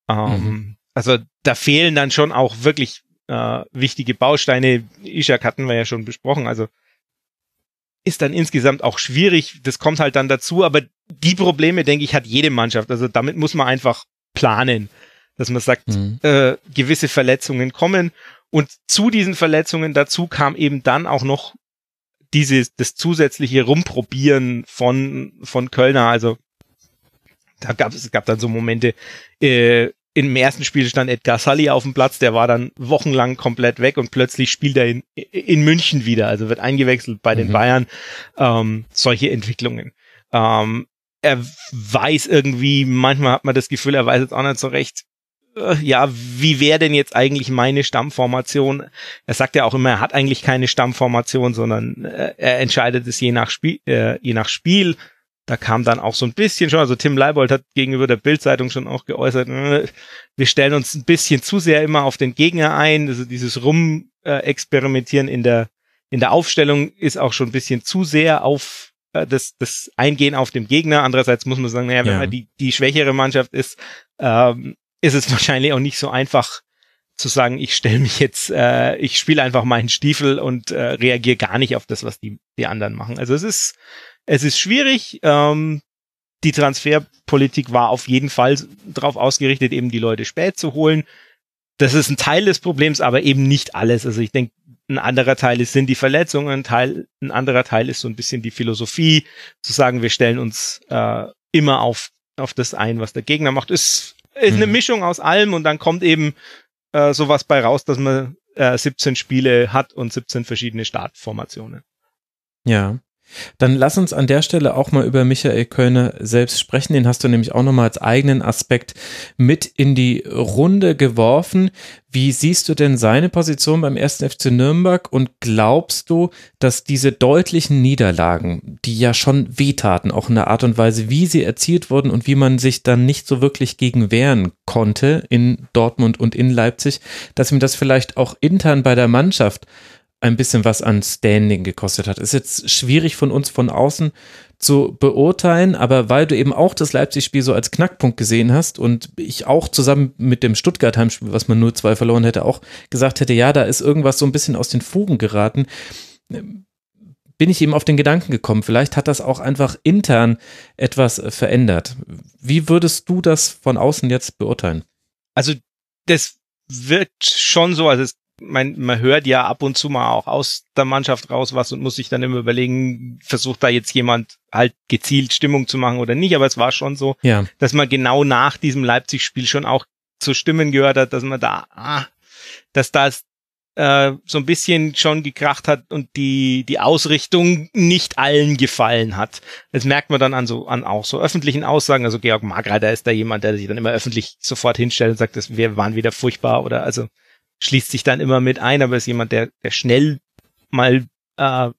Speaker 5: Ähm, mhm. Also da fehlen dann schon auch wirklich äh, wichtige Bausteine. Ishak hatten wir ja schon besprochen. Also ist dann insgesamt auch schwierig. Das kommt halt dann dazu. Aber die Probleme, denke ich, hat jede Mannschaft. Also damit muss man einfach planen dass man sagt, mhm. äh, gewisse Verletzungen kommen und zu diesen Verletzungen dazu kam eben dann auch noch dieses das zusätzliche Rumprobieren von von Kölner. Also da gab es gab dann so Momente. Äh, im ersten Spiel stand Edgar Sully auf dem Platz, der war dann wochenlang komplett weg und plötzlich spielt er in, in München wieder, also wird eingewechselt bei den mhm. Bayern. Ähm, solche Entwicklungen. Ähm, er weiß irgendwie, manchmal hat man das Gefühl, er weiß jetzt auch nicht so recht, ja, wie wäre denn jetzt eigentlich meine Stammformation? Er sagt ja auch immer, er hat eigentlich keine Stammformation, sondern äh, er entscheidet es je nach Spiel, äh, je nach Spiel. Da kam dann auch so ein bisschen schon, also Tim Leibold hat gegenüber der Bildzeitung schon auch geäußert, äh, wir stellen uns ein bisschen zu sehr immer auf den Gegner ein. Also dieses Rum-Experimentieren in der in der Aufstellung ist auch schon ein bisschen zu sehr auf äh, das, das Eingehen auf dem Gegner. Andererseits muss man sagen, naja, wenn ja. man die, die schwächere Mannschaft ist, ähm, ist es wahrscheinlich auch nicht so einfach zu sagen, ich stelle mich jetzt, äh, ich spiele einfach meinen Stiefel und äh, reagiere gar nicht auf das, was die, die anderen machen. Also es ist, es ist schwierig. Ähm, die Transferpolitik war auf jeden Fall darauf ausgerichtet, eben die Leute spät zu holen. Das ist ein Teil des Problems, aber eben nicht alles. Also ich denke, ein anderer Teil ist, sind die Verletzungen, ein Teil, ein anderer Teil ist so ein bisschen die Philosophie, zu sagen, wir stellen uns äh, immer auf, auf das ein, was der Gegner macht. Ist, ist eine mhm. Mischung aus allem und dann kommt eben äh, sowas bei raus, dass man äh, 17 Spiele hat und 17 verschiedene Startformationen.
Speaker 3: Ja. Dann lass uns an der Stelle auch mal über Michael Kölner selbst sprechen. Den hast du nämlich auch nochmal als eigenen Aspekt mit in die Runde geworfen. Wie siehst du denn seine Position beim 1. FC Nürnberg und glaubst du, dass diese deutlichen Niederlagen, die ja schon wehtaten, auch in der Art und Weise, wie sie erzielt wurden und wie man sich dann nicht so wirklich gegen wehren konnte in Dortmund und in Leipzig, dass ihm das vielleicht auch intern bei der Mannschaft ein bisschen was an Standing gekostet hat. Ist jetzt schwierig von uns von außen zu beurteilen, aber weil du eben auch das Leipzig-Spiel so als Knackpunkt gesehen hast und ich auch zusammen mit dem Stuttgart-Heimspiel, was man nur zwei verloren hätte, auch gesagt hätte, ja, da ist irgendwas so ein bisschen aus den Fugen geraten, bin ich eben auf den Gedanken gekommen, vielleicht hat das auch einfach intern etwas verändert. Wie würdest du das von außen jetzt beurteilen?
Speaker 5: Also das wirkt schon so, also es man, man hört ja ab und zu mal auch aus der Mannschaft raus was und muss sich dann immer überlegen, versucht da jetzt jemand halt gezielt Stimmung zu machen oder nicht, aber es war schon so, ja. dass man genau nach diesem Leipzig-Spiel schon auch zu Stimmen gehört hat, dass man da, ah, dass das äh, so ein bisschen schon gekracht hat und die die Ausrichtung nicht allen gefallen hat. Das merkt man dann an so an auch so öffentlichen Aussagen. Also Georg Margreiter ist da jemand, der sich dann immer öffentlich sofort hinstellt und sagt, dass wir waren wieder furchtbar oder also schließt sich dann immer mit ein, aber ist jemand, der, der schnell mal äh,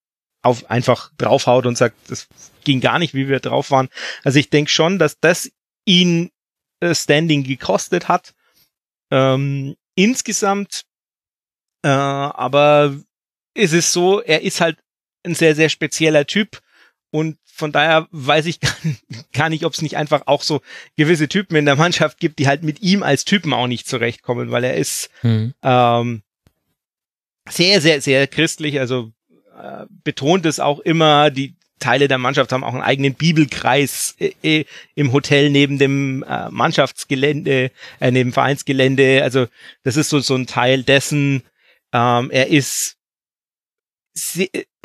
Speaker 5: auf einfach draufhaut und sagt, das ging gar nicht, wie wir drauf waren. Also ich denke schon, dass das ihn äh, Standing gekostet hat. Ähm, insgesamt, äh, aber ist es so, er ist halt ein sehr, sehr spezieller Typ und von daher weiß ich gar nicht, ob es nicht einfach auch so gewisse Typen in der Mannschaft gibt, die halt mit ihm als Typen auch nicht zurechtkommen, weil er ist mhm. ähm, sehr, sehr, sehr christlich, also äh, betont es auch immer, die Teile der Mannschaft haben auch einen eigenen Bibelkreis äh, äh, im Hotel neben dem äh, Mannschaftsgelände, äh, neben Vereinsgelände. Also das ist so, so ein Teil dessen. Ähm, er ist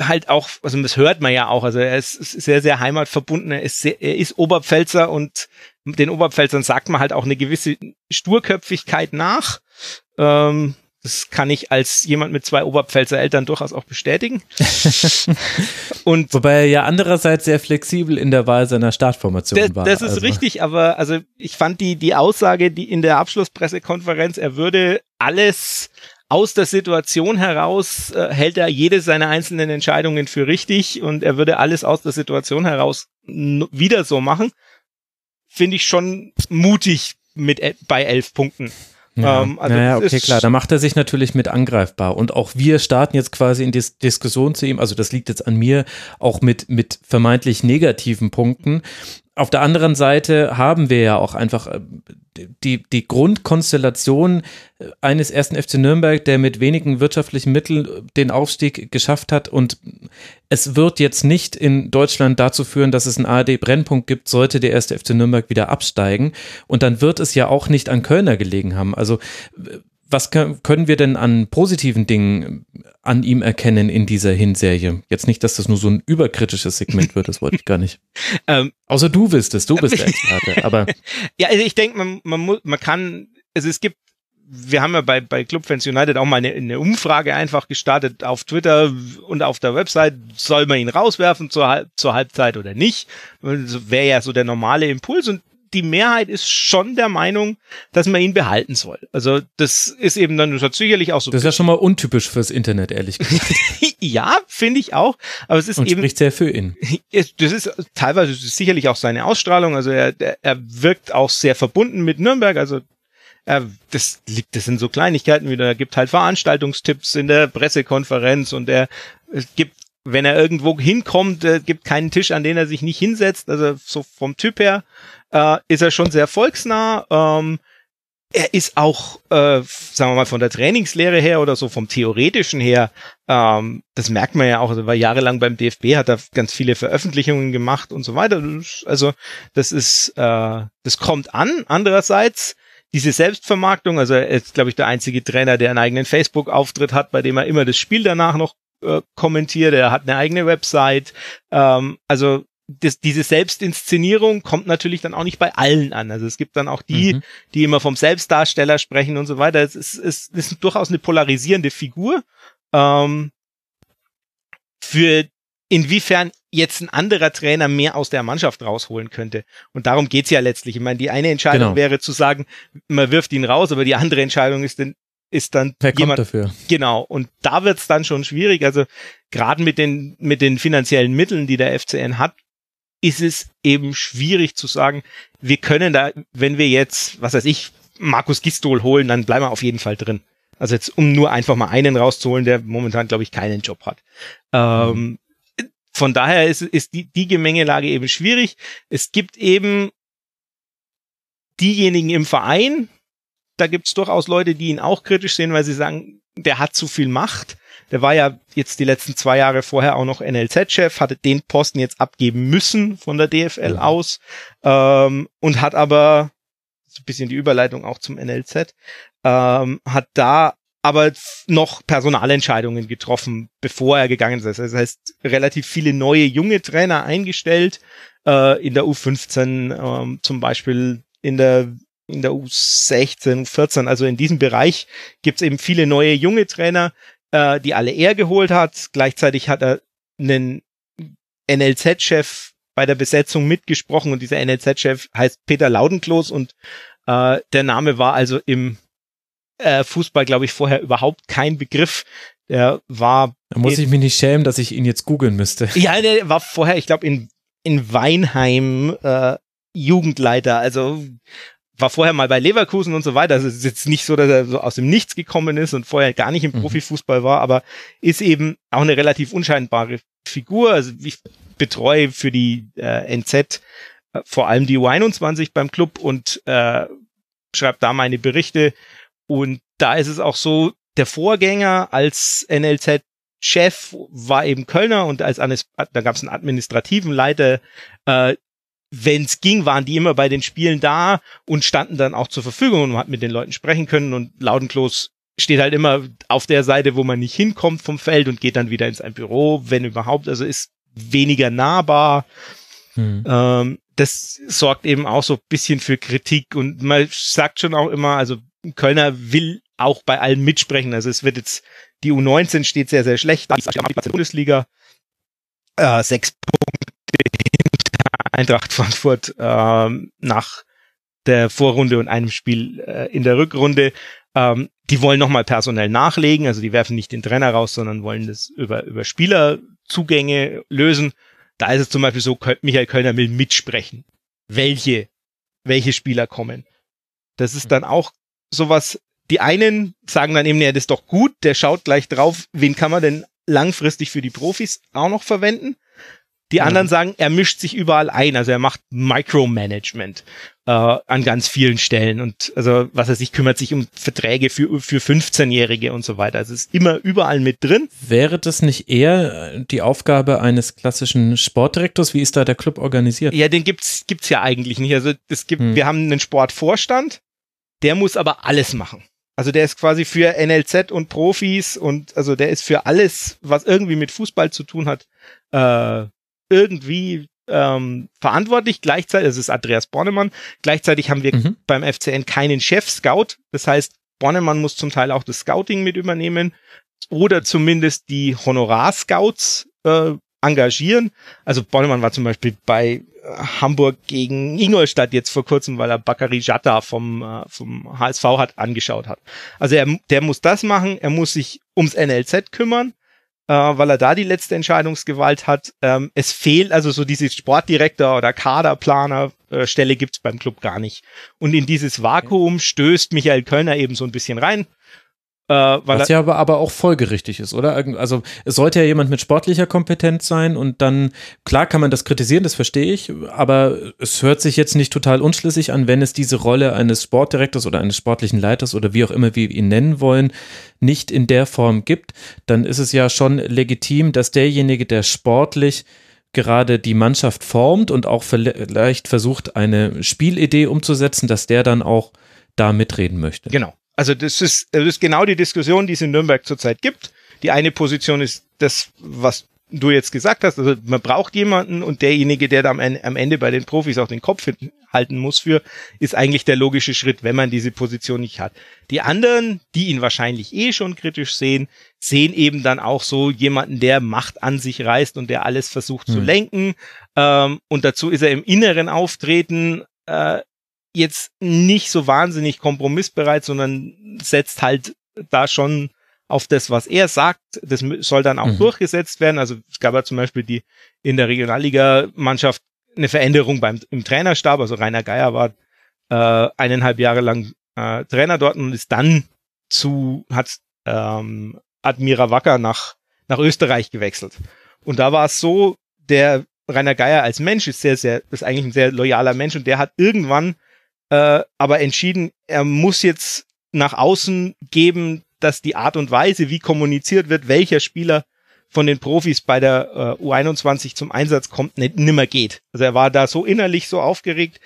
Speaker 5: halt auch, also das hört man ja auch, also er ist sehr, sehr heimatverbunden, er ist, sehr, er ist Oberpfälzer und den Oberpfälzern sagt man halt auch eine gewisse Sturköpfigkeit nach. Ähm, das kann ich als jemand mit zwei Oberpfälzer Eltern durchaus auch bestätigen.
Speaker 3: und Wobei er ja andererseits sehr flexibel in der Wahl seiner Startformation
Speaker 5: das,
Speaker 3: war.
Speaker 5: Das ist also. richtig, aber also ich fand die, die Aussage, die in der Abschlusspressekonferenz, er würde alles aus der Situation heraus äh, hält er jede seiner einzelnen Entscheidungen für richtig und er würde alles aus der Situation heraus wieder so machen. Finde ich schon mutig mit bei elf Punkten.
Speaker 3: Ja, ähm, also naja, okay, klar, da macht er sich natürlich mit angreifbar. Und auch wir starten jetzt quasi in die Diskussion zu ihm, also das liegt jetzt an mir, auch mit, mit vermeintlich negativen Punkten. Auf der anderen Seite haben wir ja auch einfach äh, die, die Grundkonstellation äh, eines ersten FC Nürnberg, der mit wenigen wirtschaftlichen Mitteln äh, den Aufstieg geschafft hat. Und es wird jetzt nicht in Deutschland dazu führen, dass es einen ARD-Brennpunkt gibt, sollte der erste FC Nürnberg wieder absteigen. Und dann wird es ja auch nicht an Kölner gelegen haben. Also was können wir denn an positiven Dingen an ihm erkennen in dieser Hinserie? Jetzt nicht, dass das nur so ein überkritisches Segment wird, das wollte ich gar nicht. ähm, Außer du bist es, du bist der Experte, aber.
Speaker 5: Ja, also ich denke, man, man muss, man kann, also es gibt, wir haben ja bei, bei Clubfans United auch mal eine, eine Umfrage einfach gestartet auf Twitter und auf der Website, soll man ihn rauswerfen zur, zur Halbzeit oder nicht? Also Wäre ja so der normale Impuls und die Mehrheit ist schon der Meinung, dass man ihn behalten soll. Also das ist eben dann das hat sicherlich auch so.
Speaker 3: Das ist ja schon mal untypisch fürs Internet, ehrlich gesagt.
Speaker 5: ja, finde ich auch. Aber es ist
Speaker 3: Und
Speaker 5: eben.
Speaker 3: spricht sehr für ihn.
Speaker 5: Das ist teilweise das ist sicherlich auch seine Ausstrahlung. Also er, er wirkt auch sehr verbunden mit Nürnberg. Also er, das liegt, das sind so Kleinigkeiten wieder. Er gibt halt Veranstaltungstipps in der Pressekonferenz und er gibt wenn er irgendwo hinkommt, äh, gibt keinen Tisch, an den er sich nicht hinsetzt. Also so vom Typ her äh, ist er schon sehr volksnah. Ähm, er ist auch, äh, sagen wir mal, von der Trainingslehre her oder so vom Theoretischen her, ähm, das merkt man ja auch, er war jahrelang beim DFB, hat da ganz viele Veröffentlichungen gemacht und so weiter. Also das ist, äh, das kommt an. Andererseits, diese Selbstvermarktung, also er ist, glaube ich, der einzige Trainer, der einen eigenen Facebook-Auftritt hat, bei dem er immer das Spiel danach noch äh, kommentiert. Er hat eine eigene Website. Ähm, also das, diese Selbstinszenierung kommt natürlich dann auch nicht bei allen an. Also es gibt dann auch die, mhm. die immer vom Selbstdarsteller sprechen und so weiter. Es ist, es ist durchaus eine polarisierende Figur. Ähm, für inwiefern jetzt ein anderer Trainer mehr aus der Mannschaft rausholen könnte. Und darum geht's ja letztlich. Ich meine, die eine Entscheidung genau. wäre zu sagen, man wirft ihn raus, aber die andere Entscheidung ist denn, ist dann
Speaker 3: Wer jemand dafür.
Speaker 5: Genau. Und da wird's dann schon schwierig. Also gerade mit den mit den finanziellen Mitteln, die der FCN hat, ist es eben schwierig zu sagen, wir können da, wenn wir jetzt, was weiß ich, Markus Gistol holen, dann bleiben wir auf jeden Fall drin. Also jetzt, um nur einfach mal einen rauszuholen, der momentan, glaube ich, keinen Job hat. Ähm, von daher ist, ist die, die Gemengelage eben schwierig. Es gibt eben diejenigen im Verein, da gibt es durchaus Leute, die ihn auch kritisch sehen, weil sie sagen, der hat zu viel Macht. Der war ja jetzt die letzten zwei Jahre vorher auch noch NLZ-Chef, hatte den Posten jetzt abgeben müssen von der DFL ja. aus ähm, und hat aber, so ein bisschen die Überleitung auch zum NLZ, ähm, hat da aber noch Personalentscheidungen getroffen, bevor er gegangen ist. Das heißt, relativ viele neue junge Trainer eingestellt, äh, in der U15 ähm, zum Beispiel, in der in der U16, U14, also in diesem Bereich gibt's eben viele neue junge Trainer, äh, die alle er geholt hat. Gleichzeitig hat er einen NLZ-Chef bei der Besetzung mitgesprochen und dieser NLZ-Chef heißt Peter Laudenklos und äh, der Name war also im äh, Fußball, glaube ich, vorher überhaupt kein Begriff. Der war.
Speaker 3: Da muss ich mich nicht schämen, dass ich ihn jetzt googeln müsste.
Speaker 5: Ja, der war vorher, ich glaube, in, in Weinheim äh, Jugendleiter. Also war vorher mal bei Leverkusen und so weiter. Also es ist jetzt nicht so, dass er so aus dem Nichts gekommen ist und vorher gar nicht im mhm. Profifußball war, aber ist eben auch eine relativ unscheinbare Figur. Also ich betreue für die äh, NZ äh, vor allem die U21 beim Club und äh, schreibe da meine Berichte. Und da ist es auch so, der Vorgänger als NLZ Chef war eben Kölner und als da gab es einen administrativen Leiter, äh, wenn es ging, waren die immer bei den Spielen da und standen dann auch zur Verfügung und man hat mit den Leuten sprechen können und Laudenklos steht halt immer auf der Seite, wo man nicht hinkommt vom Feld und geht dann wieder ins ein Büro, wenn überhaupt, also ist weniger nahbar. Hm. Ähm, das sorgt eben auch so ein bisschen für Kritik und man sagt schon auch immer, also Kölner will auch bei allen mitsprechen. Also es wird jetzt, die U19 steht sehr, sehr schlecht. Die Bundesliga. Äh, sechs Punkte Eintracht Frankfurt ähm, nach der Vorrunde und einem Spiel äh, in der Rückrunde. Ähm, die wollen nochmal personell nachlegen, also die werfen nicht den Trainer raus, sondern wollen das über, über Spielerzugänge lösen. Da ist es zum Beispiel so, Michael Kölner will mitsprechen, welche, welche Spieler kommen. Das ist dann auch sowas, die einen sagen dann eben, ja, das ist doch gut, der schaut gleich drauf, wen kann man denn langfristig für die Profis auch noch verwenden. Die mhm. anderen sagen, er mischt sich überall ein, also er macht Micromanagement äh, an ganz vielen Stellen und also was er sich kümmert sich um Verträge für für 15-Jährige und so weiter. Also es ist immer überall mit drin.
Speaker 3: Wäre das nicht eher die Aufgabe eines klassischen Sportdirektors? Wie ist da der Club organisiert?
Speaker 5: Ja, den gibt's gibt's ja eigentlich nicht. Also es gibt, hm. wir haben einen Sportvorstand, der muss aber alles machen. Also der ist quasi für NLZ und Profis und also der ist für alles, was irgendwie mit Fußball zu tun hat, äh, irgendwie ähm, verantwortlich. Gleichzeitig, das ist Andreas Bornemann. Gleichzeitig haben wir mhm. beim FCN keinen Chef-Scout. Das heißt, Bornemann muss zum Teil auch das Scouting mit übernehmen oder zumindest die Honorar-Scouts äh, engagieren. Also Bornemann war zum Beispiel bei äh, Hamburg gegen Ingolstadt jetzt vor kurzem, weil er Bakary Jatta vom, äh, vom HSV hat angeschaut hat. Also er, der muss das machen, er muss sich ums NLZ kümmern äh, weil er da die letzte Entscheidungsgewalt hat. Ähm, es fehlt also so diese Sportdirektor oder Kaderplaner äh, Stelle gibt's beim Club gar nicht. Und in dieses Vakuum stößt Michael Kölner eben so ein bisschen rein. Äh,
Speaker 3: Was ja aber, aber auch folgerichtig ist, oder? Also es sollte ja jemand mit sportlicher Kompetenz sein und dann, klar kann man das kritisieren, das verstehe ich, aber es hört sich jetzt nicht total unschlüssig an, wenn es diese Rolle eines Sportdirektors oder eines sportlichen Leiters oder wie auch immer wir ihn nennen wollen, nicht in der Form gibt, dann ist es ja schon legitim, dass derjenige, der sportlich gerade die Mannschaft formt und auch vielleicht versucht, eine Spielidee umzusetzen, dass der dann auch da mitreden möchte.
Speaker 5: Genau. Also das ist, das ist genau die Diskussion, die es in Nürnberg zurzeit gibt. Die eine Position ist das, was du jetzt gesagt hast. Also man braucht jemanden und derjenige, der da am Ende bei den Profis auch den Kopf halten muss für, ist eigentlich der logische Schritt, wenn man diese Position nicht hat. Die anderen, die ihn wahrscheinlich eh schon kritisch sehen, sehen eben dann auch so jemanden, der Macht an sich reißt und der alles versucht hm. zu lenken. Ähm, und dazu ist er im inneren Auftreten äh, jetzt nicht so wahnsinnig kompromissbereit, sondern setzt halt da schon auf das, was er sagt. Das soll dann auch mhm. durchgesetzt werden. Also es gab ja zum Beispiel die in der Regionalliga-Mannschaft eine Veränderung beim im Trainerstab. Also Rainer Geier war äh, eineinhalb Jahre lang äh, Trainer dort und ist dann zu hat ähm, Admira Wacker nach nach Österreich gewechselt. Und da war es so, der Rainer Geier als Mensch ist sehr sehr ist eigentlich ein sehr loyaler Mensch und der hat irgendwann äh, aber entschieden, er muss jetzt nach außen geben, dass die Art und Weise, wie kommuniziert wird, welcher Spieler von den Profis bei der äh, U21 zum Einsatz kommt, nicht nimmer geht. Also er war da so innerlich so aufgeregt,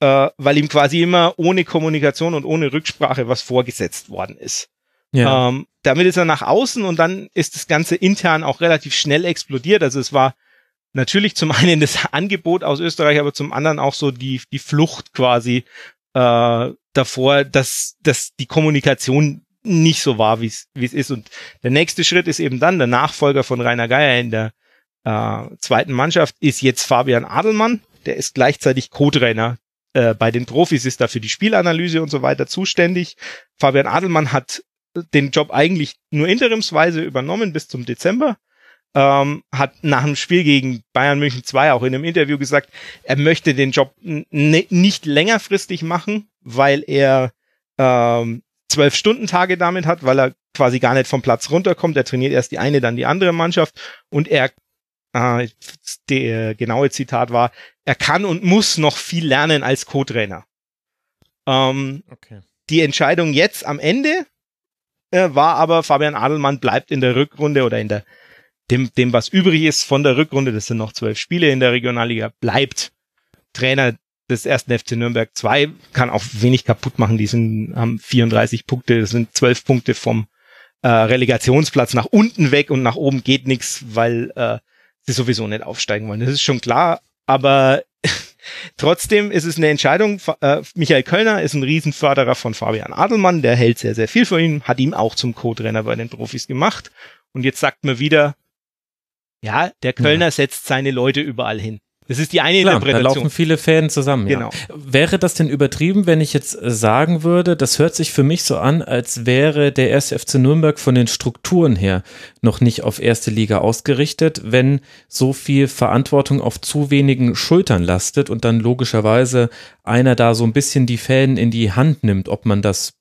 Speaker 5: äh, weil ihm quasi immer ohne Kommunikation und ohne Rücksprache was vorgesetzt worden ist. Ja. Ähm, damit ist er nach außen und dann ist das Ganze intern auch relativ schnell explodiert. Also es war natürlich zum einen das Angebot aus Österreich, aber zum anderen auch so die, die Flucht quasi äh, davor, dass, dass die Kommunikation nicht so war, wie es ist. Und der nächste Schritt ist eben dann, der Nachfolger von Rainer Geier in der äh, zweiten Mannschaft ist jetzt Fabian Adelmann. Der ist gleichzeitig Co-Trainer äh, bei den Profis, ist da für die Spielanalyse und so weiter zuständig. Fabian Adelmann hat den Job eigentlich nur interimsweise übernommen bis zum Dezember ähm, hat nach dem Spiel gegen Bayern München 2 auch in einem Interview gesagt, er möchte den Job nicht längerfristig machen, weil er ähm, zwölf Stunden Tage damit hat, weil er quasi gar nicht vom Platz runterkommt. Er trainiert erst die eine, dann die andere Mannschaft und er äh, der genaue Zitat war, er kann und muss noch viel lernen als Co-Trainer. Ähm, okay. Die Entscheidung jetzt am Ende äh, war aber, Fabian Adelmann bleibt in der Rückrunde oder in der dem, dem, was übrig ist von der Rückrunde, das sind noch zwölf Spiele in der Regionalliga, bleibt Trainer des ersten FC Nürnberg 2, kann auch wenig kaputt machen. Die sind, haben 34 Punkte, das sind zwölf Punkte vom äh, Relegationsplatz nach unten weg und nach oben geht nichts, weil äh, sie sowieso nicht aufsteigen wollen. Das ist schon klar, aber trotzdem ist es eine Entscheidung. Äh, Michael Kölner ist ein Riesenförderer von Fabian Adelmann, der hält sehr, sehr viel von ihm, hat ihm auch zum Co-Trainer bei den Profis gemacht. Und jetzt sagt man wieder, ja, der Kölner ja. setzt seine Leute überall hin. Das ist die eine Klar, Interpretation.
Speaker 3: Da laufen viele Fäden zusammen. Genau. Ja. Wäre das denn übertrieben, wenn ich jetzt sagen würde, das hört sich für mich so an, als wäre der erste FC Nürnberg von den Strukturen her noch nicht auf erste Liga ausgerichtet, wenn so viel Verantwortung auf zu wenigen Schultern lastet und dann logischerweise einer da so ein bisschen die Fäden in die Hand nimmt, ob man das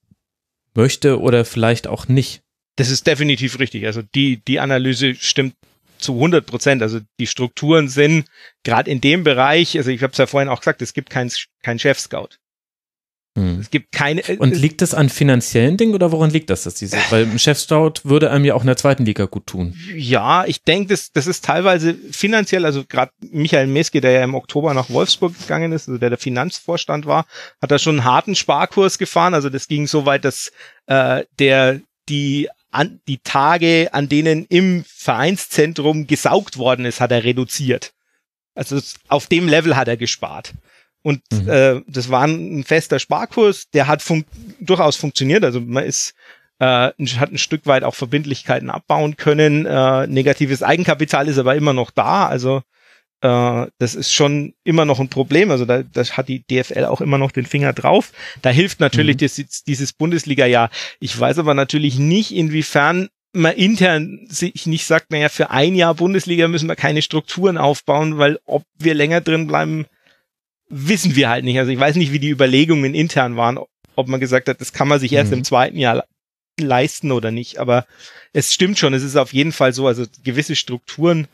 Speaker 3: möchte oder vielleicht auch nicht.
Speaker 5: Das ist definitiv richtig. Also die, die Analyse stimmt zu 100 Prozent. Also die Strukturen sind gerade in dem Bereich, also ich habe es ja vorhin auch gesagt, es gibt keinen kein Chef-Scout.
Speaker 3: Hm. Es gibt keine. Äh, Und liegt das an finanziellen Dingen oder woran liegt das, dass diese? Weil ein Chefscout würde einem ja auch in der zweiten Liga gut tun.
Speaker 5: Ja, ich denke, das, das ist teilweise finanziell, also gerade Michael Meske, der ja im Oktober nach Wolfsburg gegangen ist, also der der Finanzvorstand war, hat da schon einen harten Sparkurs gefahren. Also das ging so weit, dass äh, der die an, die Tage, an denen im Vereinszentrum gesaugt worden ist, hat er reduziert. Also auf dem Level hat er gespart. Und mhm. äh, das war ein fester Sparkurs, der hat fun durchaus funktioniert. Also man ist äh, hat ein Stück weit auch Verbindlichkeiten abbauen können. Äh, negatives Eigenkapital ist aber immer noch da. Also äh, das ist schon immer noch ein Problem. Also da das hat die DFL auch immer noch den Finger drauf. Da hilft natürlich mhm. das, dieses Bundesliga-Jahr. Ich weiß aber natürlich nicht, inwiefern man intern sich nicht sagt, naja, für ein Jahr Bundesliga müssen wir keine Strukturen aufbauen, weil ob wir länger drin bleiben, wissen wir halt nicht. Also ich weiß nicht, wie die Überlegungen intern waren, ob man gesagt hat, das kann man sich erst mhm. im zweiten Jahr leisten oder nicht. Aber es stimmt schon, es ist auf jeden Fall so, also gewisse Strukturen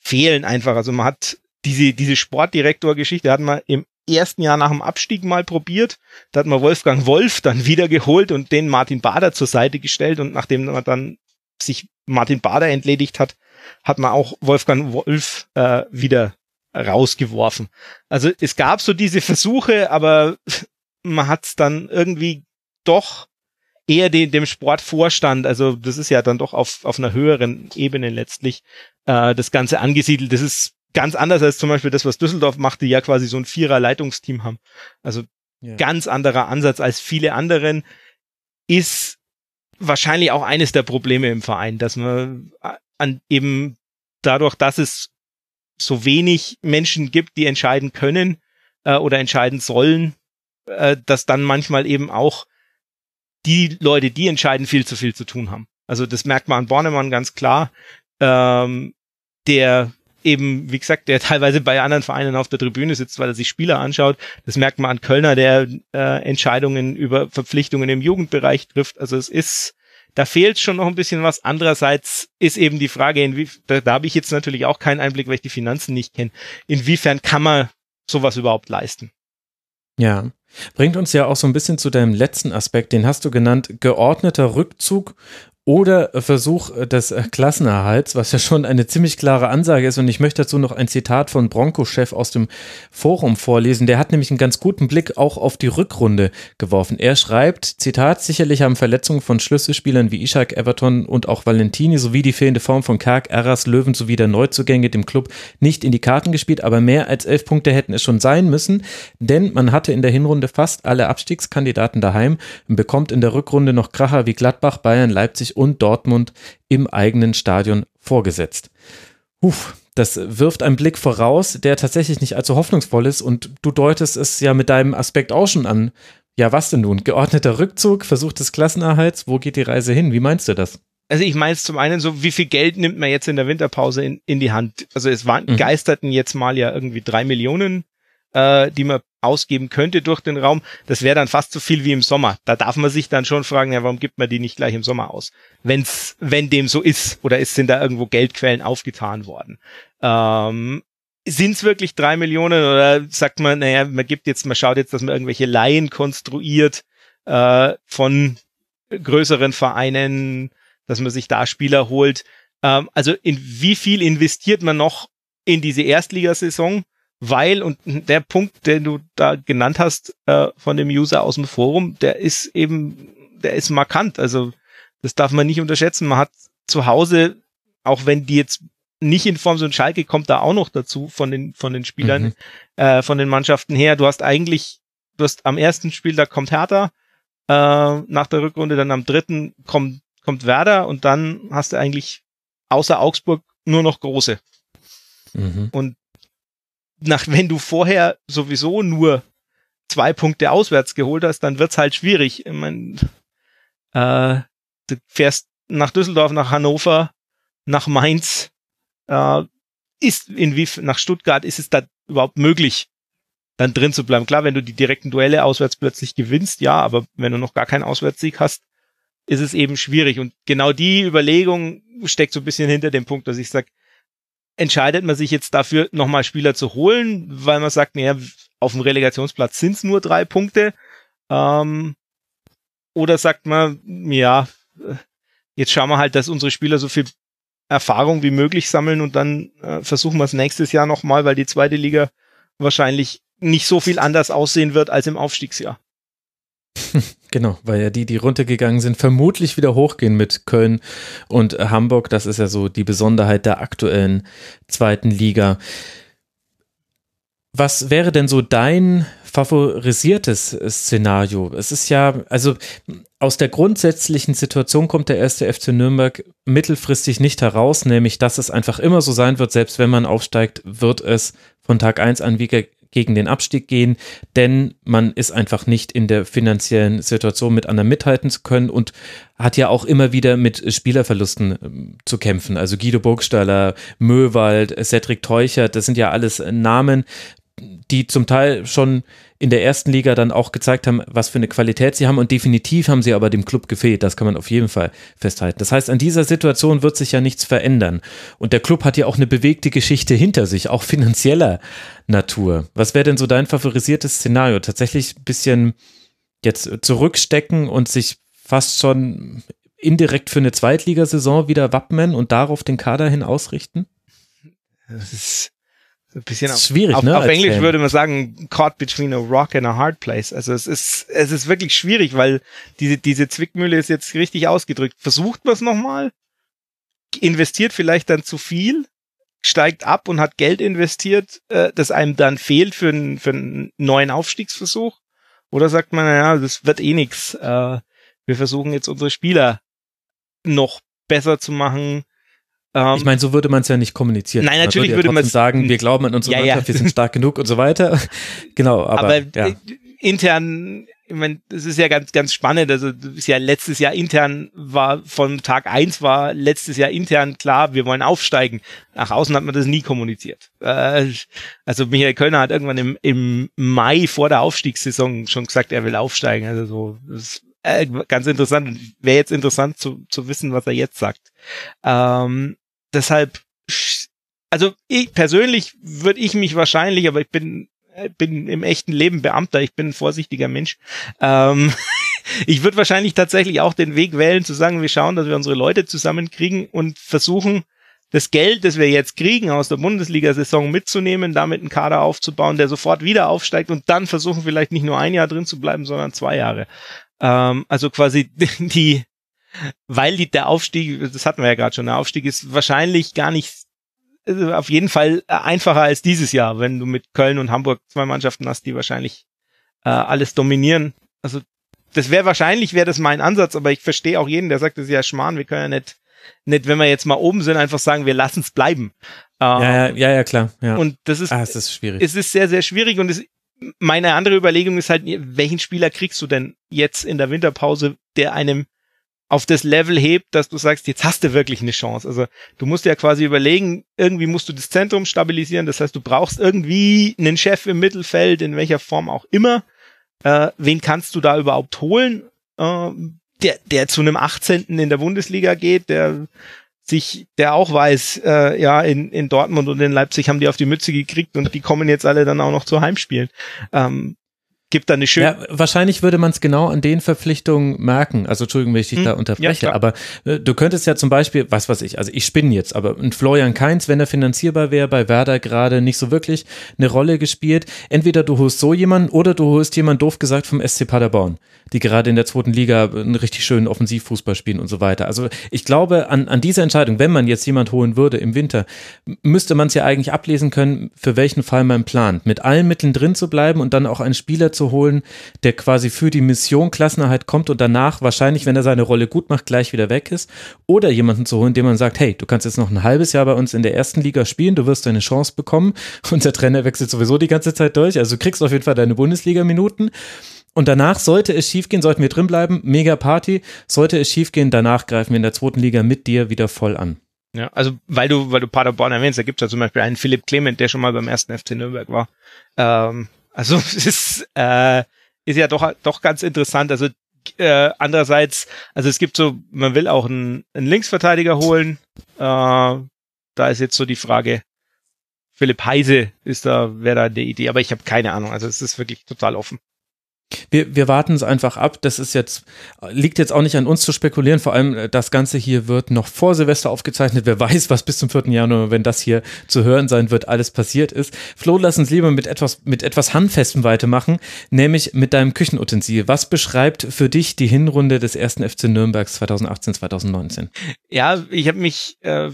Speaker 5: fehlen einfach. Also man hat diese, diese Sportdirektor-Geschichte hat man im ersten Jahr nach dem Abstieg mal probiert. Da hat man Wolfgang Wolf dann wieder geholt und den Martin Bader zur Seite gestellt und nachdem man dann sich Martin Bader entledigt hat, hat man auch Wolfgang Wolf äh, wieder rausgeworfen. Also es gab so diese Versuche, aber man hat es dann irgendwie doch eher den, dem Sportvorstand, also das ist ja dann doch auf, auf einer höheren Ebene letztlich, äh, das Ganze angesiedelt. Das ist ganz anders als zum Beispiel das, was Düsseldorf macht, die ja quasi so ein Vierer-Leitungsteam haben. Also ja. ganz anderer Ansatz als viele anderen ist wahrscheinlich auch eines der Probleme im Verein, dass man an eben dadurch, dass es so wenig Menschen gibt, die entscheiden können äh, oder entscheiden sollen, äh, dass dann manchmal eben auch die Leute, die entscheiden, viel zu viel zu tun haben. Also das merkt man an Bornemann ganz klar, ähm, der eben, wie gesagt, der teilweise bei anderen Vereinen auf der Tribüne sitzt, weil er sich Spieler anschaut. Das merkt man an Kölner, der äh, Entscheidungen über Verpflichtungen im Jugendbereich trifft. Also es ist, da fehlt schon noch ein bisschen was. Andererseits ist eben die Frage, inwie, da, da habe ich jetzt natürlich auch keinen Einblick, weil ich die Finanzen nicht kenne. Inwiefern kann man sowas überhaupt leisten?
Speaker 3: Ja, bringt uns ja auch so ein bisschen zu deinem letzten Aspekt, den hast du genannt, geordneter Rückzug oder Versuch des Klassenerhalts, was ja schon eine ziemlich klare Ansage ist. Und ich möchte dazu noch ein Zitat von Bronco-Chef aus dem Forum vorlesen. Der hat nämlich einen ganz guten Blick auch auf die Rückrunde geworfen. Er schreibt, Zitat, sicherlich haben Verletzungen von Schlüsselspielern wie Ishak, Everton und auch Valentini sowie die fehlende Form von Karg, Erras, Löwen sowie der Neuzugänge dem Club nicht in die Karten gespielt, aber mehr als elf Punkte hätten es schon sein müssen, denn man hatte in der Hinrunde fast alle Abstiegskandidaten daheim und bekommt in der Rückrunde noch Kracher wie Gladbach, Bayern, Leipzig und Dortmund im eigenen Stadion vorgesetzt. Huf, das wirft einen Blick voraus, der tatsächlich nicht allzu hoffnungsvoll ist und du deutest es ja mit deinem Aspekt auch schon an. Ja, was denn nun? Geordneter Rückzug, Versuch des Klassenerhalts, wo geht die Reise hin? Wie meinst du das?
Speaker 5: Also ich meine es zum einen so, wie viel Geld nimmt man jetzt in der Winterpause in, in die Hand? Also es waren, mhm. geisterten jetzt mal ja irgendwie drei Millionen äh, die man ausgeben könnte durch den Raum, das wäre dann fast so viel wie im Sommer. Da darf man sich dann schon fragen, ja, warum gibt man die nicht gleich im Sommer aus? Wenn's, wenn dem so ist, oder ist, sind da irgendwo Geldquellen aufgetan worden? Ähm, sind es wirklich drei Millionen oder sagt man, naja, man gibt jetzt, man schaut jetzt, dass man irgendwelche Laien konstruiert äh, von größeren Vereinen, dass man sich da Spieler holt. Ähm, also in wie viel investiert man noch in diese Erstligasaison? Weil, und der Punkt, den du da genannt hast äh, von dem User aus dem Forum, der ist eben, der ist markant. Also das darf man nicht unterschätzen. Man hat zu Hause, auch wenn die jetzt nicht in Form so ein Schalke kommt da auch noch dazu von den von den Spielern, mhm. äh, von den Mannschaften her. Du hast eigentlich, du hast am ersten Spiel da kommt Hertha äh, nach der Rückrunde, dann am dritten kommt kommt Werder und dann hast du eigentlich außer Augsburg nur noch große. Mhm. Und nach, wenn du vorher sowieso nur zwei Punkte auswärts geholt hast, dann wird's halt schwierig. Ich mein, äh, du fährst nach Düsseldorf, nach Hannover, nach Mainz, äh, ist in wie nach Stuttgart ist es da überhaupt möglich, dann drin zu bleiben. Klar, wenn du die direkten Duelle auswärts plötzlich gewinnst, ja, aber wenn du noch gar keinen Auswärtssieg hast, ist es eben schwierig. Und genau die Überlegung steckt so ein bisschen hinter dem Punkt, dass ich sage, entscheidet man sich jetzt dafür, nochmal Spieler zu holen, weil man sagt, naja, auf dem Relegationsplatz sind es nur drei Punkte. Ähm, oder sagt man, ja, jetzt schauen wir halt, dass unsere Spieler so viel Erfahrung wie möglich sammeln und dann äh, versuchen wir es nächstes Jahr nochmal, weil die zweite Liga wahrscheinlich nicht so viel anders aussehen wird als im Aufstiegsjahr.
Speaker 3: Genau, weil ja die, die runtergegangen sind, vermutlich wieder hochgehen mit Köln und Hamburg. Das ist ja so die Besonderheit der aktuellen zweiten Liga. Was wäre denn so dein favorisiertes Szenario? Es ist ja, also aus der grundsätzlichen Situation kommt der erste FC Nürnberg mittelfristig nicht heraus, nämlich dass es einfach immer so sein wird, selbst wenn man aufsteigt, wird es von Tag eins an wie gegen den Abstieg gehen, denn man ist einfach nicht in der finanziellen Situation, mit anderen mithalten zu können und hat ja auch immer wieder mit Spielerverlusten ähm, zu kämpfen. Also Guido Burgstaller, Möwald, Cedric Teuchert, das sind ja alles Namen, die zum Teil schon in der ersten Liga dann auch gezeigt haben, was für eine Qualität sie haben und definitiv haben sie aber dem Club gefehlt, das kann man auf jeden Fall festhalten. Das heißt, an dieser Situation wird sich ja nichts verändern und der Club hat ja auch eine bewegte Geschichte hinter sich, auch finanzieller Natur. Was wäre denn so dein favorisiertes Szenario? Tatsächlich ein bisschen jetzt zurückstecken und sich fast schon indirekt für eine Zweitligasaison wieder wappnen und darauf den Kader hin ausrichten?
Speaker 5: Das ist ein bisschen
Speaker 3: auf, schwierig,
Speaker 5: auf,
Speaker 3: ne?
Speaker 5: Auf Englisch Fan. würde man sagen, caught between a rock and a hard place. Also es ist, es ist wirklich schwierig, weil diese, diese Zwickmühle ist jetzt richtig ausgedrückt. Versucht man es nochmal, investiert vielleicht dann zu viel, steigt ab und hat Geld investiert, äh, das einem dann fehlt für, einen für einen neuen Aufstiegsversuch. Oder sagt man, naja, das wird eh nix. Äh, wir versuchen jetzt unsere Spieler noch besser zu machen,
Speaker 3: ich meine, so würde man es ja nicht kommunizieren.
Speaker 5: Nein, natürlich
Speaker 3: man
Speaker 5: würde man
Speaker 3: sagen, wir glauben an unsere
Speaker 5: ja,
Speaker 3: Mannschaft,
Speaker 5: ja.
Speaker 3: wir sind stark genug und so weiter. genau, aber, aber ja. Äh,
Speaker 5: intern, ich meine, das ist ja ganz, ganz spannend. Also ist ja letztes Jahr intern war von Tag eins war letztes Jahr intern klar, wir wollen aufsteigen. Nach außen hat man das nie kommuniziert. Äh, also Michael Kölner hat irgendwann im, im Mai vor der Aufstiegssaison schon gesagt, er will aufsteigen. Also so, das äh, ganz interessant. Wäre jetzt interessant zu, zu wissen, was er jetzt sagt. Ähm, deshalb, also ich persönlich würde ich mich wahrscheinlich, aber ich bin äh, bin im echten Leben Beamter, ich bin ein vorsichtiger Mensch. Ähm, ich würde wahrscheinlich tatsächlich auch den Weg wählen, zu sagen, wir schauen, dass wir unsere Leute zusammenkriegen und versuchen, das Geld, das wir jetzt kriegen aus der Bundesliga-Saison mitzunehmen, damit einen Kader aufzubauen, der sofort wieder aufsteigt und dann versuchen, vielleicht nicht nur ein Jahr drin zu bleiben, sondern zwei Jahre. Ähm, also quasi die, weil die, der Aufstieg, das hatten wir ja gerade schon, der Aufstieg ist wahrscheinlich gar nicht also auf jeden Fall einfacher als dieses Jahr, wenn du mit Köln und Hamburg zwei Mannschaften hast, die wahrscheinlich äh, alles dominieren. Also das wäre wahrscheinlich, wäre das mein Ansatz, aber ich verstehe auch jeden, der sagt, das ist ja Schmarrn, wir können ja nicht, nicht, wenn wir jetzt mal oben sind, einfach sagen, wir lassen es bleiben.
Speaker 3: Ähm, ja, ja, ja, klar. Ja.
Speaker 5: Und das ist,
Speaker 3: ah, es ist schwierig.
Speaker 5: Es ist sehr, sehr schwierig und es, meine andere Überlegung ist halt, welchen Spieler kriegst du denn jetzt in der Winterpause, der einem auf das Level hebt, dass du sagst, jetzt hast du wirklich eine Chance. Also du musst ja quasi überlegen, irgendwie musst du das Zentrum stabilisieren. Das heißt, du brauchst irgendwie einen Chef im Mittelfeld, in welcher Form auch immer. Äh, wen kannst du da überhaupt holen? Äh, der, der zu einem 18. in der Bundesliga geht, der sich, der auch weiß, äh, ja, in, in Dortmund und in Leipzig haben die auf die Mütze gekriegt und die kommen jetzt alle dann auch noch zu Heimspielen. Ähm, gibt da eine schöne. Ja,
Speaker 3: wahrscheinlich würde man es genau an den Verpflichtungen merken. Also Entschuldigung, wenn ich dich hm, da unterbreche, ja, aber äh, du könntest ja zum Beispiel, was weiß ich, also ich spinne jetzt, aber ein Florian Kainz, wenn er finanzierbar wäre, bei Werder gerade nicht so wirklich eine Rolle gespielt. Entweder du holst so jemanden oder du holst jemanden, doof gesagt, vom SC Paderborn, die gerade in der zweiten Liga einen richtig schönen Offensivfußball spielen und so weiter. Also ich glaube, an, an dieser Entscheidung, wenn man jetzt jemand holen würde im Winter, müsste man es ja eigentlich ablesen können, für welchen Fall man plant. Mit allen Mitteln drin zu bleiben und dann auch einen Spieler zu holen, der quasi für die Mission Klassenerhalt kommt und danach wahrscheinlich, wenn er seine Rolle gut macht, gleich wieder weg ist. Oder jemanden zu holen, dem man sagt, hey, du kannst jetzt noch ein halbes Jahr bei uns in der ersten Liga spielen, du wirst deine Chance bekommen. Unser Trainer wechselt sowieso die ganze Zeit durch, also du kriegst auf jeden Fall deine Bundesliga-Minuten. Und danach sollte es schiefgehen, sollten wir drinbleiben, mega Party. Sollte es schiefgehen, danach greifen wir in der zweiten Liga mit dir wieder voll an.
Speaker 5: Ja, also weil du, weil du Paderborn erwähnst, da gibt es ja zum Beispiel einen Philipp Clement, der schon mal beim ersten FC Nürnberg war. Ähm, also es ist, äh, ist ja doch, doch ganz interessant. Also äh, andererseits, also es gibt so, man will auch einen, einen Linksverteidiger holen. Äh, da ist jetzt so die Frage, Philipp Heise ist da, wäre da die Idee, aber ich habe keine Ahnung. Also es ist wirklich total offen.
Speaker 3: Wir, wir warten es einfach ab. Das ist jetzt, liegt jetzt auch nicht an uns zu spekulieren. Vor allem, äh, das Ganze hier wird noch vor Silvester aufgezeichnet. Wer weiß, was bis zum 4. Januar, wenn das hier zu hören sein wird, alles passiert ist. Flo, lass uns lieber mit etwas, mit etwas Handfestem weitermachen, nämlich mit deinem Küchenutensil. Was beschreibt für dich die Hinrunde des ersten FC Nürnbergs 2018, 2019?
Speaker 5: Ja, ich habe mich äh,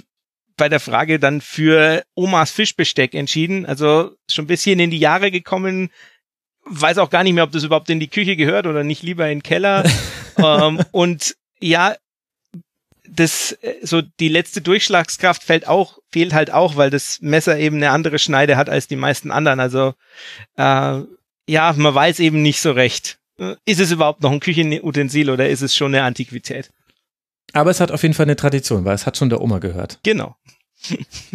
Speaker 5: bei der Frage dann für Omas Fischbesteck entschieden. Also schon ein bisschen in die Jahre gekommen, weiß auch gar nicht mehr, ob das überhaupt in die Küche gehört oder nicht lieber in den Keller. ähm, und ja, das so die letzte Durchschlagskraft fällt auch fehlt halt auch, weil das Messer eben eine andere Schneide hat als die meisten anderen. Also äh, ja, man weiß eben nicht so recht. Ist es überhaupt noch ein Küchenutensil oder ist es schon eine Antiquität?
Speaker 3: Aber es hat auf jeden Fall eine Tradition, weil es hat schon der Oma gehört.
Speaker 5: Genau.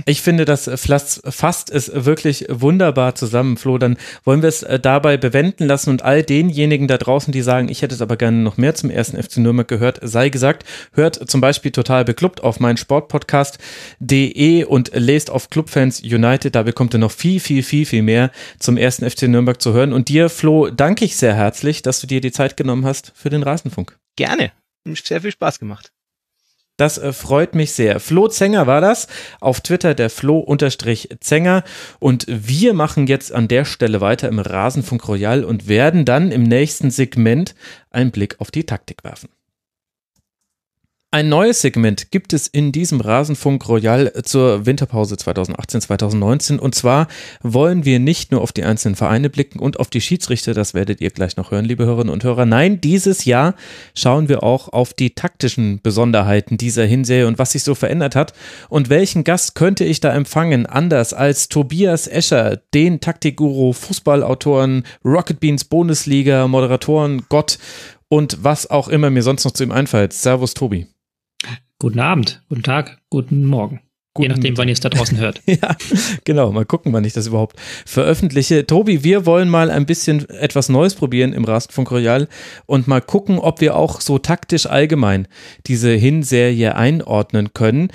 Speaker 3: Ich finde, das fasst es wirklich wunderbar zusammen, Flo. Dann wollen wir es äh, dabei bewenden lassen und all denjenigen da draußen, die sagen, ich hätte es aber gerne noch mehr zum ersten FC Nürnberg gehört, sei gesagt, hört zum Beispiel total beklubbt auf meinen Sportpodcast.de und lest auf Clubfans United. Da bekommt ihr noch viel, viel, viel, viel mehr zum ersten FC Nürnberg zu hören. Und dir, Flo, danke ich sehr herzlich, dass du dir die Zeit genommen hast für den Rasenfunk.
Speaker 5: Gerne. Sehr viel Spaß gemacht.
Speaker 3: Das äh, freut mich sehr. Flo Zenger war das. Auf Twitter der Flo-Zenger. Und wir machen jetzt an der Stelle weiter im Rasenfunk Royal und werden dann im nächsten Segment einen Blick auf die Taktik werfen. Ein neues Segment gibt es in diesem Rasenfunk Royal zur Winterpause 2018-2019. Und zwar wollen wir nicht nur auf die einzelnen Vereine blicken und auf die Schiedsrichter, das werdet ihr gleich noch hören, liebe Hörerinnen und Hörer. Nein, dieses Jahr schauen wir auch auf die taktischen Besonderheiten dieser Hinsehe und was sich so verändert hat. Und welchen Gast könnte ich da empfangen, anders als Tobias Escher, den Taktikguru, Fußballautoren, Rocket Beans Bundesliga, Moderatoren, Gott und was auch immer mir sonst noch zu ihm einfällt. Servus, Tobi.
Speaker 6: Guten Abend, guten Tag, guten Morgen. Je nachdem, wann ihr es da draußen hört.
Speaker 3: ja, genau. Mal gucken, wann ich das überhaupt veröffentliche. Tobi, wir wollen mal ein bisschen etwas Neues probieren im Rastenfunk Royal und mal gucken, ob wir auch so taktisch allgemein diese Hinserie einordnen können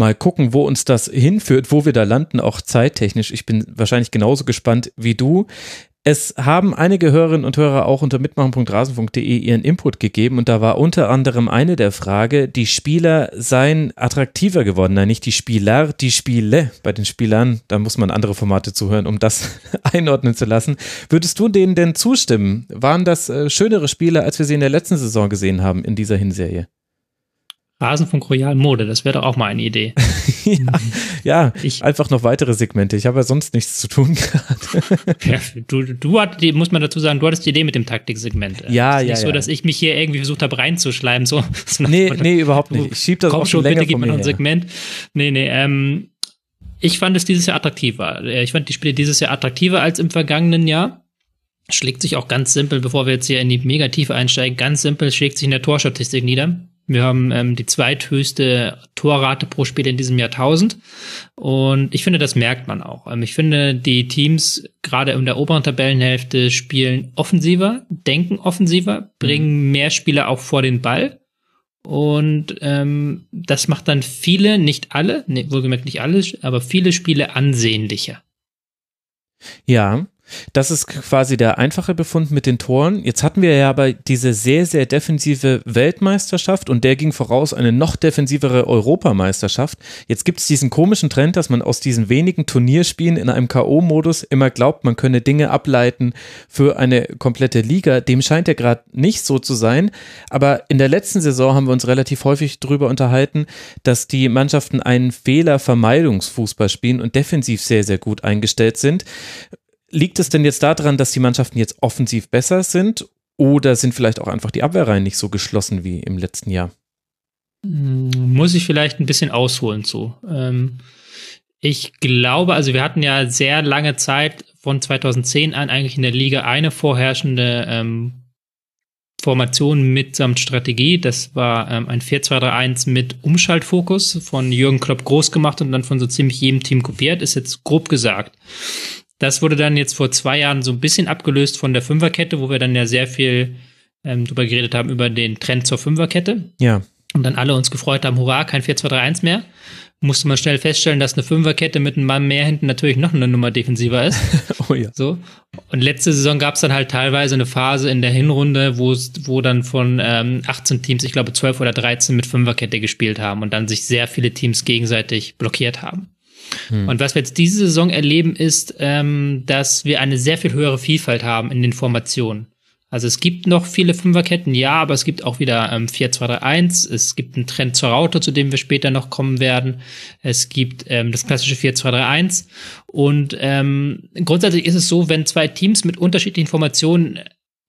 Speaker 3: mal gucken, wo uns das hinführt, wo wir da landen, auch zeittechnisch. Ich bin wahrscheinlich genauso gespannt wie du. Es haben einige Hörerinnen und Hörer auch unter mitmachen.rasen.de ihren Input gegeben und da war unter anderem eine der Frage, die Spieler seien attraktiver geworden. Nein, nicht die Spieler, die Spiele. Bei den Spielern, da muss man andere Formate zuhören, um das einordnen zu lassen. Würdest du denen denn zustimmen? Waren das äh, schönere Spiele, als wir sie in der letzten Saison gesehen haben in dieser Hinserie?
Speaker 6: Rasenfunk Royal Mode, das wäre doch auch mal eine Idee.
Speaker 3: ja, ja ich, einfach noch weitere Segmente. Ich habe ja sonst nichts zu tun
Speaker 6: gerade. ja, du, du hat, muss man dazu sagen, du hattest die Idee mit dem Taktiksegment.
Speaker 3: Ja,
Speaker 6: es ist
Speaker 3: ja.
Speaker 6: Nicht so, dass ich mich hier irgendwie versucht habe reinzuschleimen. So,
Speaker 3: nee, nee, überhaupt nicht. Ich schieb das
Speaker 6: Komm
Speaker 3: auch
Speaker 6: schon,
Speaker 3: länger
Speaker 6: bitte gib
Speaker 3: mir
Speaker 6: mir noch ein
Speaker 3: her.
Speaker 6: Segment. Nee, nee, ähm, ich fand es dieses Jahr attraktiver. Äh, ich fand die Spiele dieses Jahr attraktiver als im vergangenen Jahr. Schlägt sich auch ganz simpel, bevor wir jetzt hier in die Megatiefe einsteigen, ganz simpel schlägt sich in der Torstatistik nieder. Wir haben ähm, die zweithöchste Torrate pro Spiel in diesem Jahrtausend. Und ich finde, das merkt man auch. Ähm, ich finde, die Teams gerade in der oberen Tabellenhälfte spielen offensiver, denken offensiver, bringen mhm. mehr Spieler auch vor den Ball. Und ähm, das macht dann viele, nicht alle, nee, wohlgemerkt nicht alle, aber viele Spiele ansehnlicher.
Speaker 3: Ja, das ist quasi der einfache Befund mit den Toren. Jetzt hatten wir ja aber diese sehr, sehr defensive Weltmeisterschaft und der ging voraus eine noch defensivere Europameisterschaft. Jetzt gibt es diesen komischen Trend, dass man aus diesen wenigen Turnierspielen in einem K.O.-Modus immer glaubt, man könne Dinge ableiten für eine komplette Liga. Dem scheint ja gerade nicht so zu sein. Aber in der letzten Saison haben wir uns relativ häufig darüber unterhalten, dass die Mannschaften einen Fehlervermeidungsfußball spielen und defensiv sehr, sehr gut eingestellt sind. Liegt es denn jetzt daran, dass die Mannschaften jetzt offensiv besser sind oder sind vielleicht auch einfach die Abwehrreihen nicht so geschlossen wie im letzten Jahr?
Speaker 6: Muss ich vielleicht ein bisschen ausholen zu. Ähm, ich glaube, also wir hatten ja sehr lange Zeit von 2010 an eigentlich in der Liga eine vorherrschende ähm, Formation mitsamt Strategie. Das war ähm, ein 4-2-3-1 mit Umschaltfokus von Jürgen Klopp groß gemacht und dann von so ziemlich jedem Team kopiert, ist jetzt grob gesagt. Das wurde dann jetzt vor zwei Jahren so ein bisschen abgelöst von der Fünferkette, wo wir dann ja sehr viel ähm, drüber geredet haben, über den Trend zur Fünferkette.
Speaker 3: Ja.
Speaker 6: Und dann alle uns gefreut haben, hurra, kein 4-2-3-1 mehr. Musste man schnell feststellen, dass eine Fünferkette mit einem Mann mehr hinten natürlich noch eine Nummer defensiver ist.
Speaker 3: oh ja.
Speaker 6: So. Und letzte Saison gab es dann halt teilweise eine Phase in der Hinrunde, wo wo dann von ähm, 18 Teams, ich glaube 12 oder 13 mit Fünferkette gespielt haben und dann sich sehr viele Teams gegenseitig blockiert haben. Hm. Und was wir jetzt diese Saison erleben, ist, ähm, dass wir eine sehr viel höhere Vielfalt haben in den Formationen. Also es gibt noch viele Fünferketten, ja, aber es gibt auch wieder ähm, 4-2-3-1. Es gibt einen Trend zur Raute, zu dem wir später noch kommen werden. Es gibt ähm, das klassische 4-2-3-1. Und ähm, grundsätzlich ist es so, wenn zwei Teams mit unterschiedlichen Formationen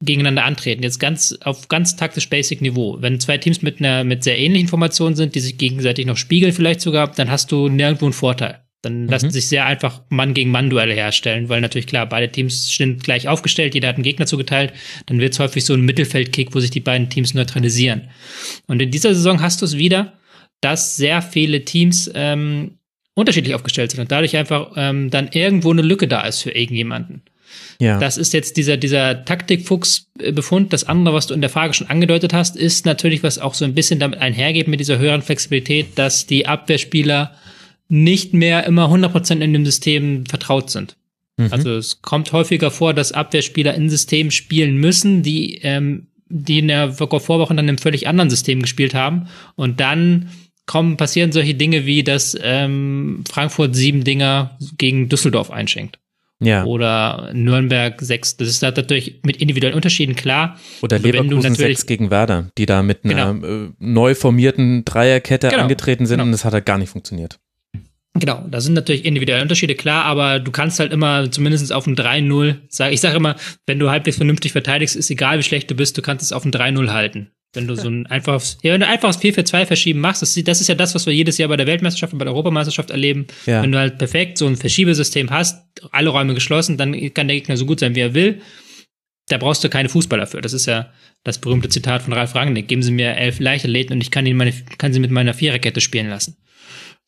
Speaker 6: gegeneinander antreten. Jetzt ganz auf ganz taktisch Basic Niveau. Wenn zwei Teams mit einer mit sehr ähnlichen Formationen sind, die sich gegenseitig noch spiegeln vielleicht sogar, dann hast du nirgendwo einen Vorteil. Dann lassen mhm. sich sehr einfach Mann gegen Mann Duelle herstellen, weil natürlich klar, beide Teams sind gleich aufgestellt, jeder hat einen Gegner zugeteilt, dann wird es häufig so ein Mittelfeldkick, wo sich die beiden Teams neutralisieren. Und in dieser Saison hast du es wieder, dass sehr viele Teams ähm, unterschiedlich aufgestellt sind und dadurch einfach ähm, dann irgendwo eine Lücke da ist für irgendjemanden. Ja. Das ist jetzt dieser, dieser Taktikfuchs-Befund. Das andere, was du in der Frage schon angedeutet hast, ist natürlich, was auch so ein bisschen damit einhergeht mit dieser höheren Flexibilität, dass die Abwehrspieler nicht mehr immer 100% in dem System vertraut sind. Mhm. Also es kommt häufiger vor, dass Abwehrspieler in Systemen spielen müssen, die, ähm, die in der Vorwoche dann im völlig anderen System gespielt haben und dann kommen, passieren solche Dinge wie, dass ähm, Frankfurt sieben Dinger gegen Düsseldorf einschenkt. Ja. Oder Nürnberg sechs. Das ist natürlich mit individuellen Unterschieden klar.
Speaker 3: Oder Leverkusen sechs gegen Werder, die da mit einer genau. äh, neu formierten Dreierkette genau. angetreten sind genau. und das hat halt gar nicht funktioniert.
Speaker 6: Genau, da sind natürlich individuelle Unterschiede, klar, aber du kannst halt immer zumindest auf ein 3-0, sag, ich sage immer, wenn du halbwegs vernünftig verteidigst, ist egal wie schlecht du bist, du kannst es auf ein 3-0 halten. Wenn du so ein einfaches, ja, wenn du einfaches 4-4-2 verschieben machst, das, das, ist ja das, was wir jedes Jahr bei der Weltmeisterschaft und bei der Europameisterschaft erleben. Ja. Wenn du halt perfekt so ein Verschiebesystem hast, alle Räume geschlossen, dann kann der Gegner so gut sein, wie er will. Da brauchst du keine Fußballer für. Das ist ja das berühmte Zitat von Ralf Rangnick. Geben Sie mir elf Leichtathleten und ich kann, ihn meine, kann sie mit meiner Viererkette spielen lassen.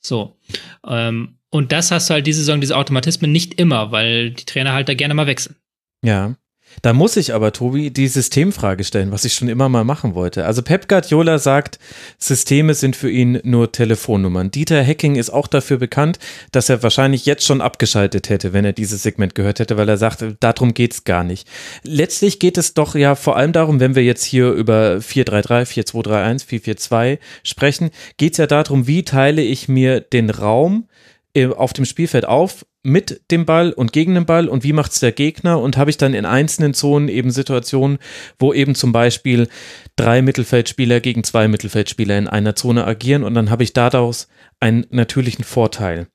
Speaker 6: So. Ähm, und das hast du halt diese Saison, diese Automatismen nicht immer, weil die Trainer halt da gerne mal wechseln.
Speaker 3: Ja. Da muss ich aber, Tobi, die Systemfrage stellen, was ich schon immer mal machen wollte. Also Pep Guardiola sagt, Systeme sind für ihn nur Telefonnummern. Dieter Hecking ist auch dafür bekannt, dass er wahrscheinlich jetzt schon abgeschaltet hätte, wenn er dieses Segment gehört hätte, weil er sagt, darum geht's gar nicht. Letztlich geht es doch ja vor allem darum, wenn wir jetzt hier über 433, 4231, 442 sprechen, geht's ja darum, wie teile ich mir den Raum äh, auf dem Spielfeld auf mit dem Ball und gegen den Ball und wie macht's der Gegner und habe ich dann in einzelnen Zonen eben Situationen, wo eben zum Beispiel drei Mittelfeldspieler gegen zwei Mittelfeldspieler in einer Zone agieren und dann habe ich daraus einen natürlichen Vorteil.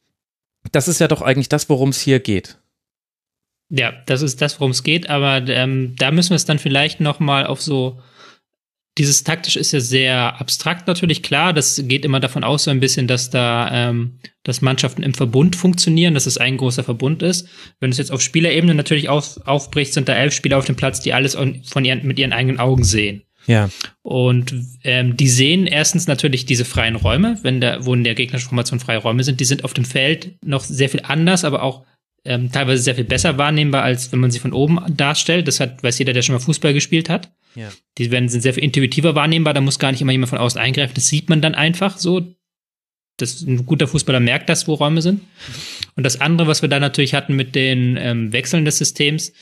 Speaker 3: Das ist ja doch eigentlich das, worum es hier geht.
Speaker 6: Ja, das ist das, worum es geht, aber ähm, da müssen wir es dann vielleicht noch mal auf so dieses taktisch ist ja sehr abstrakt natürlich klar. Das geht immer davon aus so ein bisschen, dass da ähm, dass Mannschaften im Verbund funktionieren, dass es ein großer Verbund ist. Wenn es jetzt auf Spielerebene natürlich auf, aufbricht, sind da elf Spieler auf dem Platz, die alles von ihren, mit ihren eigenen Augen sehen.
Speaker 3: Ja.
Speaker 6: Und ähm, die sehen erstens natürlich diese freien Räume, wenn der, wo in der gegnerischen Formation freie Räume sind, die sind auf dem Feld noch sehr viel anders, aber auch ähm, teilweise sehr viel besser wahrnehmbar, als wenn man sie von oben darstellt. Das hat, weiß jeder, der schon mal Fußball gespielt hat. Ja. Die werden, sind sehr viel intuitiver wahrnehmbar, da muss gar nicht immer jemand von außen eingreifen. Das sieht man dann einfach so. Das, ein guter Fußballer merkt das, wo Räume sind. Und das andere, was wir da natürlich hatten mit den ähm, Wechseln des Systems,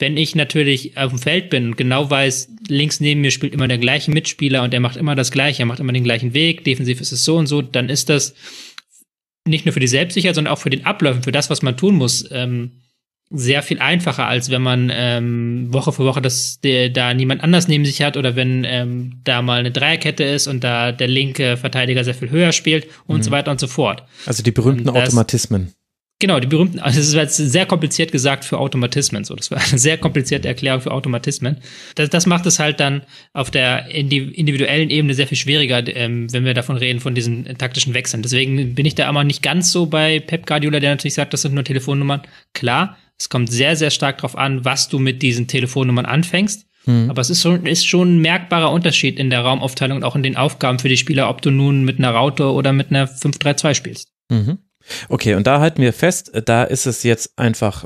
Speaker 6: wenn ich natürlich auf dem Feld bin und genau weiß, links neben mir spielt immer der gleiche Mitspieler und er macht immer das Gleiche, er macht immer den gleichen Weg, defensiv ist es so und so, dann ist das nicht nur für die Selbstsicherheit, sondern auch für den Abläufen, für das, was man tun muss, ähm, sehr viel einfacher, als wenn man ähm, Woche für Woche das, der, da niemand anders neben sich hat oder wenn ähm, da mal eine Dreierkette ist und da der linke Verteidiger sehr viel höher spielt und mhm. so weiter und so fort.
Speaker 3: Also die berühmten das, Automatismen.
Speaker 6: Genau, die berühmten, also das ist jetzt sehr kompliziert gesagt für Automatismen. So, das war eine sehr komplizierte Erklärung für Automatismen. Das, das macht es halt dann auf der individuellen Ebene sehr viel schwieriger, ähm, wenn wir davon reden, von diesen taktischen Wechseln. Deswegen bin ich da aber nicht ganz so bei Pep Guardiola, der natürlich sagt, das sind nur Telefonnummern. Klar, es kommt sehr, sehr stark darauf an, was du mit diesen Telefonnummern anfängst. Mhm. Aber es ist schon, ist schon ein merkbarer Unterschied in der Raumaufteilung und auch in den Aufgaben für die Spieler, ob du nun mit einer Raute oder mit einer 5-3-2 spielst.
Speaker 3: Mhm. Okay, und da halten wir fest, da ist es jetzt einfach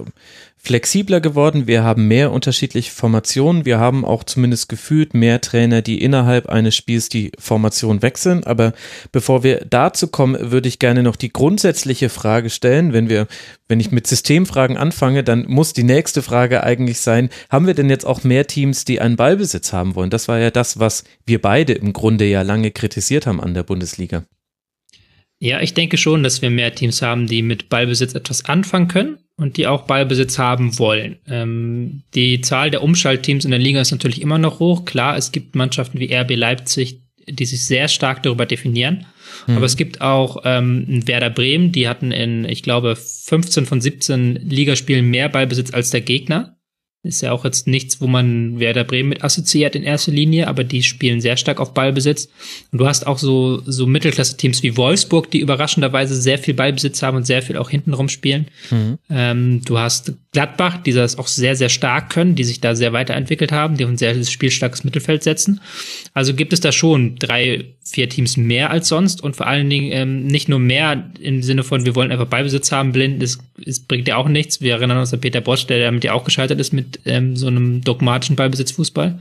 Speaker 3: flexibler geworden. Wir haben mehr unterschiedliche Formationen. Wir haben auch zumindest gefühlt mehr Trainer, die innerhalb eines Spiels die Formation wechseln. Aber bevor wir dazu kommen, würde ich gerne noch die grundsätzliche Frage stellen. Wenn wir, wenn ich mit Systemfragen anfange, dann muss die nächste Frage eigentlich sein, haben wir denn jetzt auch mehr Teams, die einen Ballbesitz haben wollen? Das war ja das, was wir beide im Grunde ja lange kritisiert haben an der Bundesliga.
Speaker 6: Ja, ich denke schon, dass wir mehr Teams haben, die mit Ballbesitz etwas anfangen können und die auch Ballbesitz haben wollen. Ähm, die Zahl der Umschaltteams in der Liga ist natürlich immer noch hoch. Klar, es gibt Mannschaften wie RB Leipzig, die sich sehr stark darüber definieren. Mhm. Aber es gibt auch ähm, Werder Bremen, die hatten in, ich glaube, 15 von 17 Ligaspielen mehr Ballbesitz als der Gegner. Ist ja auch jetzt nichts, wo man Werder Bremen mit assoziiert in erster Linie, aber die spielen sehr stark auf Ballbesitz. Und du hast auch so, so Mittelklasse-Teams wie Wolfsburg, die überraschenderweise sehr viel Ballbesitz haben und sehr viel auch hintenrum spielen. Mhm. Ähm, du hast Gladbach, die das auch sehr, sehr stark können, die sich da sehr weiterentwickelt haben, die ein sehr spielstarkes Mittelfeld setzen. Also gibt es da schon drei, vier Teams mehr als sonst und vor allen Dingen ähm, nicht nur mehr im Sinne von, wir wollen einfach Beibesitz haben, blind, das, das bringt ja auch nichts. Wir erinnern uns an Peter Bosch, der damit ja auch gescheitert ist mit ähm, so einem dogmatischen Ballbesitzfußball.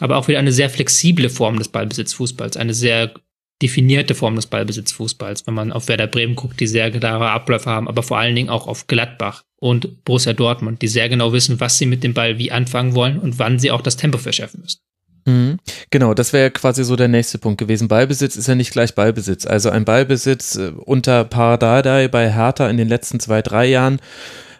Speaker 6: Aber auch wieder eine sehr flexible Form des Ballbesitzfußballs, eine sehr definierte Form des Ballbesitzfußballs, wenn man auf Werder Bremen guckt, die sehr klare Abläufe haben, aber vor allen Dingen auch auf Gladbach und Borussia Dortmund, die sehr genau wissen, was sie mit dem Ball wie anfangen wollen und wann sie auch das Tempo verschärfen müssen.
Speaker 3: Mhm. Genau, das wäre quasi so der nächste Punkt gewesen. Ballbesitz ist ja nicht gleich Ballbesitz. Also ein Ballbesitz äh, unter Pardadei bei Hertha in den letzten zwei, drei Jahren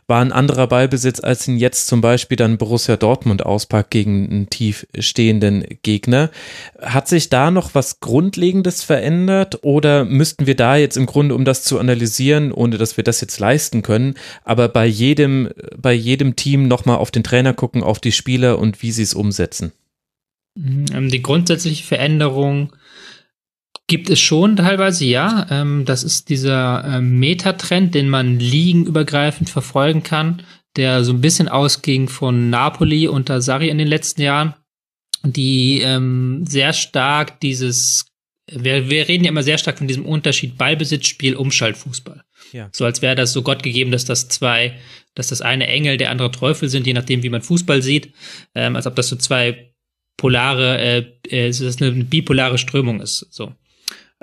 Speaker 3: war ein anderer Ballbesitz, als ihn jetzt zum Beispiel dann Borussia Dortmund auspackt gegen einen tief stehenden Gegner. Hat sich da noch was Grundlegendes verändert oder müssten wir da jetzt im Grunde, um das zu analysieren, ohne dass wir das jetzt leisten können, aber bei jedem, bei jedem Team nochmal auf den Trainer gucken, auf die Spieler und wie sie es umsetzen?
Speaker 6: Mhm, die grundsätzliche Veränderung Gibt es schon teilweise, ja. Ähm, das ist dieser ähm, Metatrend, den man liegenübergreifend verfolgen kann, der so ein bisschen ausging von Napoli unter Sarri in den letzten Jahren, die ähm, sehr stark dieses, wir, wir reden ja immer sehr stark von diesem Unterschied Ballbesitzspiel, Umschaltfußball. Ja. So als wäre das so Gott gegeben, dass das zwei, dass das eine Engel, der andere Teufel sind, je nachdem, wie man Fußball sieht, ähm, als ob das so zwei polare, äh, äh, das eine bipolare Strömung ist. So.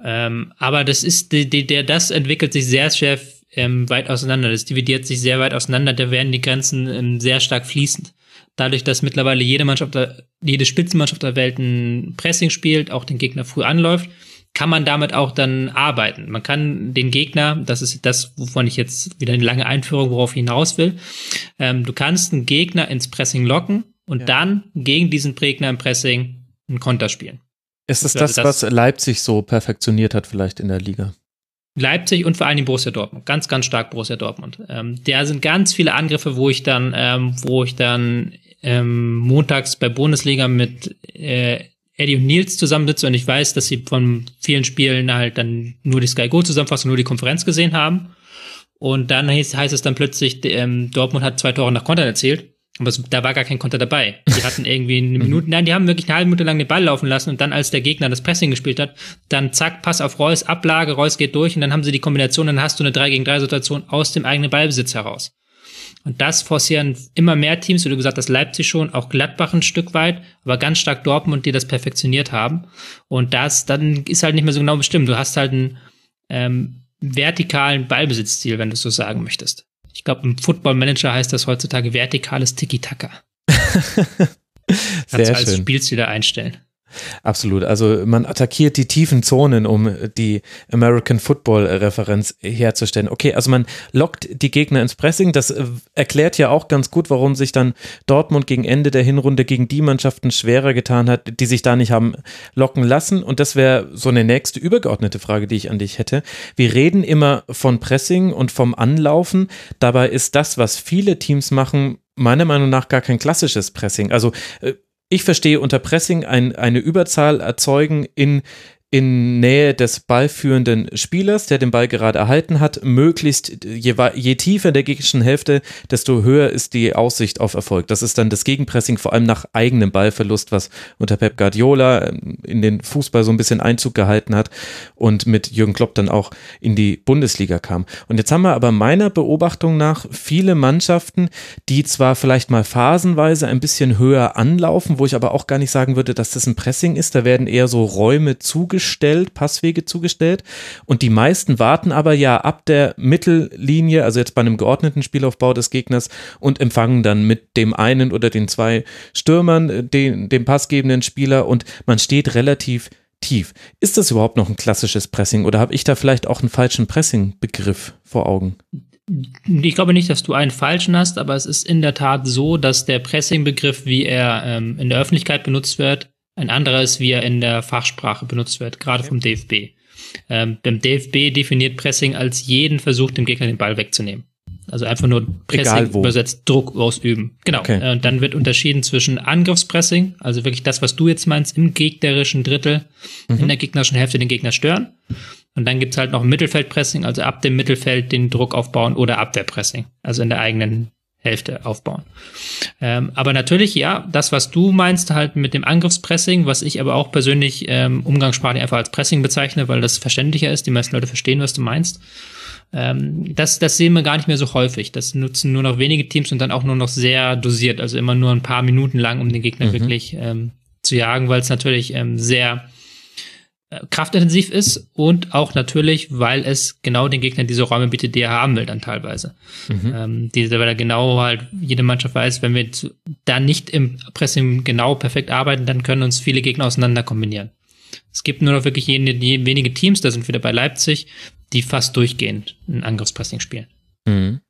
Speaker 6: Ähm, aber das ist, die, die, der, das entwickelt sich sehr, sehr ähm, weit auseinander. Das dividiert sich sehr weit auseinander. Da werden die Grenzen ähm, sehr stark fließend. Dadurch, dass mittlerweile jede Mannschaft, jede Spitzenmannschaft der Welt ein Pressing spielt, auch den Gegner früh anläuft, kann man damit auch dann arbeiten. Man kann den Gegner, das ist das, wovon ich jetzt wieder eine lange Einführung, worauf ich hinaus will, ähm, du kannst einen Gegner ins Pressing locken und ja. dann gegen diesen Gegner im Pressing einen Konter spielen.
Speaker 3: Ist es das, das, was Leipzig so perfektioniert hat, vielleicht in der Liga?
Speaker 6: Leipzig und vor allem Borussia Dortmund. Ganz, ganz stark Borussia Dortmund. Ähm, da sind ganz viele Angriffe, wo ich dann, ähm, wo ich dann ähm, montags bei Bundesliga mit äh, Eddie und Nils zusammensitze und ich weiß, dass sie von vielen Spielen halt dann nur die Sky Go Zusammenfassung, nur die Konferenz gesehen haben. Und dann heißt, heißt es dann plötzlich, ähm, Dortmund hat zwei Tore nach Kontern erzählt. Aber da war gar kein Konter dabei. Die hatten irgendwie eine. Minute, nein, die haben wirklich eine halbe Minute lang den Ball laufen lassen und dann, als der Gegner das Pressing gespielt hat, dann zack, Pass auf Reus, Ablage, Reus geht durch und dann haben sie die Kombination, dann hast du eine 3 gegen 3 Situation aus dem eigenen Ballbesitz heraus. Und das forcieren immer mehr Teams, wie du gesagt hast, Leipzig schon, auch Gladbach ein Stück weit, aber ganz stark Dortmund, die das perfektioniert haben. Und das, dann ist halt nicht mehr so genau bestimmt. Du hast halt einen ähm, vertikalen Ballbesitzziel, wenn du es so sagen möchtest. Ich glaube, im Football Manager heißt das heutzutage vertikales Tiki-Taka. Kannst du als Spielstil da einstellen.
Speaker 3: Absolut. Also man attackiert die tiefen Zonen, um die American Football Referenz herzustellen. Okay, also man lockt die Gegner ins Pressing. Das äh, erklärt ja auch ganz gut, warum sich dann Dortmund gegen Ende der Hinrunde gegen die Mannschaften schwerer getan hat, die sich da nicht haben locken lassen. Und das wäre so eine nächste übergeordnete Frage, die ich an dich hätte. Wir reden immer von Pressing und vom Anlaufen. Dabei ist das, was viele Teams machen, meiner Meinung nach gar kein klassisches Pressing. Also äh, ich verstehe unter Pressing ein, eine Überzahl erzeugen in in Nähe des ballführenden Spielers, der den Ball gerade erhalten hat, möglichst je, je tiefer in der gegnerischen Hälfte, desto höher ist die Aussicht auf Erfolg. Das ist dann das Gegenpressing, vor allem nach eigenem Ballverlust, was unter Pep Guardiola ähm, in den Fußball so ein bisschen Einzug gehalten hat und mit Jürgen Klopp dann auch in die Bundesliga kam. Und jetzt haben wir aber meiner Beobachtung nach viele Mannschaften, die zwar vielleicht mal phasenweise ein bisschen höher anlaufen, wo ich aber auch gar nicht sagen würde, dass das ein Pressing ist. Da werden eher so Räume zugeschrieben zugestellt, Passwege zugestellt. Und die meisten warten aber ja ab der Mittellinie, also jetzt bei einem geordneten Spielaufbau des Gegners und empfangen dann mit dem einen oder den zwei Stürmern äh, den, den passgebenden Spieler und man steht relativ tief. Ist das überhaupt noch ein klassisches Pressing oder habe ich da vielleicht auch einen falschen Pressing-Begriff vor Augen?
Speaker 6: Ich glaube nicht, dass du einen falschen hast, aber es ist in der Tat so, dass der Pressing-Begriff, wie er ähm, in der Öffentlichkeit benutzt wird, ein anderer ist, wie er in der Fachsprache benutzt wird, gerade vom DFB. Ähm, beim DFB definiert Pressing als jeden Versuch, dem Gegner den Ball wegzunehmen. Also einfach nur Pressing übersetzt Druck ausüben. Genau. Okay. Äh, und dann wird unterschieden zwischen Angriffspressing, also wirklich das, was du jetzt meinst, im gegnerischen Drittel, mhm. in der gegnerischen Hälfte den Gegner stören. Und dann gibt's halt noch Mittelfeldpressing, also ab dem Mittelfeld den Druck aufbauen oder Abwehrpressing, also in der eigenen Hälfte aufbauen. Ähm, aber natürlich, ja, das, was du meinst, halt mit dem Angriffspressing, was ich aber auch persönlich ähm, umgangssprachlich einfach als Pressing bezeichne, weil das verständlicher ist, die meisten Leute verstehen, was du meinst. Ähm, das, das sehen wir gar nicht mehr so häufig. Das nutzen nur noch wenige Teams und dann auch nur noch sehr dosiert, also immer nur ein paar Minuten lang, um den Gegner mhm. wirklich ähm, zu jagen, weil es natürlich ähm, sehr kraftintensiv ist und auch natürlich, weil es genau den Gegnern diese Räume bietet, die er haben will dann teilweise. Mhm. Ähm, die, weil er genau halt jede Mannschaft weiß, wenn wir da nicht im Pressing genau perfekt arbeiten, dann können uns viele Gegner auseinander kombinieren. Es gibt nur noch wirklich jene, die, wenige Teams, da sind wir wieder bei Leipzig, die fast durchgehend ein Angriffspressing spielen.
Speaker 3: Mhm.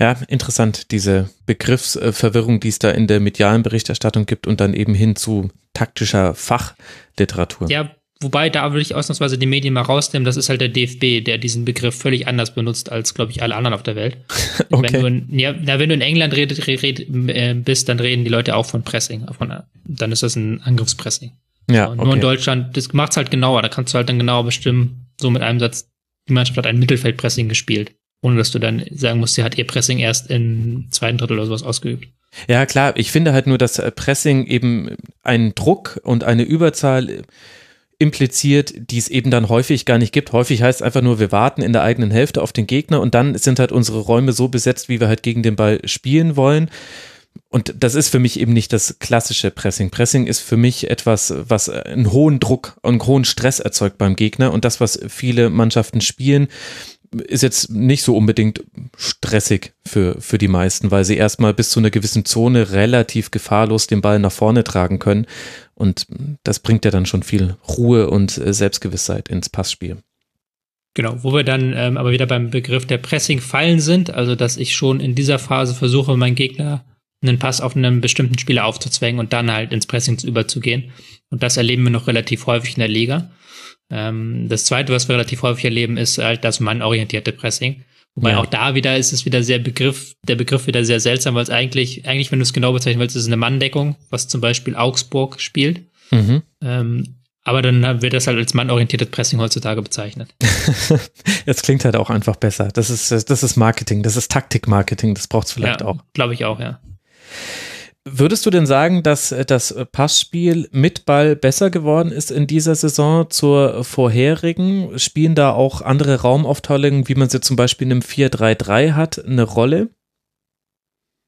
Speaker 3: Ja, interessant, diese Begriffsverwirrung, die es da in der medialen Berichterstattung gibt und dann eben hin zu taktischer Fachliteratur.
Speaker 6: Ja, Wobei, da würde ich ausnahmsweise die Medien mal rausnehmen, das ist halt der DFB, der diesen Begriff völlig anders benutzt als, glaube ich, alle anderen auf der Welt. okay. Wenn du in, ja, wenn du in England red, red, red, äh, bist, dann reden die Leute auch von Pressing. Von, dann ist das ein Angriffspressing. Ja, okay. Nur in Deutschland, das macht's halt genauer, da kannst du halt dann genauer bestimmen, so mit einem Satz, die Mannschaft hat ein Mittelfeldpressing gespielt. Ohne dass du dann sagen musst, sie hat ihr Pressing erst im zweiten Drittel oder sowas ausgeübt.
Speaker 3: Ja, klar, ich finde halt nur, dass Pressing eben einen Druck und eine Überzahl impliziert, die es eben dann häufig gar nicht gibt. Häufig heißt es einfach nur, wir warten in der eigenen Hälfte auf den Gegner und dann sind halt unsere Räume so besetzt, wie wir halt gegen den Ball spielen wollen. Und das ist für mich eben nicht das klassische Pressing. Pressing ist für mich etwas, was einen hohen Druck und hohen Stress erzeugt beim Gegner. Und das, was viele Mannschaften spielen, ist jetzt nicht so unbedingt stressig für, für die meisten, weil sie erstmal bis zu einer gewissen Zone relativ gefahrlos den Ball nach vorne tragen können. Und das bringt ja dann schon viel Ruhe und äh, Selbstgewissheit ins Passspiel.
Speaker 6: Genau, wo wir dann ähm, aber wieder beim Begriff der Pressing-Fallen sind, also dass ich schon in dieser Phase versuche, meinen Gegner einen Pass auf einen bestimmten Spieler aufzuzwängen und dann halt ins Pressing überzugehen. Und das erleben wir noch relativ häufig in der Liga. Ähm, das zweite, was wir relativ häufig erleben, ist halt das mannorientierte Pressing. Wobei ja. auch da wieder ist es wieder sehr Begriff, der Begriff wieder sehr seltsam, weil es eigentlich, eigentlich, wenn du es genau bezeichnen willst, ist es eine Manndeckung, was zum Beispiel Augsburg spielt. Mhm. Ähm, aber dann wird das halt als mannorientiertes Pressing heutzutage bezeichnet.
Speaker 3: Jetzt klingt halt auch einfach besser. Das ist, das ist Marketing, das ist Taktikmarketing, das braucht es vielleicht
Speaker 6: ja,
Speaker 3: auch.
Speaker 6: Glaube ich auch, ja.
Speaker 3: Würdest du denn sagen, dass das Passspiel mit Ball besser geworden ist in dieser Saison zur vorherigen? Spielen da auch andere Raumaufteilungen, wie man sie zum Beispiel in einem 4-3-3 hat, eine Rolle?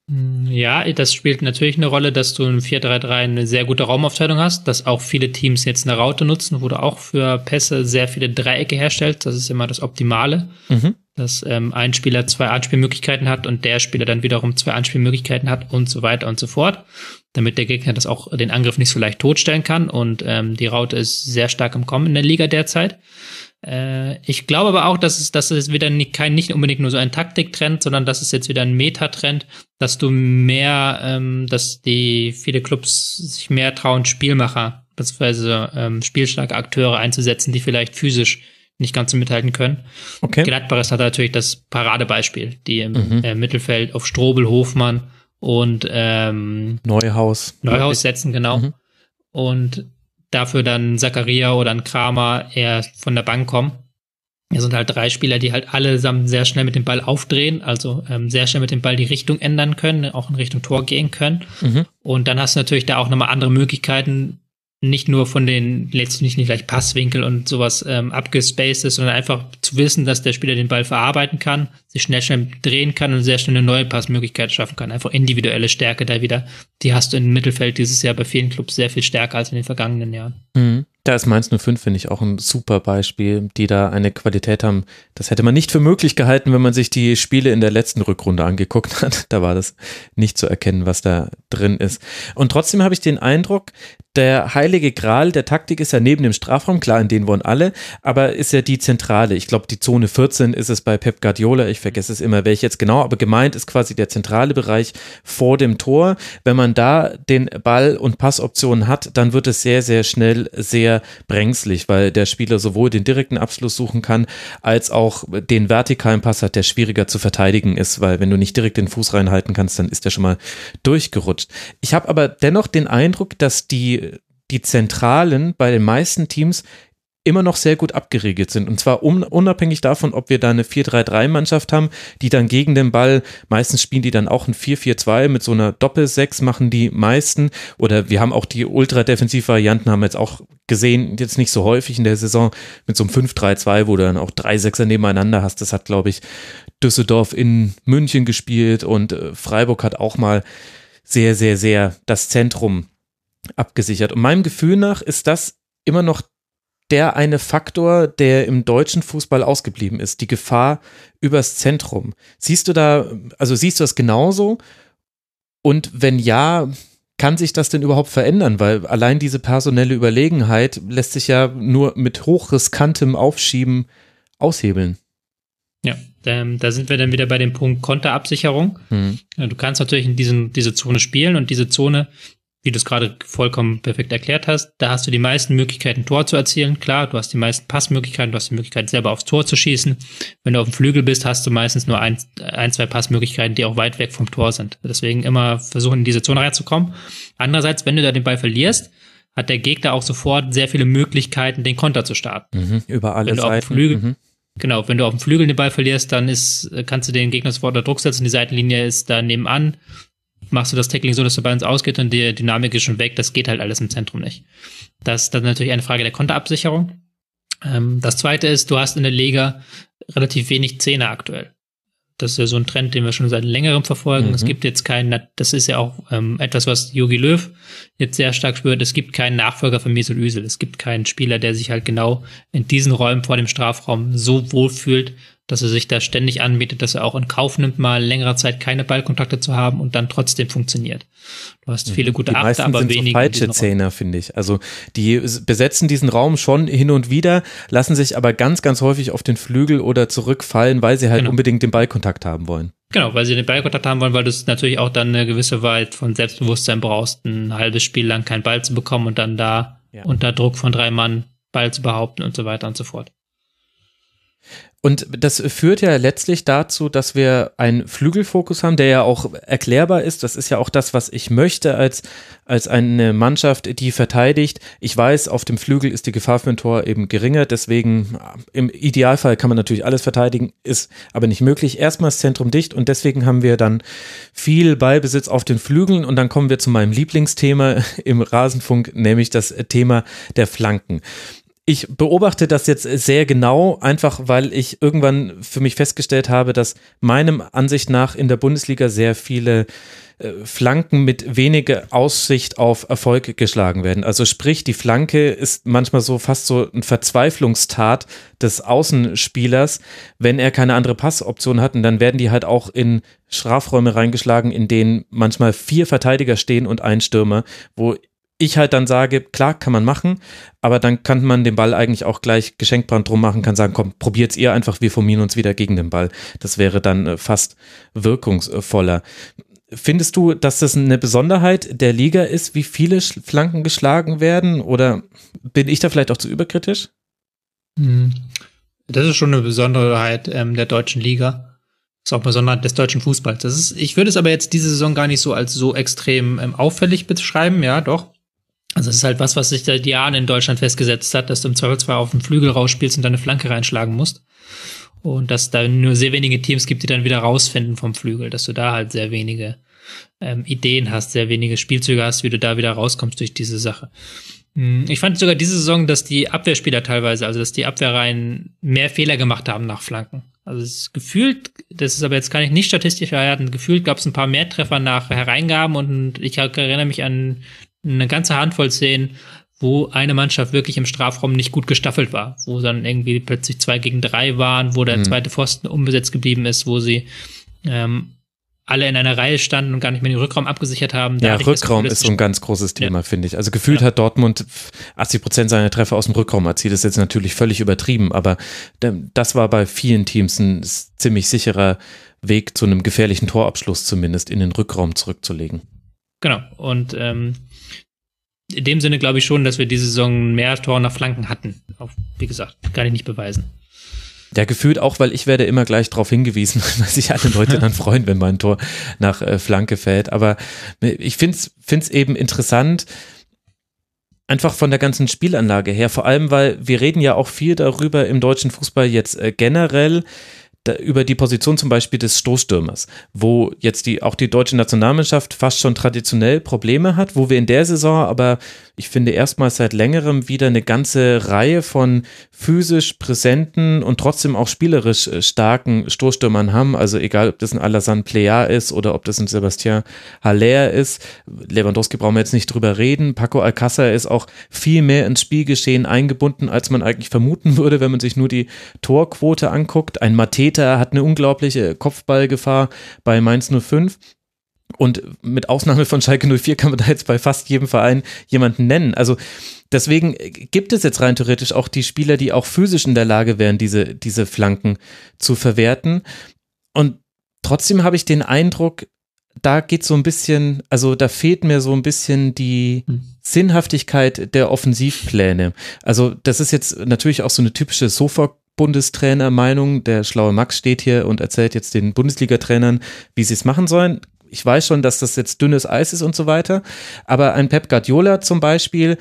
Speaker 6: Ja, das spielt natürlich eine Rolle, dass du im 4-3-3 eine sehr gute Raumaufteilung hast, dass auch viele Teams jetzt eine Raute nutzen, wo du auch für Pässe sehr viele Dreiecke herstellst. Das ist immer das Optimale. Mhm dass ähm, ein Spieler zwei Anspielmöglichkeiten hat und der Spieler dann wiederum zwei Anspielmöglichkeiten hat und so weiter und so fort, damit der Gegner das auch den Angriff nicht so leicht totstellen kann und ähm, die Raute ist sehr stark im Kommen in der Liga derzeit. Äh, ich glaube aber auch, dass es, dass es wieder nicht, kein, nicht unbedingt nur so ein Taktiktrend, sondern dass es jetzt wieder ein Metatrend, dass du mehr, ähm, dass die viele Clubs sich mehr trauen, Spielmacher beziehungsweise ähm, spielstarke Akteure einzusetzen, die vielleicht physisch nicht ganz so mithalten können. Okay. Gladbach hat natürlich das Paradebeispiel, die im mhm. äh, Mittelfeld auf Strobel, Hofmann und ähm,
Speaker 3: Neuhaus.
Speaker 6: Neuhaus setzen, genau. Mhm. Und dafür dann Zakaria oder ein Kramer eher von der Bank kommen. Das sind halt drei Spieler, die halt allesamt sehr schnell mit dem Ball aufdrehen, also ähm, sehr schnell mit dem Ball die Richtung ändern können, auch in Richtung Tor gehen können. Mhm. Und dann hast du natürlich da auch nochmal andere Möglichkeiten, nicht nur von den letztlich nicht gleich Passwinkel und sowas ähm, abgespaced ist, sondern einfach zu wissen, dass der Spieler den Ball verarbeiten kann, sich schnell schnell drehen kann und sehr schnell eine neue Passmöglichkeit schaffen kann. Einfach individuelle Stärke da wieder. Die hast du im Mittelfeld dieses Jahr bei vielen Clubs sehr viel stärker als in den vergangenen Jahren.
Speaker 3: Mhm. Da ist Mainz 05, finde ich, auch ein super Beispiel, die da eine Qualität haben. Das hätte man nicht für möglich gehalten, wenn man sich die Spiele in der letzten Rückrunde angeguckt hat. Da war das nicht zu erkennen, was da drin ist. Und trotzdem habe ich den Eindruck, der heilige Gral der Taktik ist ja neben dem Strafraum, klar, in den wollen alle, aber ist ja die zentrale. Ich glaube, die Zone 14 ist es bei Pep Guardiola, ich vergesse es immer, welche jetzt genau, aber gemeint ist quasi der zentrale Bereich vor dem Tor. Wenn man da den Ball- und Passoptionen hat, dann wird es sehr, sehr schnell sehr brenzlig, weil der Spieler sowohl den direkten Abschluss suchen kann, als auch den vertikalen Pass hat, der schwieriger zu verteidigen ist, weil wenn du nicht direkt den Fuß reinhalten kannst, dann ist der schon mal durchgerutscht. Ich habe aber dennoch den Eindruck, dass die die Zentralen bei den meisten Teams immer noch sehr gut abgeregelt sind. Und zwar un unabhängig davon, ob wir da eine 4-3-3-Mannschaft haben, die dann gegen den Ball, meistens spielen die dann auch ein 4-4-2 mit so einer Doppel-6 machen die meisten. Oder wir haben auch die Ultra-Defensiv-Varianten, haben wir jetzt auch gesehen, jetzt nicht so häufig in der Saison, mit so einem 5-3-2, wo du dann auch drei Sechser nebeneinander hast. Das hat, glaube ich, Düsseldorf in München gespielt und äh, Freiburg hat auch mal sehr, sehr, sehr das Zentrum abgesichert. Und meinem Gefühl nach ist das immer noch der eine Faktor, der im deutschen Fußball ausgeblieben ist, die Gefahr übers Zentrum. Siehst du da, also siehst du das genauso? Und wenn ja, kann sich das denn überhaupt verändern? Weil allein diese personelle Überlegenheit lässt sich ja nur mit hochriskantem Aufschieben aushebeln.
Speaker 6: Ja, ähm, da sind wir dann wieder bei dem Punkt Konterabsicherung. Hm. Du kannst natürlich in diesen, diese Zone spielen und diese Zone wie du es gerade vollkommen perfekt erklärt hast, da hast du die meisten Möglichkeiten, Tor zu erzielen. Klar, du hast die meisten Passmöglichkeiten, du hast die Möglichkeit, selber aufs Tor zu schießen. Wenn du auf dem Flügel bist, hast du meistens nur ein, ein zwei Passmöglichkeiten, die auch weit weg vom Tor sind. Deswegen immer versuchen, in diese Zone reinzukommen. Andererseits, wenn du da den Ball verlierst, hat der Gegner auch sofort sehr viele Möglichkeiten, den Konter zu starten.
Speaker 3: Mhm, über alle
Speaker 6: wenn du
Speaker 3: Seiten.
Speaker 6: Auf dem Flügel, mhm. Genau, wenn du auf dem Flügel den Ball verlierst, dann ist, kannst du den Gegner sofort unter Druck setzen. Die Seitenlinie ist da nebenan machst du das Tackling so, dass der Ball ins Ausgeht und die Dynamik ist schon weg. Das geht halt alles im Zentrum nicht. Das ist dann natürlich eine Frage der Konterabsicherung. Ähm, das zweite ist, du hast in der Liga relativ wenig Zähne aktuell. Das ist ja so ein Trend, den wir schon seit längerem verfolgen. Mhm. Es gibt jetzt keinen, das ist ja auch ähm, etwas, was Yogi Löw jetzt sehr stark spürt. Es gibt keinen Nachfolger von Mesut Özil. Es gibt keinen Spieler, der sich halt genau in diesen Räumen vor dem Strafraum so wohl fühlt, dass er sich da ständig anbietet, dass er auch in Kauf nimmt, mal längere Zeit keine Ballkontakte zu haben und dann trotzdem funktioniert. Du hast viele gute
Speaker 3: die
Speaker 6: Achter, aber
Speaker 3: sind
Speaker 6: wenige.
Speaker 3: Falsche Zähner, finde ich. Also die besetzen diesen Raum schon hin und wieder, lassen sich aber ganz, ganz häufig auf den Flügel oder zurückfallen, weil sie halt genau. unbedingt den Ballkontakt haben wollen.
Speaker 6: Genau, weil sie den Ballkontakt haben wollen, weil du natürlich auch dann eine gewisse Weit von Selbstbewusstsein brauchst, ein halbes Spiel lang keinen Ball zu bekommen und dann da ja. unter Druck von drei Mann Ball zu behaupten und so weiter und so fort.
Speaker 3: Und das führt ja letztlich dazu, dass wir einen Flügelfokus haben, der ja auch erklärbar ist. Das ist ja auch das, was ich möchte als, als eine Mannschaft, die verteidigt. Ich weiß, auf dem Flügel ist die Gefahr für ein Tor eben geringer. Deswegen im Idealfall kann man natürlich alles verteidigen, ist aber nicht möglich. Erstmal das Zentrum dicht und deswegen haben wir dann viel Ballbesitz auf den Flügeln. Und dann kommen wir zu meinem Lieblingsthema im Rasenfunk, nämlich das Thema der Flanken ich beobachte das jetzt sehr genau, einfach weil ich irgendwann für mich festgestellt habe, dass meinem Ansicht nach in der Bundesliga sehr viele äh, Flanken mit weniger Aussicht auf Erfolg geschlagen werden. Also sprich, die Flanke ist manchmal so fast so ein Verzweiflungstat des Außenspielers, wenn er keine andere Passoption hat. Und dann werden die halt auch in Strafräume reingeschlagen, in denen manchmal vier Verteidiger stehen und ein Stürmer, wo ich halt dann sage, klar, kann man machen, aber dann kann man den Ball eigentlich auch gleich Geschenkbrand drum machen, kann sagen, komm, probiert's ihr einfach, wir formieren uns wieder gegen den Ball. Das wäre dann äh, fast wirkungsvoller. Findest du, dass das eine Besonderheit der Liga ist, wie viele Flanken geschlagen werden? Oder bin ich da vielleicht auch zu überkritisch?
Speaker 6: Hm. Das ist schon eine Besonderheit ähm, der deutschen Liga. Das ist auch eine Besonderheit des deutschen Fußballs. Das ist, ich würde es aber jetzt diese Saison gar nicht so als so extrem ähm, auffällig beschreiben, ja, doch. Also es ist halt was, was sich seit Jahren in Deutschland festgesetzt hat, dass du im Zweifelsfall auf den Flügel rausspielst und deine Flanke reinschlagen musst. Und dass da nur sehr wenige Teams gibt, die dann wieder rausfinden vom Flügel, dass du da halt sehr wenige ähm, Ideen hast, sehr wenige Spielzüge hast, wie du da wieder rauskommst durch diese Sache. Hm, ich fand sogar diese Saison, dass die Abwehrspieler teilweise, also dass die Abwehrreihen mehr Fehler gemacht haben nach Flanken. Also es ist gefühlt, das ist aber jetzt kann ich nicht statistisch erhalten, gefühlt gab es ein paar mehr Treffer nach Hereingaben und ich erinnere mich an eine ganze Handvoll Szenen, wo eine Mannschaft wirklich im Strafraum nicht gut gestaffelt war, wo dann irgendwie plötzlich zwei gegen drei waren, wo der mhm. zweite Pfosten unbesetzt geblieben ist, wo sie ähm, alle in einer Reihe standen und gar nicht mehr den Rückraum abgesichert haben.
Speaker 3: Da ja, Rückraum ist so ein ganz großes Thema, ja. finde ich. Also gefühlt ja. hat Dortmund 80 Prozent seiner Treffer aus dem Rückraum erzielt. Das ist jetzt natürlich völlig übertrieben, aber das war bei vielen Teams ein ziemlich sicherer Weg zu einem gefährlichen Torabschluss zumindest in den Rückraum zurückzulegen.
Speaker 6: Genau. Und ähm, in dem Sinne glaube ich schon, dass wir diese Saison mehr Tor nach Flanken hatten. Auch, wie gesagt, kann ich nicht beweisen.
Speaker 3: Ja, gefühlt auch, weil ich werde immer gleich darauf hingewiesen, weil sich alle Leute dann freuen, wenn mein Tor nach äh, Flanke fällt. Aber ich finde es eben interessant, einfach von der ganzen Spielanlage her. Vor allem, weil wir reden ja auch viel darüber im deutschen Fußball jetzt äh, generell, da, über die Position zum Beispiel des Stoßstürmers, wo jetzt die, auch die deutsche Nationalmannschaft fast schon traditionell Probleme hat, wo wir in der Saison aber ich finde, erstmals seit längerem wieder eine ganze Reihe von physisch präsenten und trotzdem auch spielerisch äh, starken Stoßstürmern haben. Also egal, ob das ein Alassane Plea ist oder ob das ein Sebastian Haller ist. Lewandowski brauchen wir jetzt nicht drüber reden. Paco Alcázar ist auch viel mehr ins Spielgeschehen eingebunden, als man eigentlich vermuten würde, wenn man sich nur die Torquote anguckt. Ein Mateta hat eine unglaubliche Kopfballgefahr bei Mainz 05. Und mit Ausnahme von Schalke 04 kann man da jetzt bei fast jedem Verein jemanden nennen. Also deswegen gibt es jetzt rein theoretisch auch die Spieler, die auch physisch in der Lage wären, diese, diese Flanken zu verwerten. Und trotzdem habe ich den Eindruck, da geht so ein bisschen, also da fehlt mir so ein bisschen die hm. Sinnhaftigkeit der Offensivpläne. Also das ist jetzt natürlich auch so eine typische Sofa Bundestrainer-Meinung. Der schlaue Max steht hier und erzählt jetzt den Bundesliga-Trainern, wie sie es machen sollen ich weiß schon, dass das jetzt dünnes Eis ist und so weiter, aber ein Pep Guardiola zum Beispiel,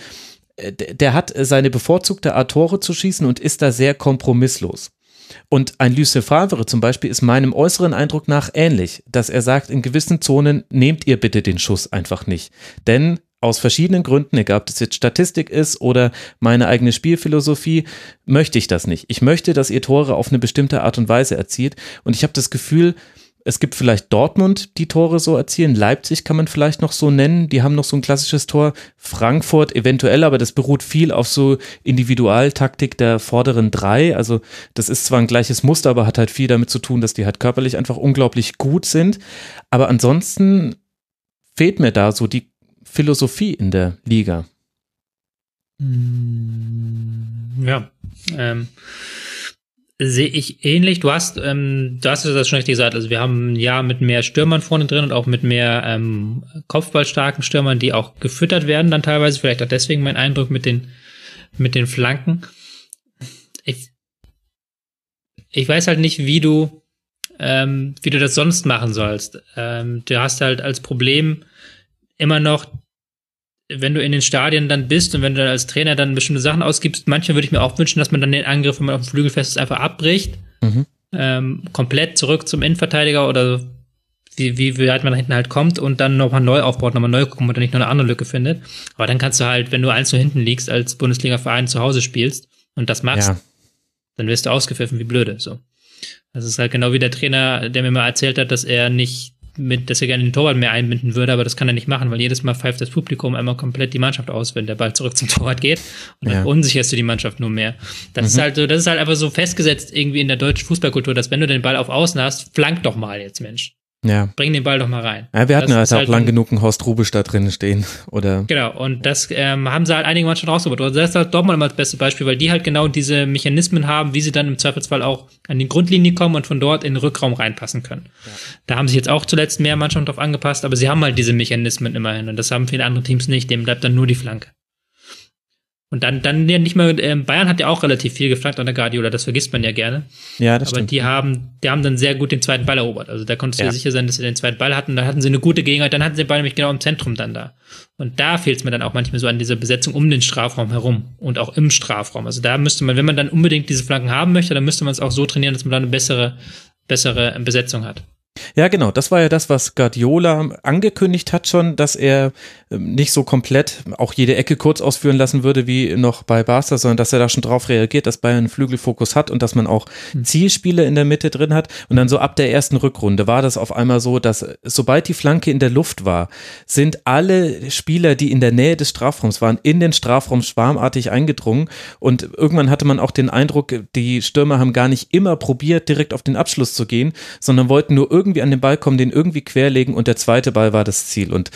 Speaker 3: äh, der hat seine bevorzugte Art Tore zu schießen und ist da sehr kompromisslos. Und ein Lucien Favre zum Beispiel ist meinem äußeren Eindruck nach ähnlich, dass er sagt, in gewissen Zonen nehmt ihr bitte den Schuss einfach nicht. Denn aus verschiedenen Gründen, egal ob das jetzt Statistik ist oder meine eigene Spielphilosophie, möchte ich das nicht. Ich möchte, dass ihr Tore auf eine bestimmte Art und Weise erzielt. Und ich habe das Gefühl, es gibt vielleicht Dortmund, die Tore so erzielen. Leipzig kann man vielleicht noch so nennen. Die haben noch so ein klassisches Tor. Frankfurt eventuell, aber das beruht viel auf so Individualtaktik der vorderen drei. Also das ist zwar ein gleiches Muster, aber hat halt viel damit zu tun, dass die halt körperlich einfach unglaublich gut sind. Aber ansonsten fehlt mir da so die Philosophie in der Liga.
Speaker 6: Ja. Ähm sehe ich ähnlich. Du hast, ähm, du hast das schon richtig gesagt. Also wir haben Jahr mit mehr Stürmern vorne drin und auch mit mehr ähm, kopfballstarken Stürmern, die auch gefüttert werden dann teilweise. Vielleicht auch deswegen mein Eindruck mit den mit den Flanken. Ich, ich weiß halt nicht, wie du ähm, wie du das sonst machen sollst. Ähm, du hast halt als Problem immer noch wenn du in den Stadien dann bist und wenn du dann als Trainer dann bestimmte Sachen ausgibst, manchmal würde ich mir auch wünschen, dass man dann den Angriff, wenn man auf dem Flügel fest ist, einfach abbricht. Mhm. Ähm, komplett zurück zum Innenverteidiger oder wie, wie weit man da hinten halt kommt und dann nochmal neu aufbaut, nochmal neu gucken und dann nicht noch eine andere Lücke findet. Aber dann kannst du halt, wenn du eins zu hinten liegst, als Bundesliga-Verein zu Hause spielst und das machst, ja. dann wirst du ausgepfiffen wie blöde, so. Das ist halt genau wie der Trainer, der mir mal erzählt hat, dass er nicht mit, dass er gerne den Torwart mehr einbinden würde, aber das kann er nicht machen, weil jedes Mal pfeift das Publikum einmal komplett die Mannschaft aus, wenn der Ball zurück zum Torwart geht. Und dann ja. unsicherst du die Mannschaft nur mehr. Das mhm. ist halt so, das ist halt einfach so festgesetzt irgendwie in der deutschen Fußballkultur, dass wenn du den Ball auf Außen hast, flank doch mal jetzt, Mensch.
Speaker 3: Ja.
Speaker 6: Bring den Ball doch mal rein.
Speaker 3: Ja, wir hatten das halt auch lang genug einen Horst Rubisch da drin stehen, oder?
Speaker 6: Genau, und das ähm, haben sie halt einige Mannschaften rausgebaut. Also das ist halt Dortmund immer das beste Beispiel, weil die halt genau diese Mechanismen haben, wie sie dann im Zweifelsfall auch an die Grundlinie kommen und von dort in den Rückraum reinpassen können. Ja. Da haben sich jetzt auch zuletzt mehr Mannschaften drauf angepasst, aber sie haben halt diese Mechanismen immerhin und das haben viele andere Teams nicht, dem bleibt dann nur die Flanke. Und dann, dann ja nicht mehr, äh, Bayern hat ja auch relativ viel geflankt an der Guardiola, das vergisst man ja gerne.
Speaker 3: Ja, das
Speaker 6: Aber
Speaker 3: stimmt.
Speaker 6: die haben, die haben dann sehr gut den zweiten Ball erobert. Also da konntest du ja. sicher sein, dass sie den zweiten Ball hatten. Da hatten sie eine gute Gegenheit, dann hatten sie den Ball nämlich genau im Zentrum dann da. Und da fehlt es mir dann auch manchmal so an dieser Besetzung um den Strafraum herum und auch im Strafraum. Also da müsste man, wenn man dann unbedingt diese Flanken haben möchte, dann müsste man es auch so trainieren, dass man da eine bessere, bessere Besetzung hat.
Speaker 3: Ja, genau. Das war ja das, was Guardiola angekündigt hat schon, dass er ähm, nicht so komplett auch jede Ecke kurz ausführen lassen würde wie noch bei Barca, sondern dass er da schon drauf reagiert, dass Bayern einen Flügelfokus hat und dass man auch hm. Zielspiele in der Mitte drin hat. Und dann so ab der ersten Rückrunde war das auf einmal so, dass sobald die Flanke in der Luft war, sind alle Spieler, die in der Nähe des Strafraums waren, in den Strafraum schwarmartig eingedrungen. Und irgendwann hatte man auch den Eindruck, die Stürmer haben gar nicht immer probiert, direkt auf den Abschluss zu gehen, sondern wollten nur irgendwie an den Ball kommen, den irgendwie querlegen und der zweite Ball war das Ziel. Und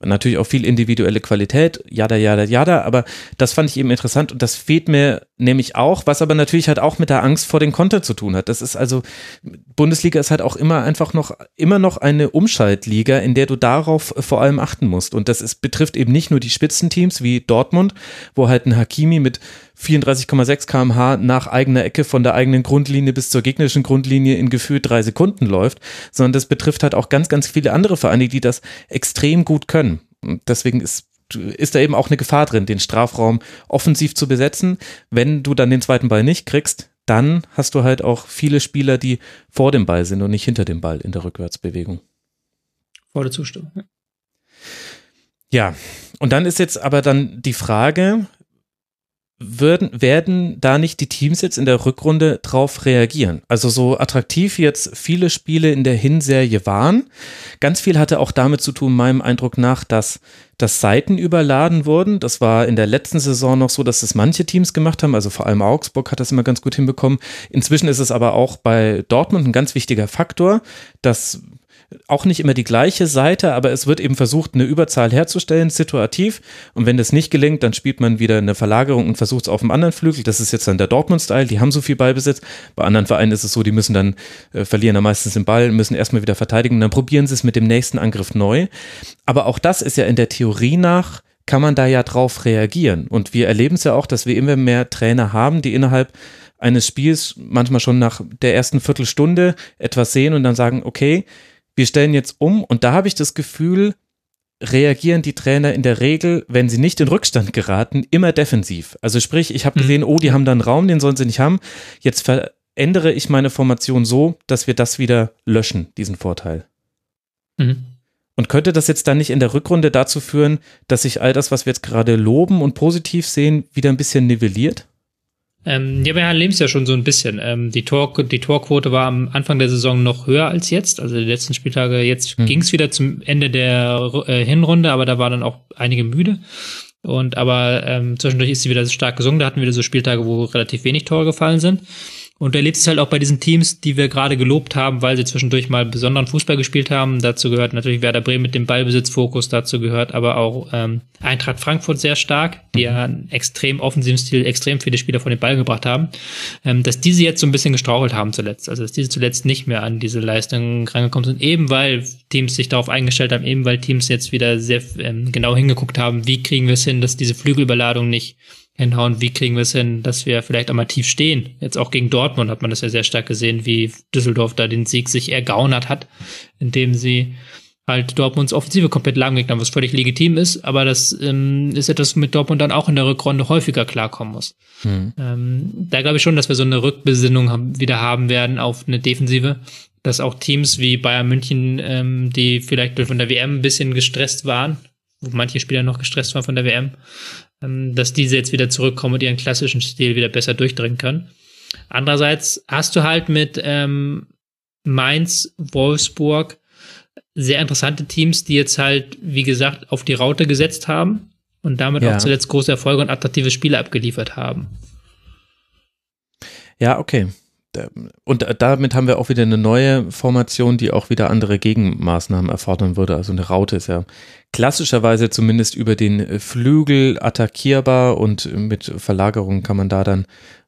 Speaker 3: Natürlich auch viel individuelle Qualität, jada, jada, jada, aber das fand ich eben interessant und das fehlt mir nämlich auch, was aber natürlich halt auch mit der Angst vor den Konter zu tun hat. Das ist also, Bundesliga ist halt auch immer einfach noch, immer noch eine Umschaltliga, in der du darauf vor allem achten musst. Und das ist, betrifft eben nicht nur die Spitzenteams wie Dortmund, wo halt ein Hakimi mit 34,6 kmh nach eigener Ecke von der eigenen Grundlinie bis zur gegnerischen Grundlinie in gefühlt drei Sekunden läuft, sondern das betrifft halt auch ganz, ganz viele andere Vereine, die das extrem gut können. Und deswegen ist ist da eben auch eine Gefahr drin, den Strafraum offensiv zu besetzen. Wenn du dann den zweiten Ball nicht kriegst, dann hast du halt auch viele Spieler, die vor dem Ball sind und nicht hinter dem Ball in der Rückwärtsbewegung.
Speaker 6: Volle Zustimmung. Ja,
Speaker 3: und dann ist jetzt aber dann die Frage, würden, werden da nicht die Teams jetzt in der Rückrunde drauf reagieren? Also so attraktiv jetzt viele Spiele in der Hinserie waren, ganz viel hatte auch damit zu tun, meinem Eindruck nach, dass, dass Seiten überladen wurden. Das war in der letzten Saison noch so, dass es manche Teams gemacht haben, also vor allem Augsburg hat das immer ganz gut hinbekommen. Inzwischen ist es aber auch bei Dortmund ein ganz wichtiger Faktor, dass auch nicht immer die gleiche Seite, aber es wird eben versucht, eine Überzahl herzustellen, situativ. Und wenn das nicht gelingt, dann spielt man wieder eine Verlagerung und versucht es auf dem anderen Flügel. Das ist jetzt dann der Dortmund-Style, die haben so viel Ballbesitz. Bei anderen Vereinen ist es so, die müssen dann äh, verlieren dann meistens den Ball, müssen erstmal wieder verteidigen, dann probieren sie es mit dem nächsten Angriff neu. Aber auch das ist ja in der Theorie nach kann man da ja drauf reagieren. Und wir erleben es ja auch, dass wir immer mehr Trainer haben, die innerhalb eines Spiels manchmal schon nach der ersten Viertelstunde etwas sehen und dann sagen, okay, wir stellen jetzt um und da habe ich das Gefühl, reagieren die Trainer in der Regel, wenn sie nicht in Rückstand geraten, immer defensiv. Also sprich, ich habe mhm. gesehen, oh, die haben da einen Raum, den sollen sie nicht haben. Jetzt verändere ich meine Formation so, dass wir das wieder löschen, diesen Vorteil. Mhm. Und könnte das jetzt dann nicht in der Rückrunde dazu führen, dass sich all das, was wir jetzt gerade loben und positiv sehen, wieder ein bisschen nivelliert?
Speaker 6: Ähm, ja, wir erleben es ja schon so ein bisschen. Ähm, die, Tor, die Torquote war am Anfang der Saison noch höher als jetzt. Also die letzten Spieltage, jetzt mhm. ging es wieder zum Ende der äh, Hinrunde, aber da waren dann auch einige müde. Und aber ähm, zwischendurch ist sie wieder stark gesungen. Da hatten wir wieder so Spieltage, wo relativ wenig Tore gefallen sind. Und du erlebst es halt auch bei diesen Teams, die wir gerade gelobt haben, weil sie zwischendurch mal besonderen Fußball gespielt haben. Dazu gehört natürlich Werder Bremen mit dem Ballbesitzfokus, dazu gehört aber auch ähm, Eintracht Frankfurt sehr stark, die ja einen extrem offensiven Stil, extrem viele Spieler von den Ball gebracht haben, ähm, dass diese jetzt so ein bisschen gestrauchelt haben zuletzt. Also dass diese zuletzt nicht mehr an diese Leistungen rangekommen sind, eben weil Teams sich darauf eingestellt haben, eben weil Teams jetzt wieder sehr ähm, genau hingeguckt haben, wie kriegen wir es hin, dass diese Flügelüberladung nicht hinhauen, wie kriegen wir es hin, dass wir vielleicht auch mal tief stehen. Jetzt auch gegen Dortmund hat man das ja sehr stark gesehen, wie Düsseldorf da den Sieg sich ergaunert hat, indem sie halt Dortmunds Offensive komplett lahmgelegt haben, was völlig legitim ist, aber das ähm, ist etwas, mit Dortmund dann auch in der Rückrunde häufiger klarkommen muss. Mhm. Ähm, da glaube ich schon, dass wir so eine Rückbesinnung haben, wieder haben werden auf eine Defensive, dass auch Teams wie Bayern München, ähm, die vielleicht von der WM ein bisschen gestresst waren, wo manche Spieler noch gestresst waren von der WM, dass diese jetzt wieder zurückkommen und ihren klassischen Stil wieder besser durchdringen können. Andererseits hast du halt mit ähm, Mainz, Wolfsburg sehr interessante Teams, die jetzt halt, wie gesagt, auf die Raute gesetzt haben und damit ja. auch zuletzt große Erfolge und attraktive Spiele abgeliefert haben.
Speaker 3: Ja, okay. Und damit haben wir auch wieder eine neue Formation, die auch wieder andere Gegenmaßnahmen erfordern würde. Also eine Raute ist ja klassischerweise zumindest über den Flügel attackierbar und mit Verlagerung kann man da dann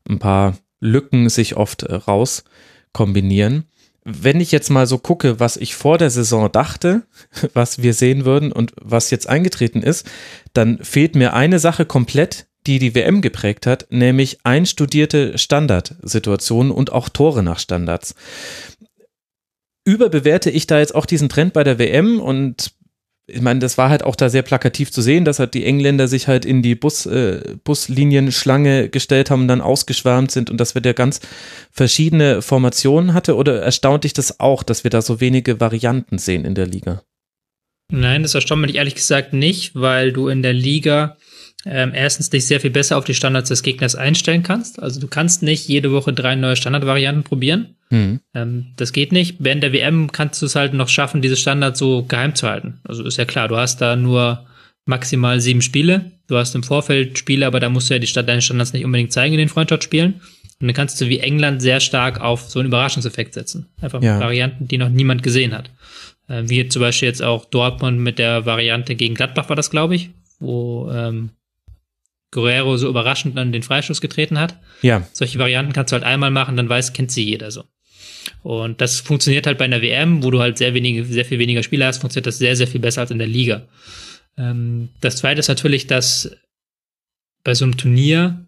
Speaker 3: ein paar Lücken sich oft raus kombinieren. Wenn ich jetzt mal so gucke, was ich vor der Saison dachte, was wir sehen würden und was jetzt eingetreten ist, dann fehlt mir eine Sache komplett, die die WM geprägt hat, nämlich einstudierte Standardsituationen und auch Tore nach Standards. Überbewerte ich da jetzt auch diesen Trend bei der WM und ich meine, das war halt auch da sehr plakativ zu sehen, dass halt die Engländer sich halt in die Bus, äh, Buslinienschlange gestellt haben und dann ausgeschwärmt sind und dass wir da ganz verschiedene Formationen hatte oder erstaunt dich das auch, dass wir da so wenige Varianten sehen in der Liga?
Speaker 6: Nein, das erstaunt mich ehrlich gesagt nicht, weil du in der Liga ähm, erstens dich sehr viel besser auf die Standards des Gegners einstellen kannst. Also du kannst nicht jede Woche drei neue Standardvarianten probieren. Mhm. Ähm, das geht nicht. Während der WM kannst du es halt noch schaffen, diese Standards so geheim zu halten. Also ist ja klar, du hast da nur maximal sieben Spiele. Du hast im Vorfeld Spiele, aber da musst du ja die Stadt deine Standards nicht unbedingt zeigen in den Freundschaftsspielen. Und dann kannst du wie England sehr stark auf so einen Überraschungseffekt setzen. Einfach ja. Varianten, die noch niemand gesehen hat. Äh, wie zum Beispiel jetzt auch Dortmund mit der Variante gegen Gladbach war das, glaube ich, wo ähm, Guerrero so überraschend an den Freistoß getreten hat.
Speaker 3: Ja.
Speaker 6: Solche Varianten kannst du halt einmal machen, dann weiß, kennt sie jeder so. Und das funktioniert halt bei einer WM, wo du halt sehr wenige, sehr viel weniger Spieler hast, funktioniert das sehr, sehr viel besser als in der Liga. Ähm, das zweite ist natürlich, dass bei so einem Turnier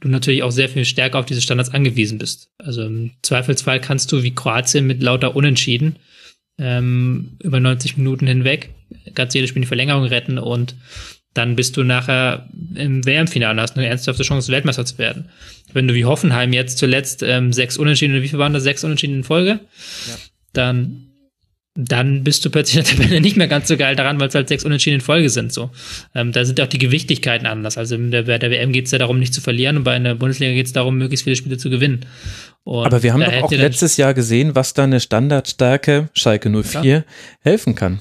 Speaker 6: du natürlich auch sehr viel stärker auf diese Standards angewiesen bist. Also im Zweifelsfall kannst du wie Kroatien mit lauter Unentschieden ähm, über 90 Minuten hinweg, kannst jedes Spiel in die Verlängerung retten und dann bist du nachher im WM-Finale, hast eine ernsthafte Chance, Weltmeister zu werden. Wenn du wie Hoffenheim jetzt zuletzt ähm, sechs Unentschieden, wie viel waren das, sechs Unentschieden in Folge, ja. dann dann bist du plötzlich in der Tabelle nicht mehr ganz so geil daran, weil es halt sechs Unentschieden in Folge sind. So, ähm, da sind auch die Gewichtigkeiten anders. Also in der, bei der WM geht es ja darum, nicht zu verlieren und bei einer Bundesliga geht es darum, möglichst viele Spiele zu gewinnen.
Speaker 3: Und Aber wir haben doch auch letztes Jahr gesehen, was da eine Standardstärke Schalke 04 ja. helfen kann.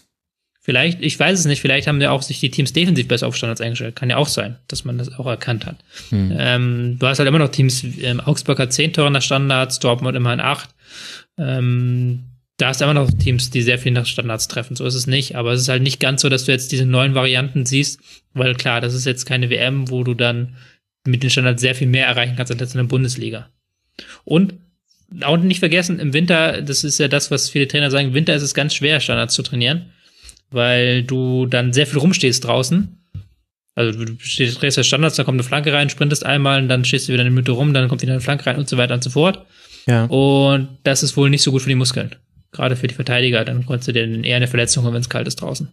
Speaker 6: Vielleicht, ich weiß es nicht, vielleicht haben ja auch sich die Teams defensiv besser auf Standards eingestellt. Kann ja auch sein, dass man das auch erkannt hat. Hm. Ähm, du hast halt immer noch Teams, ähm, Augsburg hat 10 Tore nach Standards, Dortmund immerhin 8. Ähm, da hast du immer noch Teams, die sehr viel nach Standards treffen. So ist es nicht. Aber es ist halt nicht ganz so, dass du jetzt diese neuen Varianten siehst, weil klar, das ist jetzt keine WM, wo du dann mit den Standards sehr viel mehr erreichen kannst als in der Bundesliga. Und auch nicht vergessen, im Winter, das ist ja das, was viele Trainer sagen, im Winter ist es ganz schwer, Standards zu trainieren weil du dann sehr viel rumstehst draußen. Also du stehst, drehst ja Standards, da kommt eine Flanke rein, sprintest einmal und dann stehst du wieder eine Minute rum, dann kommt wieder eine Flanke rein und so weiter und so fort. Ja. Und das ist wohl nicht so gut für die Muskeln. Gerade für die Verteidiger, dann konntest du dir eher eine Verletzung holen, wenn es kalt ist draußen.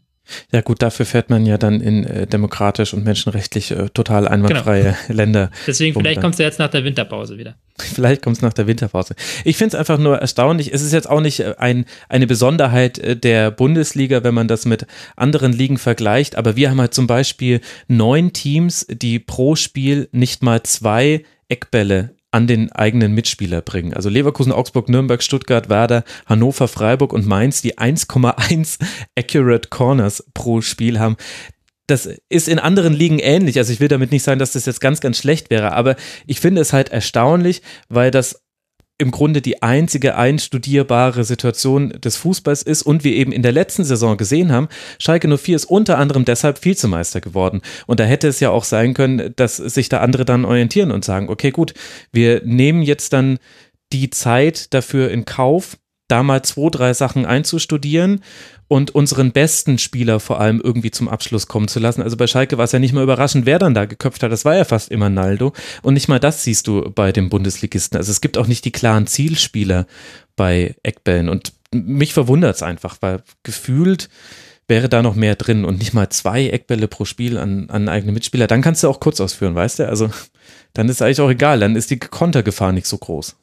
Speaker 3: Ja gut, dafür fährt man ja dann in äh, demokratisch und menschenrechtlich äh, total einwandfreie genau. Länder.
Speaker 6: Deswegen, vielleicht kommst du jetzt nach der Winterpause wieder.
Speaker 3: Vielleicht kommt es nach der Winterpause. Ich finde es einfach nur erstaunlich. Es ist jetzt auch nicht äh, ein, eine Besonderheit äh, der Bundesliga, wenn man das mit anderen Ligen vergleicht. Aber wir haben halt zum Beispiel neun Teams, die pro Spiel nicht mal zwei Eckbälle an den eigenen Mitspieler bringen. Also Leverkusen, Augsburg, Nürnberg, Stuttgart, Werder, Hannover, Freiburg und Mainz, die 1,1 Accurate Corners pro Spiel haben. Das ist in anderen Ligen ähnlich. Also ich will damit nicht sagen, dass das jetzt ganz, ganz schlecht wäre, aber ich finde es halt erstaunlich, weil das im Grunde die einzige einstudierbare Situation des Fußballs ist und wir eben in der letzten Saison gesehen haben, Schalke 04 ist unter anderem deshalb Vizemeister geworden. Und da hätte es ja auch sein können, dass sich da andere dann orientieren und sagen, okay, gut, wir nehmen jetzt dann die Zeit dafür in Kauf, da mal zwei, drei Sachen einzustudieren und unseren besten Spieler vor allem irgendwie zum Abschluss kommen zu lassen. Also bei Schalke war es ja nicht mal überraschend, wer dann da geköpft hat. Das war ja fast immer Naldo. Und nicht mal das siehst du bei dem Bundesligisten. Also es gibt auch nicht die klaren Zielspieler bei Eckbällen. Und mich verwundert es einfach, weil gefühlt wäre da noch mehr drin und nicht mal zwei Eckbälle pro Spiel an, an eigene Mitspieler. Dann kannst du auch kurz ausführen, weißt du? Also dann ist eigentlich auch egal. Dann ist die Kontergefahr nicht so groß.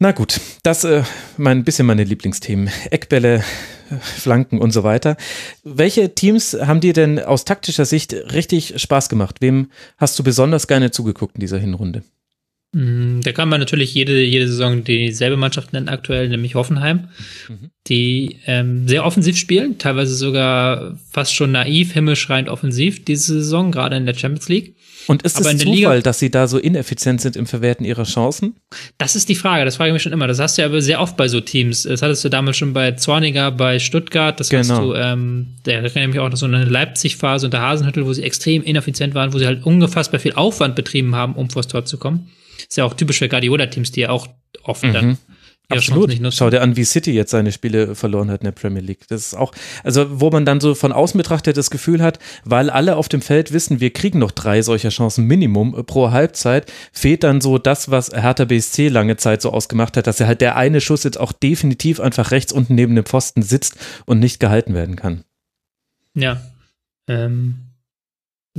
Speaker 3: Na gut, das äh, mein bisschen meine Lieblingsthemen. Eckbälle, Flanken und so weiter. Welche Teams haben dir denn aus taktischer Sicht richtig Spaß gemacht? Wem hast du besonders gerne zugeguckt in dieser Hinrunde?
Speaker 6: Mm, da kann man natürlich jede, jede Saison dieselbe Mannschaft nennen, aktuell, nämlich Hoffenheim, mhm. die ähm, sehr offensiv spielen, teilweise sogar fast schon naiv, himmelschreiend offensiv diese Saison, gerade in der Champions League.
Speaker 3: Und ist es Zufall, Liga, dass sie da so ineffizient sind im Verwerten ihrer Chancen?
Speaker 6: Das ist die Frage, das frage ich mich schon immer. Das hast du ja aber sehr oft bei so Teams. Das hattest du damals schon bei Zorniger, bei Stuttgart, das genau. hast du, ähm, da erinnere ich mich auch noch so eine Leipzig-Phase unter Hasenhüttel, wo sie extrem ineffizient waren, wo sie halt ungefassbar viel Aufwand betrieben haben, um vors Tor zu kommen. Ist ja auch typisch für Guardiola-Teams, die ja auch oft mhm. dann
Speaker 3: Absolut. Schau dir an, wie City jetzt seine Spiele verloren hat in der Premier League. Das ist auch, also wo man dann so von außen betrachtet das Gefühl hat, weil alle auf dem Feld wissen, wir kriegen noch drei solcher Chancen Minimum pro Halbzeit, fehlt dann so das, was Hertha BSC lange Zeit so ausgemacht hat, dass er halt der eine Schuss jetzt auch definitiv einfach rechts unten neben dem Pfosten sitzt und nicht gehalten werden kann.
Speaker 6: Ja. Ähm,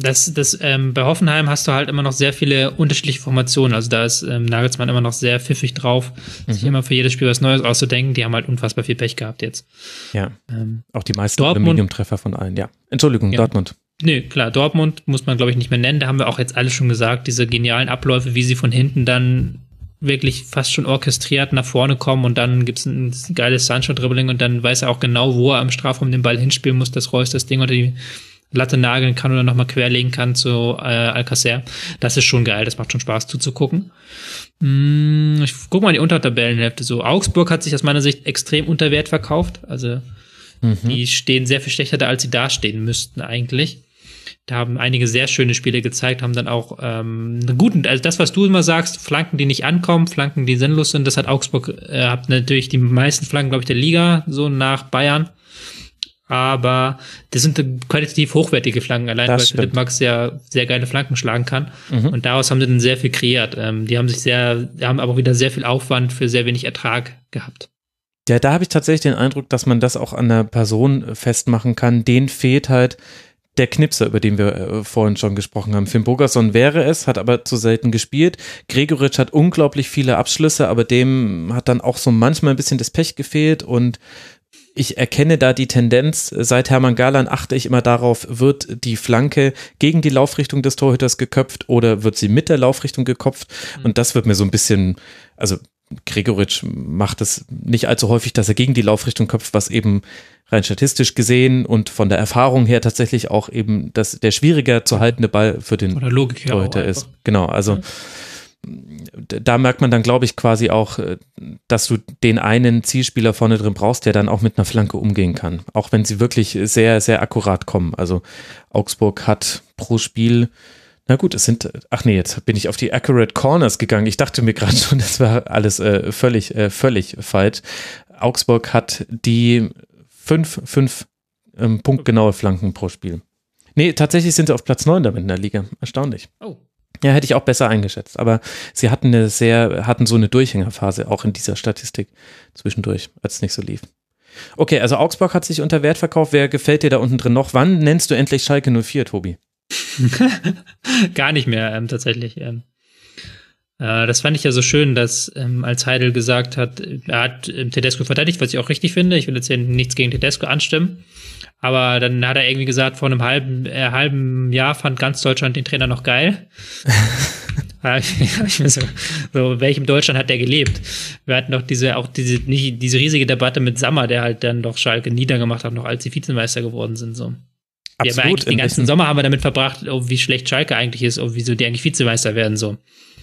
Speaker 6: das, das, ähm, bei Hoffenheim hast du halt immer noch sehr viele unterschiedliche Formationen. Also da ist ähm, Nagelsmann immer noch sehr pfiffig drauf, mhm. sich immer für jedes Spiel was Neues auszudenken. Die haben halt unfassbar viel Pech gehabt jetzt.
Speaker 3: Ja. Ähm, auch die meisten Aluminiumtreffer von allen, ja. Entschuldigung, ja. Dortmund.
Speaker 6: Nee, klar, Dortmund muss man, glaube ich, nicht mehr nennen. Da haben wir auch jetzt alle schon gesagt, diese genialen Abläufe, wie sie von hinten dann wirklich fast schon orchestriert nach vorne kommen und dann gibt's ein geiles Sancho-Dribbling und dann weiß er auch genau, wo er am Strafraum den Ball hinspielen muss, dass Reus das Ding unter die Latte nageln kann oder nochmal querlegen kann zu äh, Alcacer. Das ist schon geil, das macht schon Spaß zuzugucken. Hm, ich guck mal die Untertabellenhälfte so. Augsburg hat sich aus meiner Sicht extrem unter Wert verkauft. Also mhm. die stehen sehr viel schlechter da, als sie dastehen müssten eigentlich. Da haben einige sehr schöne Spiele gezeigt, haben dann auch ähm, guten, also das, was du immer sagst, Flanken, die nicht ankommen, Flanken, die sinnlos sind, das hat Augsburg, äh, hat natürlich die meisten Flanken, glaube ich, der Liga, so nach Bayern aber das sind qualitativ hochwertige Flanken, allein das weil stimmt. Philipp Max ja sehr geile Flanken schlagen kann. Mhm. Und daraus haben sie dann sehr viel kreiert. Ähm, die haben sich sehr, haben aber wieder sehr viel Aufwand für sehr wenig Ertrag gehabt.
Speaker 3: Ja, da habe ich tatsächlich den Eindruck, dass man das auch an der Person festmachen kann. Den fehlt halt der Knipser, über den wir äh, vorhin schon gesprochen haben. Finn Bogerson wäre es, hat aber zu selten gespielt. Gregoritsch hat unglaublich viele Abschlüsse, aber dem hat dann auch so manchmal ein bisschen das Pech gefehlt und ich erkenne da die Tendenz, seit Hermann Galan achte ich immer darauf, wird die Flanke gegen die Laufrichtung des Torhüters geköpft oder wird sie mit der Laufrichtung gekopft? Mhm. Und das wird mir so ein bisschen, also Gregoritsch macht es nicht allzu häufig, dass er gegen die Laufrichtung köpft, was eben rein statistisch gesehen und von der Erfahrung her tatsächlich auch eben das, der schwieriger zu haltende Ball für den Torhüter ist. Genau, also ja. Da merkt man dann, glaube ich, quasi auch, äh, dass du den einen Zielspieler vorne drin brauchst, der dann auch mit einer Flanke umgehen kann. Auch wenn sie wirklich sehr, sehr akkurat kommen. Also Augsburg hat pro Spiel na gut, es sind, ach nee, jetzt bin ich auf die Accurate Corners gegangen. Ich dachte mir gerade schon, das war alles äh, völlig, äh, völlig falsch. Augsburg hat die fünf, fünf ähm, punktgenaue Flanken pro Spiel. Nee, tatsächlich sind sie auf Platz neun damit in der Liga. Erstaunlich. Oh. Ja, hätte ich auch besser eingeschätzt. Aber sie hatten eine sehr, hatten so eine Durchhängerphase auch in dieser Statistik zwischendurch, als es nicht so lief. Okay, also Augsburg hat sich unter Wert verkauft. Wer gefällt dir da unten drin noch? Wann nennst du endlich Schalke 04, Tobi?
Speaker 6: Gar nicht mehr, ähm, tatsächlich. Ähm, äh, das fand ich ja so schön, dass ähm, als Heidel gesagt hat, er hat ähm, Tedesco verteidigt, was ich auch richtig finde. Ich will jetzt hier nichts gegen Tedesco anstimmen. Aber dann hat er irgendwie gesagt, vor einem halben, äh, halben Jahr fand ganz Deutschland den Trainer noch geil. so, so, welchem Deutschland hat der gelebt? Wir hatten doch diese, auch diese, nicht, diese riesige Debatte mit Sammer, der halt dann doch Schalke niedergemacht hat, noch als sie Vizemeister geworden sind, so. Absolut. Wir haben eigentlich den ganzen Sommer haben wir damit verbracht, oh, wie schlecht Schalke eigentlich ist, oh, wieso die eigentlich Vizemeister werden, so.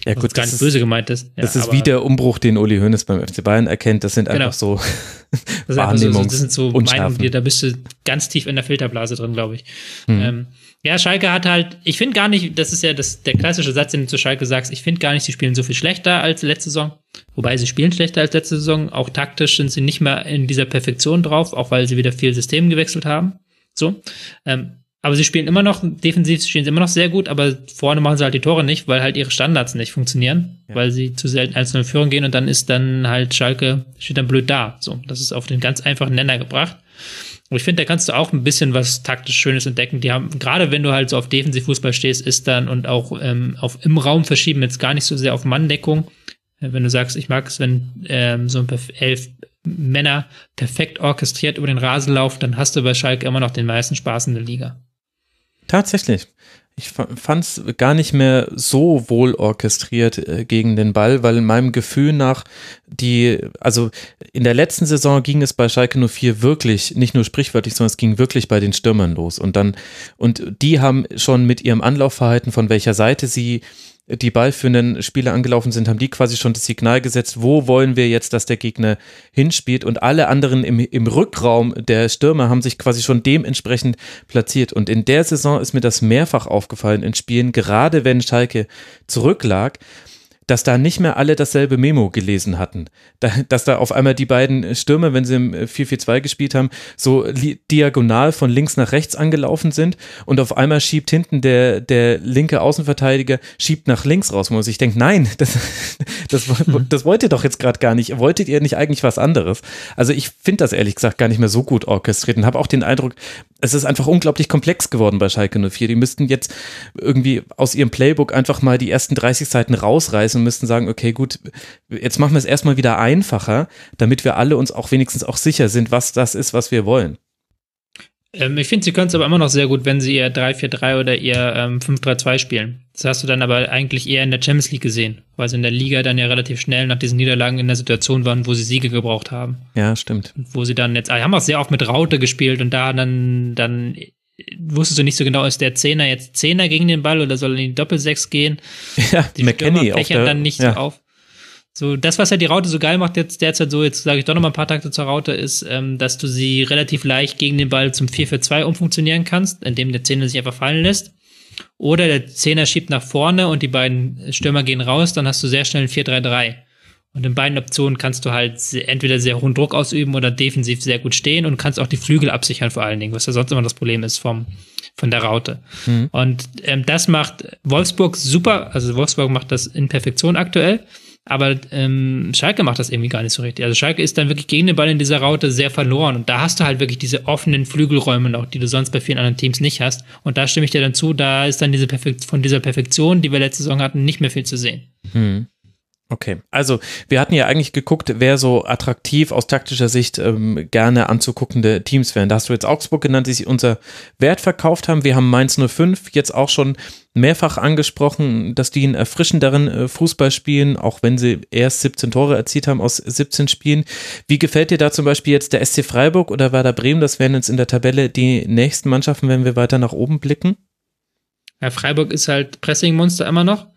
Speaker 3: Ja, gut,
Speaker 6: gar nicht ist, böse gemeint ist.
Speaker 3: Ja, das ist wie der Umbruch, den Uli Hoeneß beim FC Bayern erkennt. Das sind genau. einfach so
Speaker 6: das Wahrnehmungs so, Das sind so Meinungen, die, da bist du ganz tief in der Filterblase drin, glaube ich. Hm. Ähm, ja, Schalke hat halt, ich finde gar nicht, das ist ja das, der klassische Satz, den du zu Schalke sagst, ich finde gar nicht, sie spielen so viel schlechter als letzte Saison. Wobei sie spielen schlechter als letzte Saison. Auch taktisch sind sie nicht mehr in dieser Perfektion drauf, auch weil sie wieder viel System gewechselt haben. So. Ähm, aber sie spielen immer noch, defensiv spielen sie immer noch sehr gut, aber vorne machen sie halt die Tore nicht, weil halt ihre Standards nicht funktionieren, ja. weil sie zu selten 1-0 führen gehen und dann ist dann halt Schalke, steht dann blöd da. So, das ist auf den ganz einfachen Nenner gebracht. Und ich finde, da kannst du auch ein bisschen was taktisch Schönes entdecken. Die haben, gerade wenn du halt so auf Defensivfußball stehst, ist dann und auch ähm, auf im Raum verschieben, jetzt gar nicht so sehr auf Manndeckung. Äh, wenn du sagst, ich mag es, wenn ähm, so ein elf Männer perfekt orchestriert über den Rasen laufen, dann hast du bei Schalke immer noch den meisten Spaß in der Liga.
Speaker 3: Tatsächlich. Ich fand es gar nicht mehr so wohl orchestriert äh, gegen den Ball, weil in meinem Gefühl nach die, also in der letzten Saison ging es bei Schalke 04 wirklich, nicht nur sprichwörtlich, sondern es ging wirklich bei den Stürmern los. Und dann, und die haben schon mit ihrem Anlaufverhalten, von welcher Seite sie die ballführenden Spieler angelaufen sind, haben die quasi schon das Signal gesetzt, wo wollen wir jetzt, dass der Gegner hinspielt? Und alle anderen im, im Rückraum der Stürmer haben sich quasi schon dementsprechend platziert. Und in der Saison ist mir das mehrfach aufgefallen in Spielen, gerade wenn Schalke zurücklag, dass da nicht mehr alle dasselbe Memo gelesen hatten. Da, dass da auf einmal die beiden Stürmer, wenn sie im 4-4-2 gespielt haben, so diagonal von links nach rechts angelaufen sind und auf einmal schiebt hinten der, der linke Außenverteidiger, schiebt nach links raus. Wo ich denke, nein, das, das, das wollt ihr doch jetzt gerade gar nicht. Wolltet ihr nicht eigentlich was anderes? Also ich finde das ehrlich gesagt gar nicht mehr so gut orchestriert und habe auch den Eindruck, es ist einfach unglaublich komplex geworden bei Schalke 04. Die müssten jetzt irgendwie aus ihrem Playbook einfach mal die ersten 30 Seiten rausreißen und müssten sagen, okay, gut, jetzt machen wir es erstmal wieder einfacher, damit wir alle uns auch wenigstens auch sicher sind, was das ist, was wir wollen.
Speaker 6: Ähm, ich finde, sie können es aber immer noch sehr gut, wenn sie ihr 3-4-3 oder ihr ähm, 5-3-2 spielen. Das hast du dann aber eigentlich eher in der Champions League gesehen, weil sie in der Liga dann ja relativ schnell nach diesen Niederlagen in der Situation waren, wo sie Siege gebraucht haben.
Speaker 3: Ja, stimmt.
Speaker 6: wo sie dann jetzt, ah, haben auch sehr oft mit Raute gespielt und da dann, dann wusstest du nicht so genau, ist der Zehner jetzt Zehner gegen den Ball oder soll er in die Doppelsechs gehen?
Speaker 3: Ja, die McKenny
Speaker 6: der, dann nicht ja. so auf. So, das, was ja die Raute so geil macht jetzt derzeit so, jetzt sage ich doch noch mal ein paar Takte zur Raute, ist, ähm, dass du sie relativ leicht gegen den Ball zum 4-4-2 umfunktionieren kannst, indem der Zehner sich einfach fallen lässt. Oder der Zehner schiebt nach vorne und die beiden Stürmer gehen raus, dann hast du sehr schnell ein 4-3-3. Und in beiden Optionen kannst du halt entweder sehr hohen Druck ausüben oder defensiv sehr gut stehen und kannst auch die Flügel absichern vor allen Dingen, was ja sonst immer das Problem ist vom, von der Raute. Mhm. Und ähm, das macht Wolfsburg super, also Wolfsburg macht das in Perfektion aktuell. Aber ähm, Schalke macht das irgendwie gar nicht so richtig. Also Schalke ist dann wirklich gegen den Ball in dieser Raute sehr verloren. Und da hast du halt wirklich diese offenen Flügelräume noch, die du sonst bei vielen anderen Teams nicht hast. Und da stimme ich dir dann zu, da ist dann diese Perfekt von dieser Perfektion, die wir letzte Saison hatten, nicht mehr viel zu sehen.
Speaker 3: Hm. Okay, also wir hatten ja eigentlich geguckt, wer so attraktiv aus taktischer Sicht ähm, gerne anzuguckende Teams wären. Da hast du jetzt Augsburg genannt, die sich unser Wert verkauft haben. Wir haben Mainz 05 jetzt auch schon mehrfach angesprochen, dass die einen erfrischenderen äh, Fußball spielen, auch wenn sie erst 17 Tore erzielt haben aus 17 Spielen. Wie gefällt dir da zum Beispiel jetzt der SC Freiburg oder Werder Bremen? Das wären jetzt in der Tabelle die nächsten Mannschaften, wenn wir weiter nach oben blicken.
Speaker 6: Ja, Freiburg ist halt Pressing-Monster immer noch.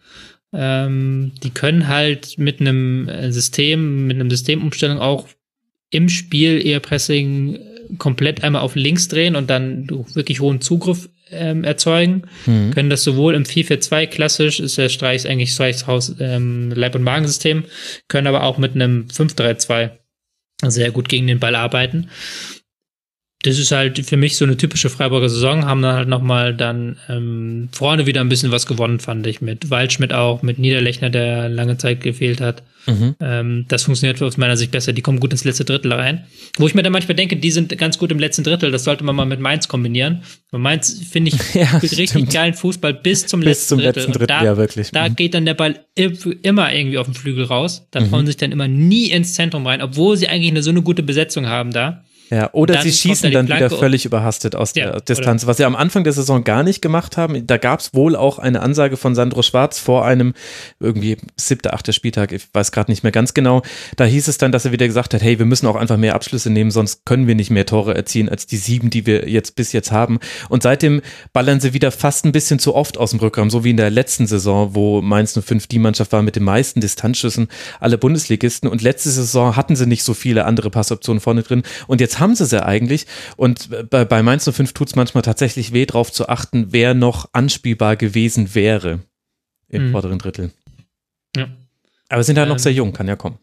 Speaker 6: Ähm, die können halt mit einem äh, System, mit einem Systemumstellung auch im Spiel eher Pressing komplett einmal auf links drehen und dann wirklich hohen Zugriff ähm, erzeugen. Mhm. Können das sowohl im 4-4-2 klassisch, ist der Streichs eigentlich Streichs Haus ähm, Leib- und Magensystem, können aber auch mit einem 5-3-2 sehr gut gegen den Ball arbeiten das ist halt für mich so eine typische Freiburger Saison, haben dann halt nochmal dann ähm, vorne wieder ein bisschen was gewonnen, fand ich, mit Waldschmidt auch, mit Niederlechner, der lange Zeit gefehlt hat. Mhm. Ähm, das funktioniert aus meiner Sicht besser, die kommen gut ins letzte Drittel rein. Wo ich mir dann manchmal denke, die sind ganz gut im letzten Drittel, das sollte man mal mit Mainz kombinieren. Und Mainz, finde ich, ja, spielt richtig geilen Fußball bis zum bis letzten zum Drittel. Letzten Drittel
Speaker 3: da, ja, wirklich.
Speaker 6: Da mhm. geht dann der Ball immer irgendwie auf den Flügel raus. Da mhm. trauen sich dann immer nie ins Zentrum rein, obwohl sie eigentlich eine so eine gute Besetzung haben da.
Speaker 3: Ja, oder dann sie schießen dann wieder völlig überhastet aus der ja, Distanz, was sie am Anfang der Saison gar nicht gemacht haben. Da gab es wohl auch eine Ansage von Sandro Schwarz vor einem irgendwie siebter, achter Spieltag, ich weiß gerade nicht mehr ganz genau. Da hieß es dann, dass er wieder gesagt hat, hey, wir müssen auch einfach mehr Abschlüsse nehmen, sonst können wir nicht mehr Tore erzielen als die sieben, die wir jetzt bis jetzt haben. Und seitdem ballern sie wieder fast ein bisschen zu oft aus dem Rückraum, so wie in der letzten Saison, wo Mainz 05 die Mannschaft war mit den meisten Distanzschüssen aller Bundesligisten. Und letzte Saison hatten sie nicht so viele andere Passoptionen vorne drin. Und jetzt haben sie sie eigentlich. Und bei, bei Mainz 05 tut es manchmal tatsächlich weh, darauf zu achten, wer noch anspielbar gewesen wäre im mhm. vorderen Drittel. Ja. Aber sind halt ähm, noch sehr jung, kann ja kommen.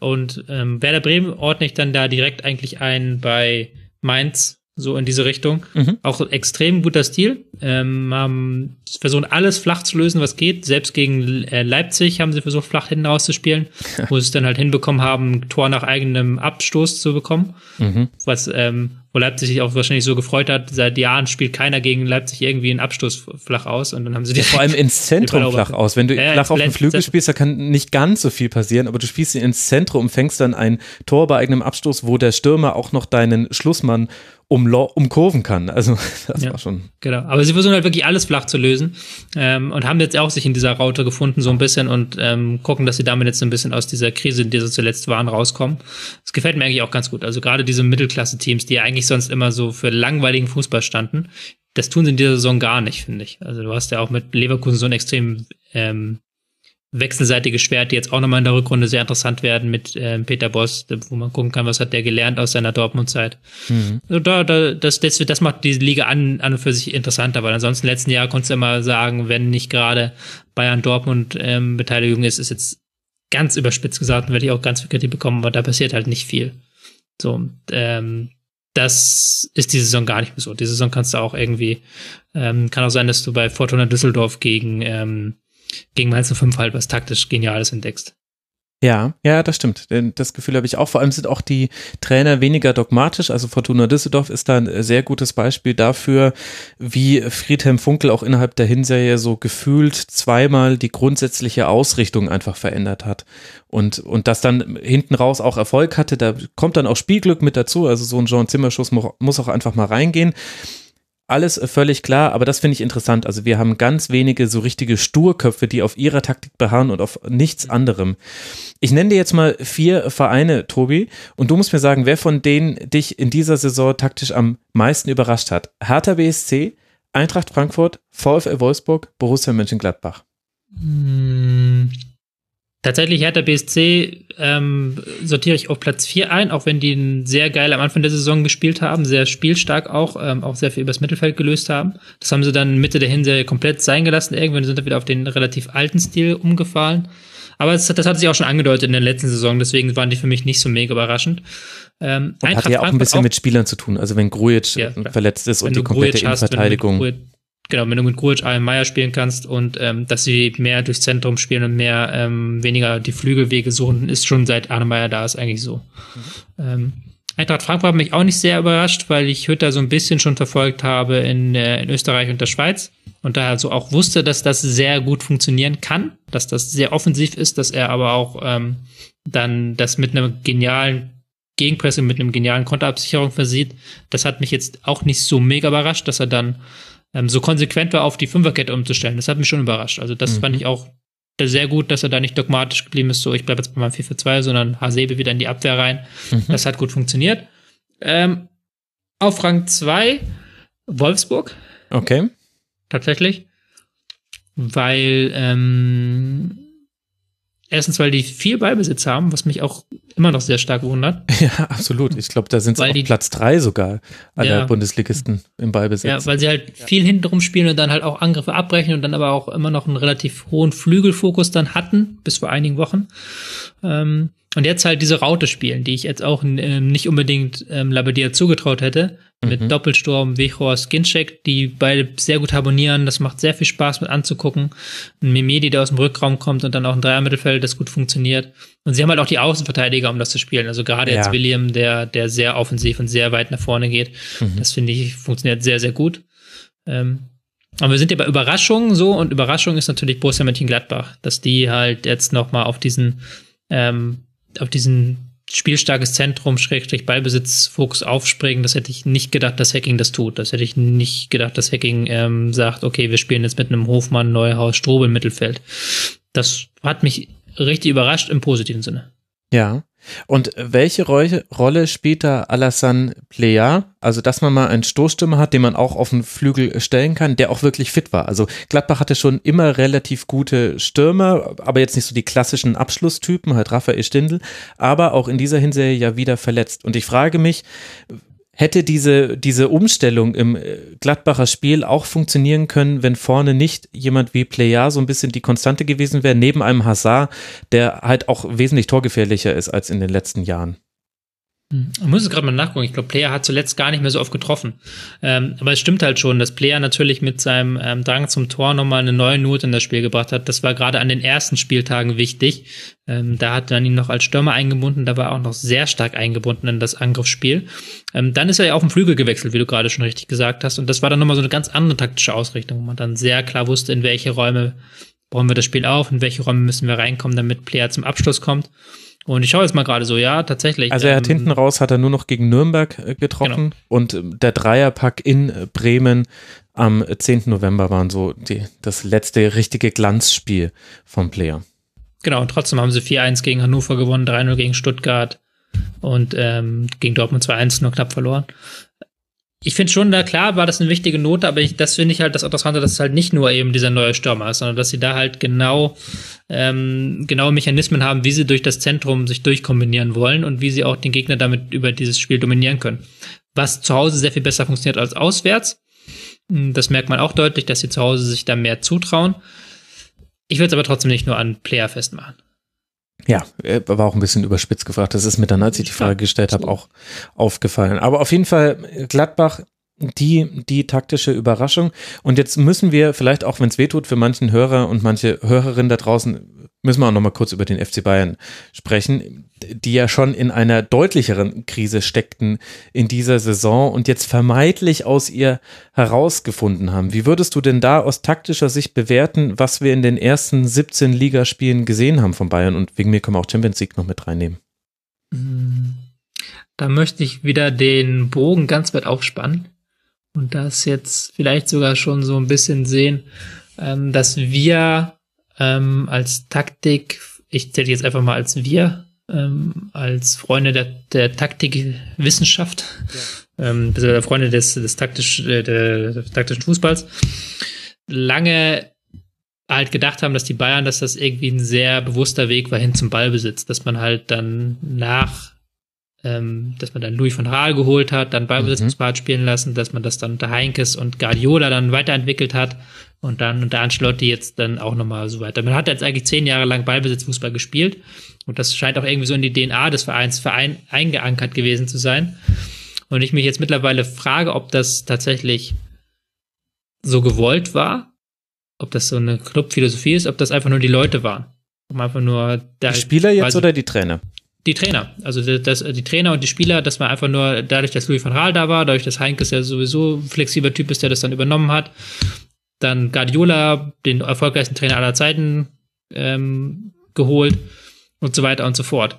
Speaker 6: Und ähm, Werder Bremen ordne ich dann da direkt eigentlich ein bei Mainz so in diese Richtung. Mhm. Auch extrem guter Stil. Ähm, haben versuchen alles flach zu lösen, was geht. Selbst gegen äh, Leipzig haben sie versucht, flach hinten rauszuspielen, wo sie es dann halt hinbekommen haben, Tor nach eigenem Abstoß zu bekommen. Mhm. Was, ähm, wo Leipzig sich auch wahrscheinlich so gefreut hat. Seit Jahren spielt keiner gegen Leipzig irgendwie einen Abstoß flach aus und dann haben sie.
Speaker 3: Ja, vor allem ins Zentrum flach aus. Wenn du ja, flach auf dem Flügel spielst, da kann nicht ganz so viel passieren, aber du spielst ihn ins Zentrum und fängst dann ein Tor bei eigenem Abstoß, wo der Stürmer auch noch deinen Schlussmann um, umkurven kann. Also das ja, war schon.
Speaker 6: Genau. Aber sie versuchen halt wirklich alles flach zu lösen ähm, und haben jetzt auch sich in dieser Raute gefunden so ein bisschen und ähm, gucken, dass sie damit jetzt ein bisschen aus dieser Krise, in der sie zuletzt waren, rauskommen. Das gefällt mir eigentlich auch ganz gut. Also gerade diese Mittelklasse-Teams, die ja eigentlich sonst immer so für langweiligen Fußball standen, das tun sie in dieser Saison gar nicht, finde ich. Also du hast ja auch mit Leverkusen so einen extrem ähm, wechselseitige Schwert, die jetzt auch nochmal in der Rückrunde sehr interessant werden mit äh, Peter Boss, wo man gucken kann, was hat der gelernt aus seiner Dortmund-Zeit. Mhm. Also da, da, das, das, das macht die Liga an, an und für sich interessanter, weil ansonsten letzten Jahr konntest du immer sagen, wenn nicht gerade Bayern Dortmund ähm, Beteiligung ist, ist jetzt ganz überspitzt gesagt, werde ich auch ganz viel Kritik bekommen, aber da passiert halt nicht viel. So, ähm, das ist die Saison gar nicht mehr so. Die Saison kannst du auch irgendwie, ähm, kann auch sein, dass du bei Fortuna Düsseldorf gegen ähm, gegen Mainz 05 halt was taktisch Geniales entdeckst.
Speaker 3: Ja, ja, das stimmt. Das Gefühl habe ich auch. Vor allem sind auch die Trainer weniger dogmatisch. Also Fortuna Düsseldorf ist da ein sehr gutes Beispiel dafür, wie Friedhelm Funkel auch innerhalb der Hinserie so gefühlt zweimal die grundsätzliche Ausrichtung einfach verändert hat. Und, und das dann hinten raus auch Erfolg hatte. Da kommt dann auch Spielglück mit dazu. Also so ein John Zimmerschuss muss auch einfach mal reingehen alles völlig klar, aber das finde ich interessant. Also wir haben ganz wenige so richtige Sturköpfe, die auf ihrer Taktik beharren und auf nichts anderem. Ich nenne dir jetzt mal vier Vereine, Tobi, und du musst mir sagen, wer von denen dich in dieser Saison taktisch am meisten überrascht hat. Hertha BSC, Eintracht Frankfurt, VfL Wolfsburg, Borussia Mönchengladbach.
Speaker 6: Hm. Tatsächlich Hertha BSC ähm, sortiere ich auf Platz 4 ein, auch wenn die sehr geil am Anfang der Saison gespielt haben, sehr spielstark auch, ähm, auch sehr viel übers Mittelfeld gelöst haben. Das haben sie dann Mitte der Hinserie komplett sein gelassen. Irgendwann sind sie wieder auf den relativ alten Stil umgefallen. Aber das, das hat sich auch schon angedeutet in der letzten Saison, deswegen waren die für mich nicht so mega überraschend.
Speaker 3: Ähm, hat ja auch ein bisschen auch, mit Spielern zu tun. Also wenn Grujic ja, verletzt ist und die komplette Innenverteidigung
Speaker 6: genau, wenn du mit Grujic, Allen Meyer spielen kannst und ähm, dass sie mehr durchs Zentrum spielen und mehr ähm, weniger die Flügelwege suchen, ist schon seit Arne Meyer da ist eigentlich so. Mhm. Ähm, Eintracht Frankfurt hat mich auch nicht sehr überrascht, weil ich Hütter so ein bisschen schon verfolgt habe in, äh, in Österreich und der Schweiz und daher so auch wusste, dass das sehr gut funktionieren kann, dass das sehr offensiv ist, dass er aber auch ähm, dann das mit einem genialen Gegenpressing, mit einem genialen Konterabsicherung versieht. Das hat mich jetzt auch nicht so mega überrascht, dass er dann ähm, so konsequent war, auf die Fünferkette umzustellen. Das hat mich schon überrascht. Also das mhm. fand ich auch sehr gut, dass er da nicht dogmatisch geblieben ist, so ich bleibe jetzt bei meinem 4 für 2, sondern Hasebe wieder in die Abwehr rein. Mhm. Das hat gut funktioniert. Ähm, auf Rang 2 Wolfsburg.
Speaker 3: Okay.
Speaker 6: Tatsächlich. Weil ähm, Erstens, weil die viel Ballbesitz haben, was mich auch immer noch sehr stark wundert.
Speaker 3: Ja, absolut. Ich glaube, da sind sie auf Platz drei sogar aller ja, Bundesligisten im Ballbesitz. Ja,
Speaker 6: weil sie halt viel hintenrum spielen und dann halt auch Angriffe abbrechen und dann aber auch immer noch einen relativ hohen Flügelfokus dann hatten, bis vor einigen Wochen. Ähm, und jetzt halt diese Raute spielen, die ich jetzt auch ähm, nicht unbedingt ähm, Labadia zugetraut hätte. Mit mhm. Doppelsturm, Wichor, Skincheck, die beide sehr gut harmonieren. Das macht sehr viel Spaß mit anzugucken. Ein Mimedi, der aus dem Rückraum kommt und dann auch ein Dreiermittelfeld, das gut funktioniert. Und sie haben halt auch die Außenverteidiger, um das zu spielen. Also gerade ja. jetzt William, der, der sehr offensiv und sehr weit nach vorne geht. Mhm. Das finde ich funktioniert sehr, sehr gut. Ähm, aber wir sind ja bei Überraschungen so und Überraschung ist natürlich Borussia Mönchengladbach, dass die halt jetzt nochmal auf diesen ähm, auf diesen spielstarkes Zentrum, Schrägstrich Ballbesitz, Fokus aufspringen, das hätte ich nicht gedacht, dass Hacking das tut. Das hätte ich nicht gedacht, dass Hacking ähm, sagt, okay, wir spielen jetzt mit einem Hofmann, Neuhaus, Strobel im Mittelfeld. Das hat mich richtig überrascht im positiven Sinne.
Speaker 3: Ja. Und welche Rolle spielt da Alassane Plea? Also, dass man mal einen Stoßstürmer hat, den man auch auf den Flügel stellen kann, der auch wirklich fit war. Also, Gladbach hatte schon immer relativ gute Stürmer, aber jetzt nicht so die klassischen Abschlusstypen, halt Raphael Stindl, aber auch in dieser Hinserie ja wieder verletzt. Und ich frage mich, hätte diese, diese Umstellung im äh, Gladbacher Spiel auch funktionieren können, wenn vorne nicht jemand wie Plea so ein bisschen die Konstante gewesen wäre, neben einem Hazard, der halt auch wesentlich torgefährlicher ist als in den letzten Jahren.
Speaker 6: Ich muss es gerade mal nachgucken. Ich glaube, Player hat zuletzt gar nicht mehr so oft getroffen. Ähm, aber es stimmt halt schon, dass Player natürlich mit seinem ähm, Drang zum Tor nochmal eine neue Note in das Spiel gebracht hat. Das war gerade an den ersten Spieltagen wichtig. Ähm, da hat man ihn noch als Stürmer eingebunden, da war er auch noch sehr stark eingebunden in das Angriffsspiel. Ähm, dann ist er ja auf den Flügel gewechselt, wie du gerade schon richtig gesagt hast. Und das war dann nochmal so eine ganz andere taktische Ausrichtung, wo man dann sehr klar wusste, in welche Räume bauen wir das Spiel auf, in welche Räume müssen wir reinkommen, damit Player zum Abschluss kommt. Und ich schaue jetzt mal gerade so, ja, tatsächlich.
Speaker 3: Also er hat ähm, hinten raus, hat er nur noch gegen Nürnberg äh, getroffen genau. und äh, der Dreierpack in äh, Bremen am 10. November waren so die, das letzte richtige Glanzspiel vom Player.
Speaker 6: Genau, und trotzdem haben sie 4-1 gegen Hannover gewonnen, 3-0 gegen Stuttgart und ähm, gegen Dortmund 2-1 nur knapp verloren ich finde schon, da klar war das eine wichtige Note, aber ich, das finde ich halt das Interessante, dass es halt nicht nur eben dieser neue Stürmer ist, sondern dass sie da halt genau ähm, genaue Mechanismen haben, wie sie durch das Zentrum sich durchkombinieren wollen und wie sie auch den Gegner damit über dieses Spiel dominieren können. Was zu Hause sehr viel besser funktioniert als auswärts. Hm, das merkt man auch deutlich, dass sie zu Hause sich da mehr zutrauen. Ich würde es aber trotzdem nicht nur an Player festmachen.
Speaker 3: Ja, war auch ein bisschen überspitzt gefragt. Das ist mir dann, als ich die Frage gestellt habe, auch aufgefallen. Aber auf jeden Fall Gladbach die, die taktische Überraschung. Und jetzt müssen wir vielleicht auch, wenn es wehtut für manchen Hörer und manche Hörerinnen da draußen, müssen wir auch nochmal kurz über den FC Bayern sprechen, die ja schon in einer deutlicheren Krise steckten in dieser Saison und jetzt vermeintlich aus ihr herausgefunden haben. Wie würdest du denn da aus taktischer Sicht bewerten, was wir in den ersten 17 Ligaspielen gesehen haben von Bayern? Und wegen mir können wir auch Champions League noch mit reinnehmen.
Speaker 6: Da möchte ich wieder den Bogen ganz weit aufspannen und das jetzt vielleicht sogar schon so ein bisschen sehen, ähm, dass wir ähm, als Taktik, ich zähle jetzt einfach mal als wir, ähm, als Freunde der, der Taktikwissenschaft, ja. ähm, der Freunde des, des, taktisch, äh, der, des taktischen Fußballs, lange halt gedacht haben, dass die Bayern, dass das irgendwie ein sehr bewusster Weg war hin zum Ballbesitz, dass man halt dann nach ähm, dass man dann Louis von Raal geholt hat, dann Ballbesitzungsbad mhm. spielen lassen, dass man das dann unter Heinkes und Guardiola dann weiterentwickelt hat und dann unter Ancelotti jetzt dann auch nochmal so weiter. Man hat jetzt eigentlich zehn Jahre lang Ballbesitzfußball gespielt und das scheint auch irgendwie so in die DNA des Vereins Verein eingeankert gewesen zu sein. Und ich mich jetzt mittlerweile frage, ob das tatsächlich so gewollt war, ob das so eine Clubphilosophie ist, ob das einfach nur die Leute waren. Um einfach nur
Speaker 3: die Spieler jetzt oder die Trainer?
Speaker 6: Die Trainer, also das, die Trainer und die Spieler, dass man einfach nur dadurch, dass Louis van Gaal da war, dadurch, dass Heinkes ja sowieso ein flexibler Typ ist, der das dann übernommen hat, dann Guardiola, den erfolgreichsten Trainer aller Zeiten, ähm, geholt und so weiter und so fort.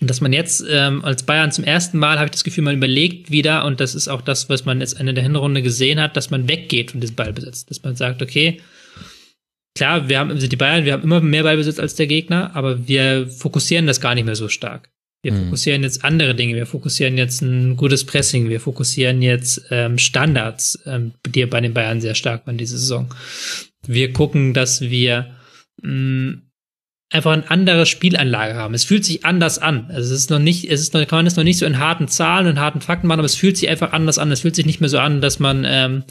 Speaker 6: Und dass man jetzt ähm, als Bayern zum ersten Mal, habe ich das Gefühl, man überlegt wieder, und das ist auch das, was man jetzt Ende der Hinrunde gesehen hat, dass man weggeht von diesem Ballbesitz. Dass man sagt, okay, klar, wir haben, sind die Bayern, wir haben immer mehr Ballbesitz als der Gegner, aber wir fokussieren das gar nicht mehr so stark. Wir mhm. fokussieren jetzt andere Dinge, wir fokussieren jetzt ein gutes Pressing, wir fokussieren jetzt ähm, Standards, ähm, die bei den Bayern sehr stark waren diese Saison. Wir gucken, dass wir mh, mm, einfach eine andere Spielanlage haben. Es fühlt sich anders an. Also es ist noch nicht, es ist noch, kann man es noch nicht so in harten Zahlen und harten Fakten machen, aber es fühlt sich einfach anders an. Es fühlt sich nicht mehr so an, dass man ähm,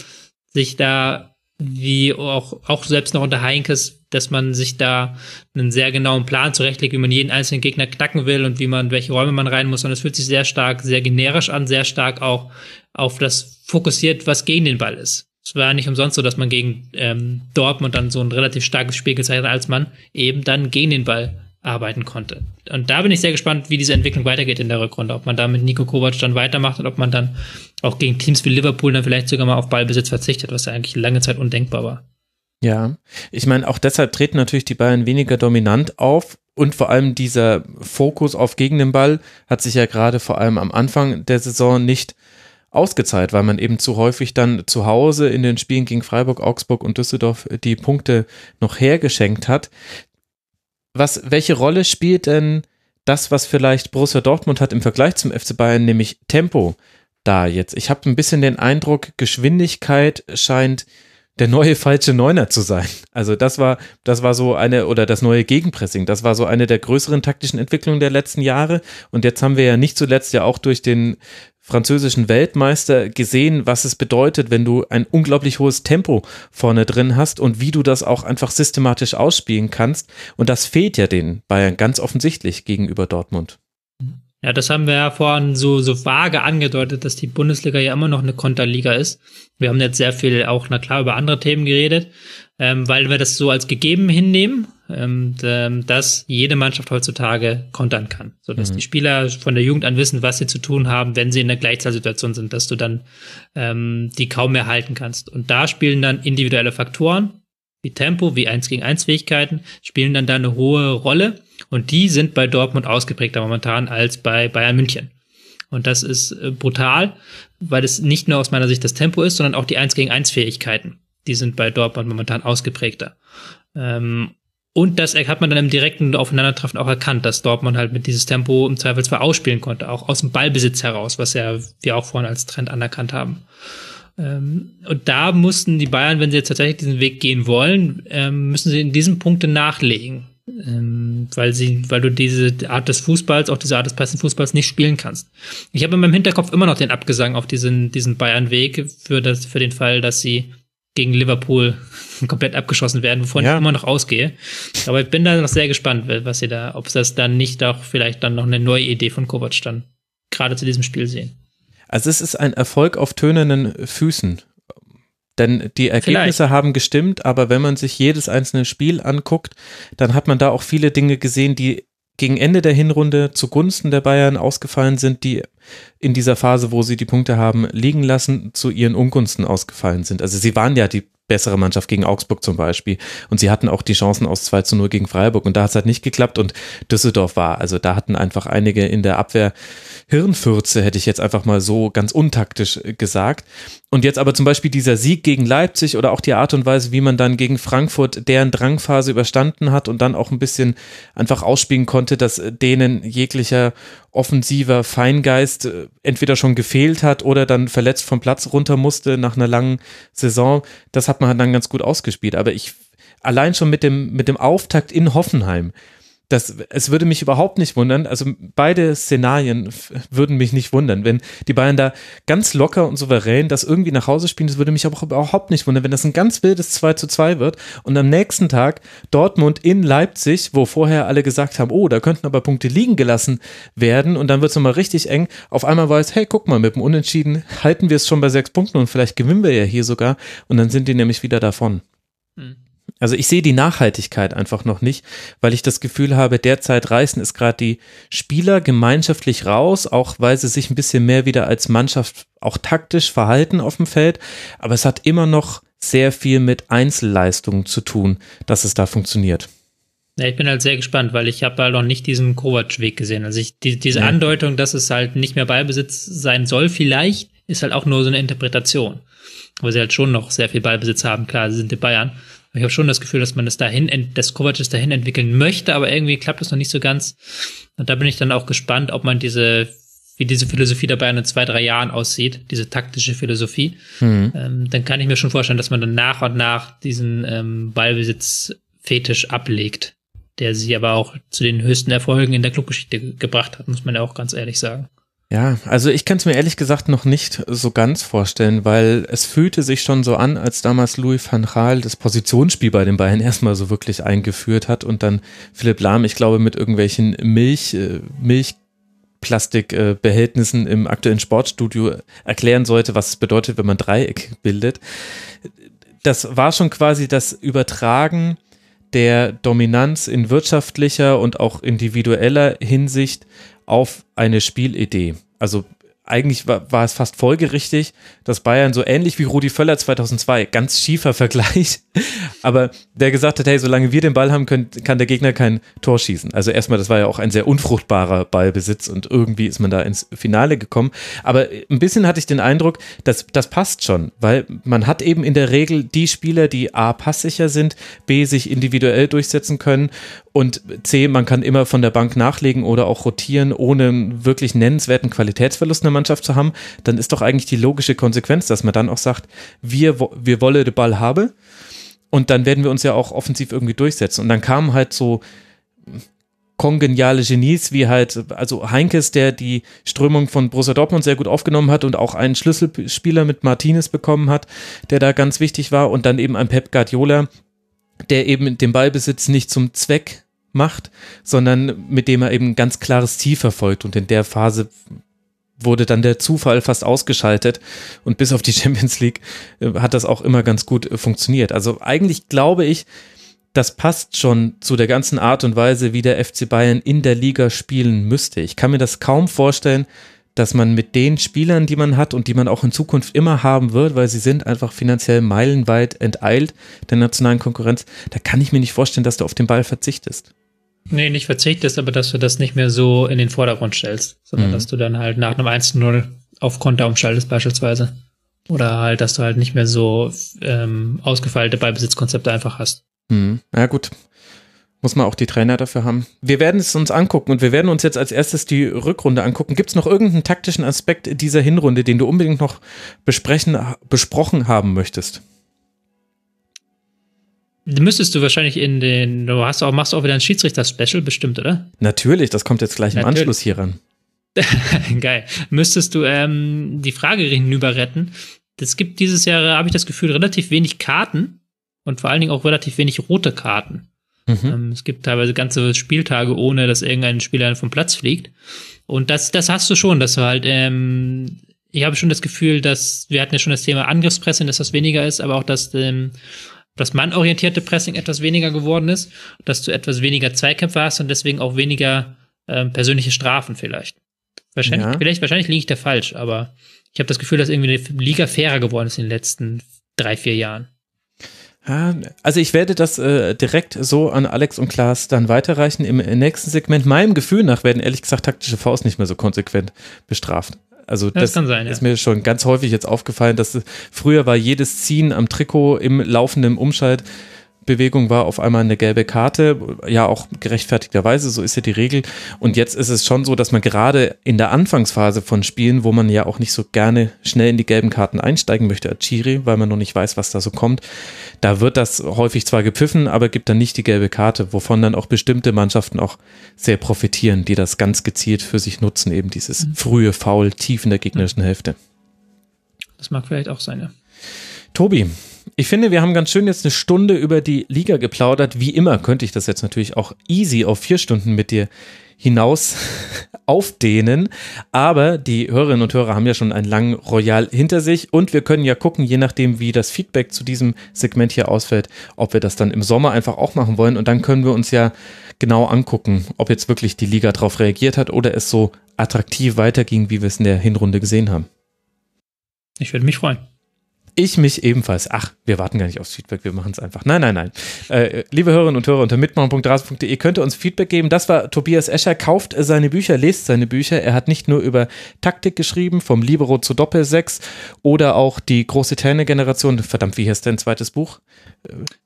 Speaker 6: sich da wie auch, auch selbst noch unter Heinkes, dass man sich da einen sehr genauen Plan zurechtlegt, wie man jeden einzelnen Gegner knacken will und wie man, welche Räume man rein muss. Und es fühlt sich sehr stark, sehr generisch an, sehr stark auch auf das fokussiert, was gegen den Ball ist. Es war nicht umsonst so, dass man gegen ähm, Dortmund dann so ein relativ starkes Spiel gezeigt hat, als man eben dann gegen den Ball arbeiten konnte. Und da bin ich sehr gespannt, wie diese Entwicklung weitergeht in der Rückrunde. Ob man da mit Nico Kovac dann weitermacht und ob man dann auch gegen Teams wie Liverpool dann vielleicht sogar mal auf Ballbesitz verzichtet, was ja eigentlich lange Zeit undenkbar war.
Speaker 3: Ja, ich meine, auch deshalb treten natürlich die Bayern weniger dominant auf und vor allem dieser Fokus auf gegen den Ball hat sich ja gerade vor allem am Anfang der Saison nicht ausgezahlt, weil man eben zu häufig dann zu Hause in den Spielen gegen Freiburg, Augsburg und Düsseldorf die Punkte noch hergeschenkt hat. Was, welche Rolle spielt denn das, was vielleicht Borussia Dortmund hat im Vergleich zum FC Bayern, nämlich Tempo da jetzt? Ich habe ein bisschen den Eindruck, Geschwindigkeit scheint der neue falsche Neuner zu sein. Also das war, das war so eine, oder das neue Gegenpressing, das war so eine der größeren taktischen Entwicklungen der letzten Jahre. Und jetzt haben wir ja nicht zuletzt ja auch durch den französischen Weltmeister gesehen, was es bedeutet, wenn du ein unglaublich hohes Tempo vorne drin hast und wie du das auch einfach systematisch ausspielen kannst. Und das fehlt ja den Bayern ganz offensichtlich gegenüber Dortmund.
Speaker 6: Ja, das haben wir ja vorhin so, so vage angedeutet, dass die Bundesliga ja immer noch eine Konterliga ist. Wir haben jetzt sehr viel auch, na klar, über andere Themen geredet, ähm, weil wir das so als gegeben hinnehmen, ähm, dass jede Mannschaft heutzutage kontern kann. So dass mhm. die Spieler von der Jugend an wissen, was sie zu tun haben, wenn sie in der Gleichzahlsituation sind, dass du dann ähm, die kaum mehr halten kannst. Und da spielen dann individuelle Faktoren, wie Tempo, wie 1 gegen 1 Fähigkeiten, spielen dann da eine hohe Rolle. Und die sind bei Dortmund ausgeprägter momentan als bei Bayern München. Und das ist äh, brutal, weil es nicht nur aus meiner Sicht das Tempo ist, sondern auch die 1 gegen 1 Fähigkeiten. Die sind bei Dortmund momentan ausgeprägter. Ähm, und das hat man dann im direkten Aufeinandertreffen auch erkannt, dass Dortmund halt mit dieses Tempo im Zweifelsfall ausspielen konnte, auch aus dem Ballbesitz heraus, was ja wir auch vorhin als Trend anerkannt haben. Ähm, und da mussten die Bayern, wenn sie jetzt tatsächlich diesen Weg gehen wollen, ähm, müssen sie in diesen Punkten nachlegen. Ähm, weil sie, weil du diese Art des Fußballs, auch diese Art des Passenfußballs nicht spielen kannst. Ich habe in meinem Hinterkopf immer noch den Abgesang auf diesen, diesen Bayern-Weg für das, für den Fall, dass sie gegen Liverpool komplett abgeschossen werden, wovon ja. ich immer noch ausgehe. Aber ich bin da noch sehr gespannt, was sie da, ob das dann nicht auch vielleicht dann noch eine neue Idee von Kovac dann gerade zu diesem Spiel sehen.
Speaker 3: Also es ist ein Erfolg auf tönenden Füßen. Denn die Ergebnisse Vielleicht. haben gestimmt, aber wenn man sich jedes einzelne Spiel anguckt, dann hat man da auch viele Dinge gesehen, die gegen Ende der Hinrunde zugunsten der Bayern ausgefallen sind, die in dieser Phase, wo sie die Punkte haben liegen lassen, zu ihren Ungunsten ausgefallen sind. Also sie waren ja die bessere Mannschaft gegen Augsburg zum Beispiel. Und sie hatten auch die Chancen aus 2 zu 0 gegen Freiburg. Und da hat es halt nicht geklappt. Und Düsseldorf war, also da hatten einfach einige in der Abwehr Hirnfürze, hätte ich jetzt einfach mal so ganz untaktisch gesagt. Und jetzt aber zum Beispiel dieser Sieg gegen Leipzig oder auch die Art und Weise, wie man dann gegen Frankfurt deren Drangphase überstanden hat und dann auch ein bisschen einfach ausspielen konnte, dass denen jeglicher offensiver Feingeist äh, entweder schon gefehlt hat oder dann verletzt vom Platz runter musste nach einer langen Saison. Das hat man dann ganz gut ausgespielt. Aber ich allein schon mit dem, mit dem Auftakt in Hoffenheim, das, es würde mich überhaupt nicht wundern, also beide Szenarien würden mich nicht wundern, wenn die Bayern da ganz locker und souverän das irgendwie nach Hause spielen, das würde mich aber auch überhaupt nicht wundern, wenn das ein ganz wildes 2 zu 2 wird und am nächsten Tag Dortmund in Leipzig, wo vorher alle gesagt haben, oh, da könnten aber Punkte liegen gelassen werden und dann wird es nochmal richtig eng, auf einmal weiß, hey, guck mal, mit dem Unentschieden halten wir es schon bei sechs Punkten und vielleicht gewinnen wir ja hier sogar und dann sind die nämlich wieder davon. Hm. Also ich sehe die Nachhaltigkeit einfach noch nicht, weil ich das Gefühl habe, derzeit reißen es gerade die Spieler gemeinschaftlich raus, auch weil sie sich ein bisschen mehr wieder als Mannschaft auch taktisch verhalten auf dem Feld. Aber es hat immer noch sehr viel mit Einzelleistungen zu tun, dass es da funktioniert.
Speaker 6: Ja, ich bin halt sehr gespannt, weil ich habe halt noch nicht diesen Kovac-Weg gesehen. Also ich, die, diese ja. Andeutung, dass es halt nicht mehr Ballbesitz sein soll, vielleicht, ist halt auch nur so eine Interpretation. Wo sie halt schon noch sehr viel Ballbesitz haben. Klar, sie sind die Bayern. Ich habe schon das Gefühl, dass man das dahin, das Kovac es dahin entwickeln möchte, aber irgendwie klappt das noch nicht so ganz. Und da bin ich dann auch gespannt, ob man diese, wie diese Philosophie dabei in zwei, drei Jahren aussieht, diese taktische Philosophie. Mhm. Ähm, dann kann ich mir schon vorstellen, dass man dann nach und nach diesen ähm, Ballbesitz-Fetisch ablegt, der sie aber auch zu den höchsten Erfolgen in der Clubgeschichte gebracht hat, muss man ja auch ganz ehrlich sagen.
Speaker 3: Ja, also ich kann es mir ehrlich gesagt noch nicht so ganz vorstellen, weil es fühlte sich schon so an, als damals Louis van Gaal das Positionsspiel bei den Bayern erstmal so wirklich eingeführt hat und dann Philipp Lahm, ich glaube, mit irgendwelchen Milch, äh, Milchplastikbehältnissen im aktuellen Sportstudio erklären sollte, was es bedeutet, wenn man Dreieck bildet. Das war schon quasi das Übertragen der Dominanz in wirtschaftlicher und auch individueller Hinsicht auf eine Spielidee. Also eigentlich war, war, es fast folgerichtig, dass Bayern so ähnlich wie Rudi Völler 2002, ganz schiefer Vergleich, aber der gesagt hat, hey, solange wir den Ball haben, können, kann der Gegner kein Tor schießen. Also erstmal, das war ja auch ein sehr unfruchtbarer Ballbesitz und irgendwie ist man da ins Finale gekommen. Aber ein bisschen hatte ich den Eindruck, dass das passt schon, weil man hat eben in der Regel die Spieler, die A, passsicher sind, B, sich individuell durchsetzen können und C, man kann immer von der Bank nachlegen oder auch rotieren, ohne wirklich nennenswerten Qualitätsverlust in der Mannschaft zu haben, dann ist doch eigentlich die logische Konsequenz, dass man dann auch sagt, wir, wir wollen den Ball haben und dann werden wir uns ja auch offensiv irgendwie durchsetzen. Und dann kamen halt so kongeniale Genies wie halt, also Heinkes, der die Strömung von Borussia Dortmund sehr gut aufgenommen hat und auch einen Schlüsselspieler mit Martinez bekommen hat, der da ganz wichtig war und dann eben ein Pep Guardiola, der eben den Ballbesitz nicht zum Zweck macht, sondern mit dem er eben ganz klares Ziel verfolgt. Und in der Phase wurde dann der Zufall fast ausgeschaltet und bis auf die Champions League äh, hat das auch immer ganz gut äh, funktioniert. Also eigentlich glaube ich, das passt schon zu der ganzen Art und Weise, wie der FC Bayern in der Liga spielen müsste. Ich kann mir das kaum vorstellen, dass man mit den Spielern, die man hat und die man auch in Zukunft immer haben wird, weil sie sind einfach finanziell meilenweit enteilt der nationalen Konkurrenz, da kann ich mir nicht vorstellen, dass du auf den Ball verzichtest.
Speaker 6: Nee, nicht verzichtest, aber dass du das nicht mehr so in den Vordergrund stellst, sondern mhm. dass du dann halt nach einem 1-0 auf Konter umschaltest beispielsweise. Oder halt, dass du halt nicht mehr so ähm, ausgefeilte Beibesitzkonzepte einfach hast.
Speaker 3: Mhm. Ja gut, muss man auch die Trainer dafür haben. Wir werden es uns angucken und wir werden uns jetzt als erstes die Rückrunde angucken. Gibt es noch irgendeinen taktischen Aspekt dieser Hinrunde, den du unbedingt noch besprechen, besprochen haben möchtest?
Speaker 6: Müsstest du wahrscheinlich in den, du hast auch, machst auch wieder ein Schiedsrichter-Special bestimmt, oder?
Speaker 3: Natürlich, das kommt jetzt gleich im Natürlich. Anschluss hier ran.
Speaker 6: Geil. Müsstest du ähm, die Frage hinüber retten? Es gibt dieses Jahr, habe ich das Gefühl, relativ wenig Karten und vor allen Dingen auch relativ wenig rote Karten. Mhm. Ähm, es gibt teilweise ganze Spieltage, ohne dass irgendein Spieler vom Platz fliegt. Und das, das hast du schon, dass du halt, ähm, ich habe schon das Gefühl, dass, wir hatten ja schon das Thema Angriffspressing, dass das weniger ist, aber auch, dass ähm, das mannorientierte Pressing etwas weniger geworden ist, dass du etwas weniger Zweikämpfe hast und deswegen auch weniger ähm, persönliche Strafen vielleicht. Wahrscheinlich, ja. vielleicht, wahrscheinlich liege ich da falsch, aber ich habe das Gefühl, dass irgendwie die Liga fairer geworden ist in den letzten drei, vier Jahren.
Speaker 3: Also ich werde das äh, direkt so an Alex und Klaas dann weiterreichen. Im nächsten Segment, meinem Gefühl nach, werden ehrlich gesagt taktische Faust nicht mehr so konsequent bestraft. Also das, das sein, ist ja. mir schon ganz häufig jetzt aufgefallen, dass früher war jedes Ziehen am Trikot im laufenden Umschalt Bewegung war auf einmal eine gelbe Karte, ja auch gerechtfertigterweise, so ist ja die Regel. Und jetzt ist es schon so, dass man gerade in der Anfangsphase von Spielen, wo man ja auch nicht so gerne schnell in die gelben Karten einsteigen möchte als Chiri, weil man noch nicht weiß, was da so kommt, da wird das häufig zwar gepfiffen, aber gibt dann nicht die gelbe Karte, wovon dann auch bestimmte Mannschaften auch sehr profitieren, die das ganz gezielt für sich nutzen, eben dieses mhm. frühe Foul tief in der gegnerischen Hälfte.
Speaker 6: Das mag vielleicht auch sein, ja.
Speaker 3: Tobi, ich finde, wir haben ganz schön jetzt eine Stunde über die Liga geplaudert. Wie immer könnte ich das jetzt natürlich auch easy auf vier Stunden mit dir hinaus aufdehnen. Aber die Hörerinnen und Hörer haben ja schon einen langen Royal hinter sich und wir können ja gucken, je nachdem, wie das Feedback zu diesem Segment hier ausfällt, ob wir das dann im Sommer einfach auch machen wollen. Und dann können wir uns ja genau angucken, ob jetzt wirklich die Liga darauf reagiert hat oder es so attraktiv weiterging, wie wir es in der Hinrunde gesehen haben.
Speaker 6: Ich würde mich freuen.
Speaker 3: Ich mich ebenfalls. Ach, wir warten gar nicht aufs Feedback, wir machen es einfach. Nein, nein, nein. Äh, liebe Hörerinnen und Hörer unter mitmachen.rasen.de könnt ihr uns Feedback geben. Das war Tobias Escher. Kauft seine Bücher, lest seine Bücher. Er hat nicht nur über Taktik geschrieben, vom Libero zu Doppelsechs oder auch die große Terne-Generation. Verdammt, wie heißt dein zweites Buch?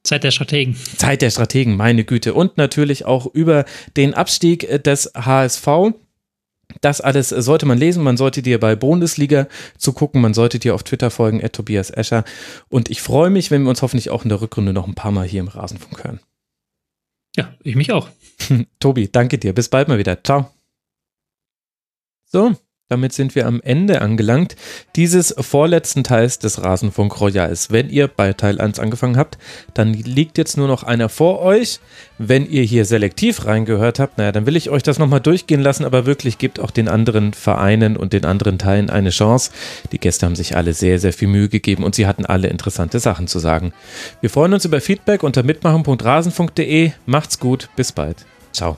Speaker 6: Zeit der Strategen.
Speaker 3: Zeit der Strategen, meine Güte. Und natürlich auch über den Abstieg des HSV das alles sollte man lesen. Man sollte dir bei Bundesliga zu gucken. Man sollte dir auf Twitter folgen, Tobias Escher. Und ich freue mich, wenn wir uns hoffentlich auch in der Rückrunde noch ein paar Mal hier im Rasenfunk hören.
Speaker 6: Ja, ich mich auch.
Speaker 3: Tobi, danke dir. Bis bald mal wieder. Ciao. So, damit sind wir am Ende angelangt dieses vorletzten Teils des Rasenfunk Royals. Wenn ihr bei Teil 1 angefangen habt, dann liegt jetzt nur noch einer vor euch. Wenn ihr hier selektiv reingehört habt, naja, dann will ich euch das nochmal durchgehen lassen, aber wirklich gebt auch den anderen Vereinen und den anderen Teilen eine Chance. Die Gäste haben sich alle sehr, sehr viel Mühe gegeben und sie hatten alle interessante Sachen zu sagen. Wir freuen uns über Feedback unter mitmachen.rasenfunk.de. Macht's gut, bis bald. Ciao.